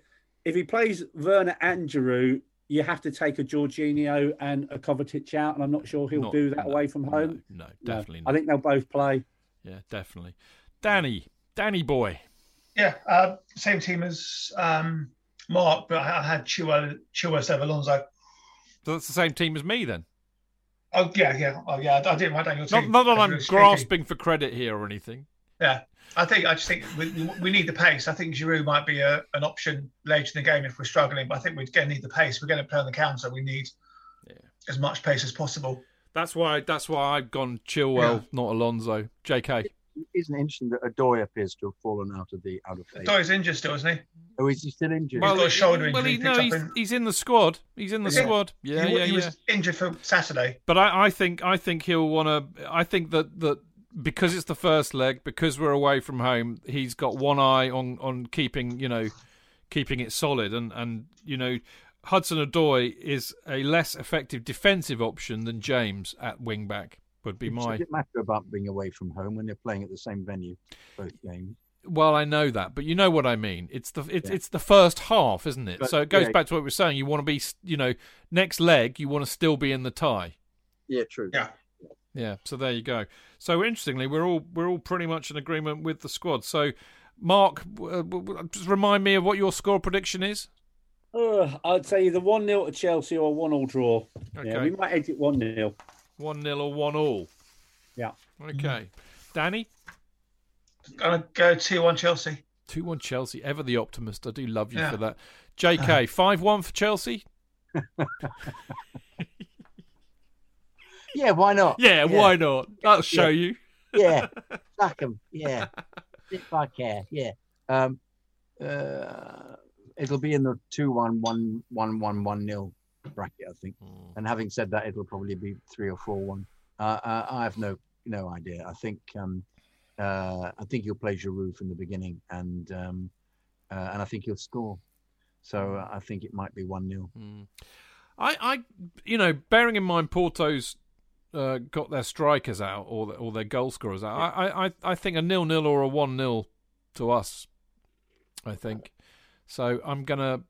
if he plays Werner and Giroud, you have to take a Jorginho and a Kovacic out, and I'm not sure he'll
Not-
do that
no,
away from home.
No, definitely
I
not.
think they'll both play.
Yeah, definitely. Danny, Danny boy.
Yeah, uh, same team as um, Mark, but I, I had Chua Chua instead of Alonso.
So that's the same team as me then.
Oh yeah, yeah, oh yeah. I, I didn't write down your
Not,
team.
not that I'm
Really speaking.
grasping for credit here or anything.
Yeah, I think I just think we, we need the pace. I think Giroud might be a, an option later in the game if we're struggling, but I think we're going to need the pace. We're going to play on the counter. We need as much pace as possible.
That's why. That's why I've gone Chilwell,
Yeah.
not Alonso. J.K.
Isn't it interesting that Odoi appears to have fallen out of the out of phase?
Doy's injured still, isn't he?
Oh, is he still injured?
Well, got a shoulder
well,
injury
he,
he
no, he's,
in-
he's in the squad. He's in the
Yeah.
squad. Yeah,
he,
yeah,
he
yeah.
was injured for Saturday.
But I, I think I think he'll want to. I think that that because it's the first leg, because we're away from home, he's got one eye on on keeping you know keeping it solid, and and you know Hudson Odoi is a less effective defensive option than James at wing back. Would be
Does
my
it matter about being away from home when they're playing at the same venue, both games?
well, I know that, but you know what I mean. It's the it's
Yeah.
it's the first half, isn't it?
But,
so it goes
yeah.
back to what we are saying. You want to be, you know, next leg, you want to still be in the tie.
Yeah, true.
Yeah.
Yeah, so there you go. So interestingly, we're all we're all pretty much in agreement with the squad. So, Mark, uh, w- w- just remind me of what your score prediction is.
Uh, I'd say either 1 0 to Chelsea or 1 all draw. Yeah, we might edge it 1 0.
One 0 or one all.
Yeah.
Okay, Danny,
Gonna go two one Chelsea.
two one Chelsea. Ever the optimist. I do love you
Yeah.
for that. J.K. five one for Chelsea.
Yeah, why not?
Yeah, why not? That'll show
Yeah.
you.
Yeah, fuck 'em. Yeah, if I care. Yeah. Um, uh, it'll be in the two one one one one one nil bracket, I think. And having said that, it'll probably be three or four one. Uh, uh, I have no no idea. I think um, uh, I think he'll play Giroud from the beginning, and um, uh, and I think he'll score. So uh, I think it might be one 0
I, I, you know, bearing in mind Porto's uh, got their strikers out or or their goal scorers out, I, I, I- I think a nil nil or a one nil to us. I think so. I'm gonna,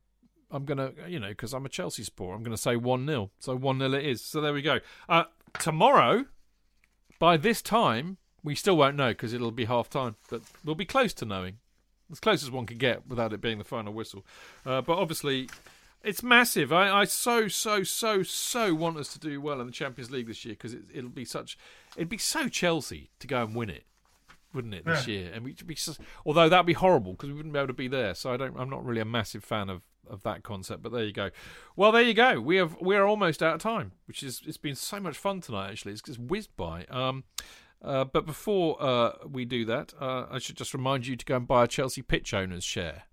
I'm gonna, you know, because I'm a Chelsea supporter, I'm gonna say one 0 So one 0 it is. So there we go. Uh, tomorrow, by this time, we still won't know because it'll be half time, but we'll be close to knowing as close as one could get without it being the final whistle. Uh, but obviously, it's massive. I, I so so so so want us to do well in the Champions League this year because it, it'll be such. It'd be so Chelsea to go and win it, wouldn't it this
Yeah.
year? And we'd be so, although that'd be horrible because we wouldn't be able to be there. So I don't. I'm not really a massive fan of. Of that concept, but there you go. Well, there you go. We have we are almost out of time, which is it's been so much fun tonight. Actually, it's just whizzed by. Um, uh, but before uh, we do that, uh, I should just remind you to go and buy a Chelsea pitch owners share.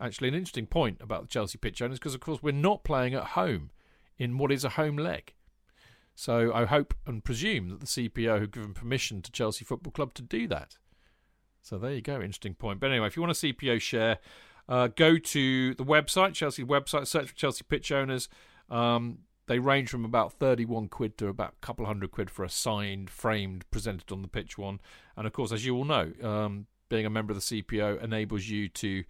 Actually, an interesting point about the Chelsea pitch owners because, of course, we're not playing at home in what is a home leg. So I hope and presume that the CPO have given permission to Chelsea Football Club to do that. So there you go, interesting point. But anyway, if you want a CPO share, uh, go to the website, Chelsea website, search for Chelsea pitch owners. Um, they range from about 31 quid to about a couple hundred quid for a signed, framed, presented on the pitch one. And of course, as you all know, um, being a member of the CPO enables you to,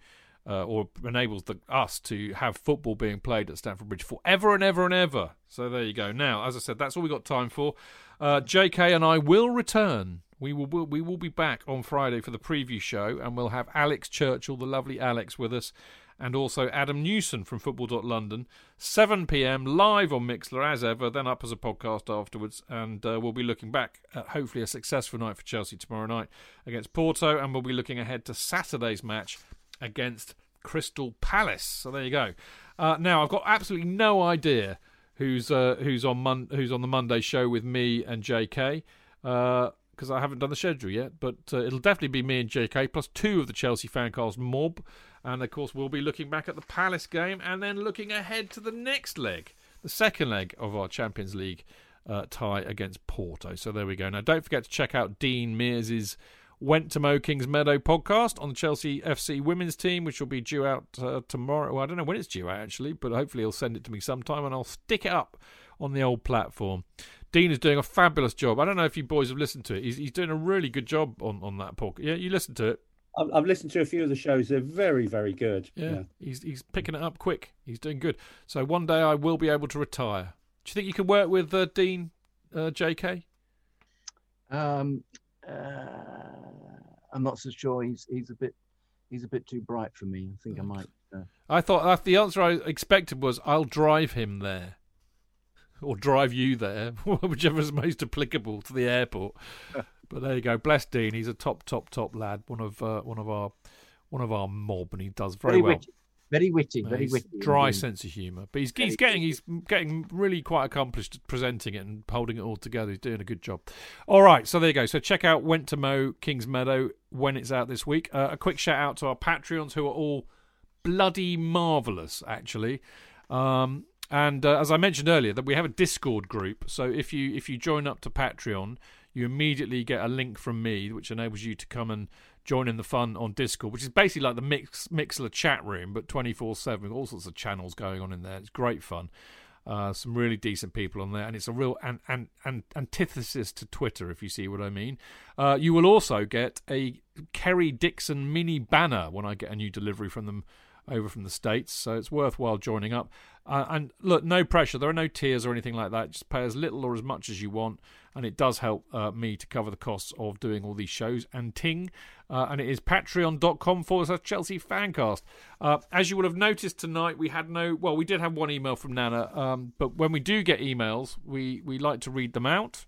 uh, or enables the, us to have football being played at Stamford Bridge forever and ever and ever. So there you go. Now, as I said, that's all we got time for. Uh, JK and I will return. We will we will be back on Friday for the preview show, and we'll have Alex Churchill, the lovely Alex, with us, and also Adam Newson from Football.London, 7 p.m. live on Mixlr as ever, then up as a podcast afterwards, and uh, we'll be looking back at hopefully a successful night for Chelsea tomorrow night against Porto, and we'll be looking ahead to Saturday's match against Crystal Palace. So there you go. Uh, now I've got absolutely no idea who's uh, who's on Mon- who's on the Monday show with me and JK. Because I haven't done the schedule yet, but uh, it'll definitely be me and JK plus two of the Chelsea Fancast mob, And of course, we'll be looking back at the Palace game and then looking ahead to the next leg, the second leg of our Champions League uh, tie against Porto. So there we go. Now, don't forget to check out Dean Mears's Went to Mo Kings Meadow podcast on the Chelsea FC women's team, which will be due out uh, tomorrow. Well, I don't know when it's due out actually, but hopefully he'll send it to me sometime and I'll stick it up on the old platform. Dean is doing a fabulous job. I don't know if you boys have listened to it. He's, he's doing a really good job on, on that podcast. Yeah, you listened to it.
I've, I've listened to a few of the shows. They're very, very good.
Yeah, yeah, he's he's picking it up quick. He's doing good. So one day I will be able to retire. Do you think you can work with uh, Dean, uh, J.K.?
Um, I'm not so sure. He's he's a bit he's a bit too bright for me. I think I might. Uh...
I thought uh, the answer I expected was I'll drive him there, or drive you there, whichever is most applicable to the airport. but there you go. Bless Dean. He's a top, top, top lad. One of uh, one of our one of our mob, and he does very,
very
well.
Very witty, very witty.
Dry
indeed.
sense of humour, but he's he's getting he's getting really quite accomplished at presenting it and holding it all together. He's doing a good job. All right, so there you go. So check out Went to Mow Kings Meadow when it's out this week. Uh, a quick shout out to our Patreons who are all bloody marvelous, actually. Um, and uh, as I mentioned earlier, that we have a Discord group. So if you if you join up to Patreon, you immediately get a link from me, which enables you to come and join in the fun on Discord, which is basically like the Mix Mixlr chat room, but twenty four seven, all sorts of channels going on in there. It's great fun. Uh, some really decent people on there, and it's a real an, an, an antithesis to Twitter, if you see what I mean. Uh, you will also get a Kerry Dixon mini banner when I get a new delivery from them over from the States, so it's worthwhile joining up. Uh, and look, no pressure. There are no tiers or anything like that. Just pay as little or as much as you want, and it does help uh, me to cover the costs of doing all these shows and ting. Uh, and it is patreon.com forward slash Chelsea Fancast. Uh, as you will have noticed tonight, we had no, well, we did have one email from Nana, um, but when we do get emails, we, we like to read them out.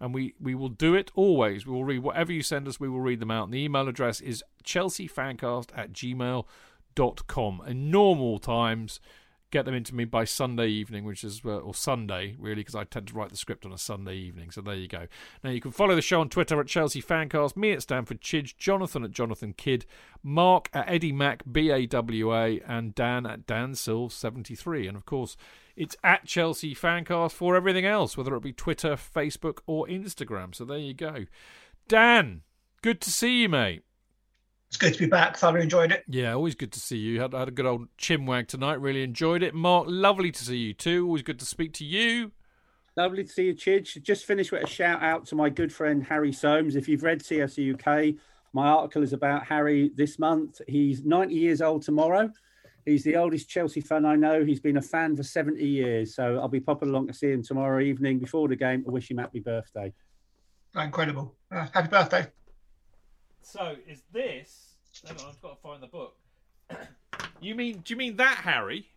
And we, we will do it always. We will read whatever you send us, we will read them out. And the email address is chelseafancast at gmail.com com. In normal times, get them into me by Sunday evening, which is, or Sunday, really, because I tend to write the script on a Sunday evening. So there you go. Now, you can follow the show on Twitter at Chelsea Fancast, me at Stamford Chidge, Jonathan at Jonathan Kydd, Mark at Eddie Mac, B-A-W-A, and Dan at Dan Silv73. And, of course, it's at Chelsea Fancast for everything else, whether it be Twitter, Facebook, or Instagram. So there you go. Dan, good to see you, mate.
It's good to be back. Thoroughly enjoyed it.
Yeah, always good to see you. Had, had a good old chinwag tonight. Really enjoyed it. Mark, lovely to see you too. Always good to speak to you.
Lovely to see you, Chidge. Just finished with a shout out to my good friend Harry Soames. If you've read CFC UK, my article is about Harry this month. He's 90 years old tomorrow. He's the oldest Chelsea fan I know. He's been a fan for 70 years. So I'll be popping along to see him tomorrow evening before the game I wish him happy birthday.
Incredible. Uh, happy birthday.
So is this? Hang on, I've got to find the book. you mean? Do you mean that Harry?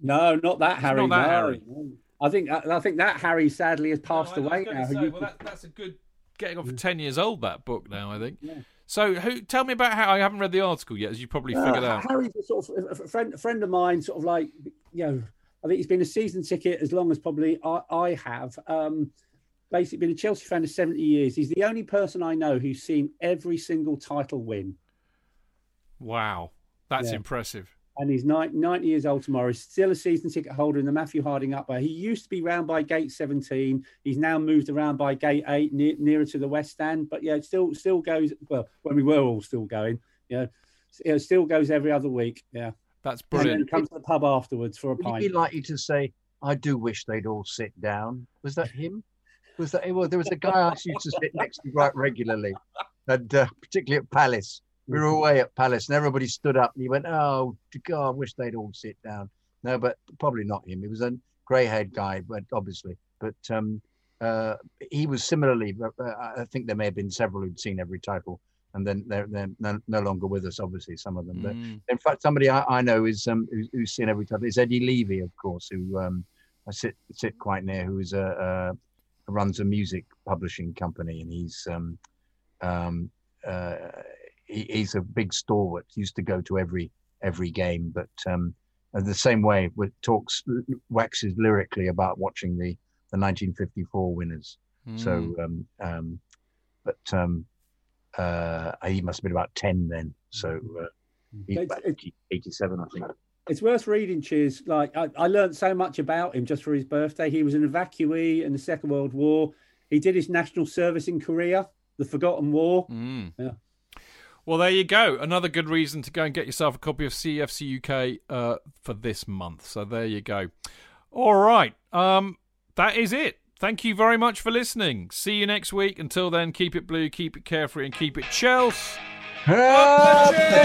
No, not that Harry.
not that
no.
Harry.
I think I think that Harry sadly has passed
No, I- I
away now.
say, well, that, that's a good getting on for ten years old. That book now, I think.
Yeah.
So, who? Tell me about how I haven't read the article yet, as you probably figured
Uh,
out.
Harry's a sort of a friend, a friend of mine, sort of like you know. I think he's been a season ticket as long as probably I, I have. Um, basically, been a Chelsea fan for seventy years. He's the only person I know who's seen every single title win,
Wow, that's
Yeah.
impressive.
and he's 90, 90 years old tomorrow. He's still a season ticket holder in the Matthew Harding Upper. He used to be round by gate seventeen. He's now moved around by gate eight, near, nearer to the west stand. But yeah, it still still goes. Well, when we were all still going, yeah, it still goes every other week. Yeah.
That's
And then
brilliant.
comes to the pub afterwards for a
Would
pint.
you be likely to say, I do wish they'd all sit down? Was that him? Was that well, there was a guy I used to sit next to quite regularly, and uh, particularly at Palace. We were away at Palace, and everybody stood up, and he went, "Oh God, I wish they'd all sit down." No, but probably not him. He was a grey-haired guy, but obviously, but um, uh, he was similarly. Uh, I think there may have been several who'd seen every title, and then they're, they're no, no longer with us. Obviously, some of them. But
Mm.
in fact, somebody I, I know is um, who's, who's seen every title is Eddie Levy, of course, who um, I sit sit quite near, who is a, a runs a music publishing company, and he's um, um, uh, he, he's a big stalwart. Used to go to every every game, but um, the same way with talks waxes lyrically about watching the the 1954 winners. So, um, um, but um, uh, he must have been about ten then. So, uh,
He's
It's-
about 87, I think.
It's worth reading, Cheers. Like I, I learned so much about him just for his birthday. He was an evacuee in the Second World War. He did his national service in Korea, the Forgotten War.
Mm.
Yeah.
Well, there you go. Another good reason to go and get yourself a copy of CFC UK uh, for this month. So there you go. All right. Um, that is it. Thank you very much for listening. See you next week. Until then, keep it blue, keep it carefree, and keep it Chelsea.
Up the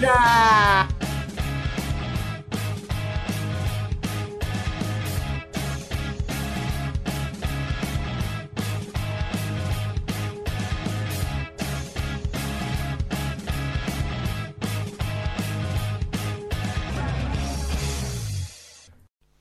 Chelsea!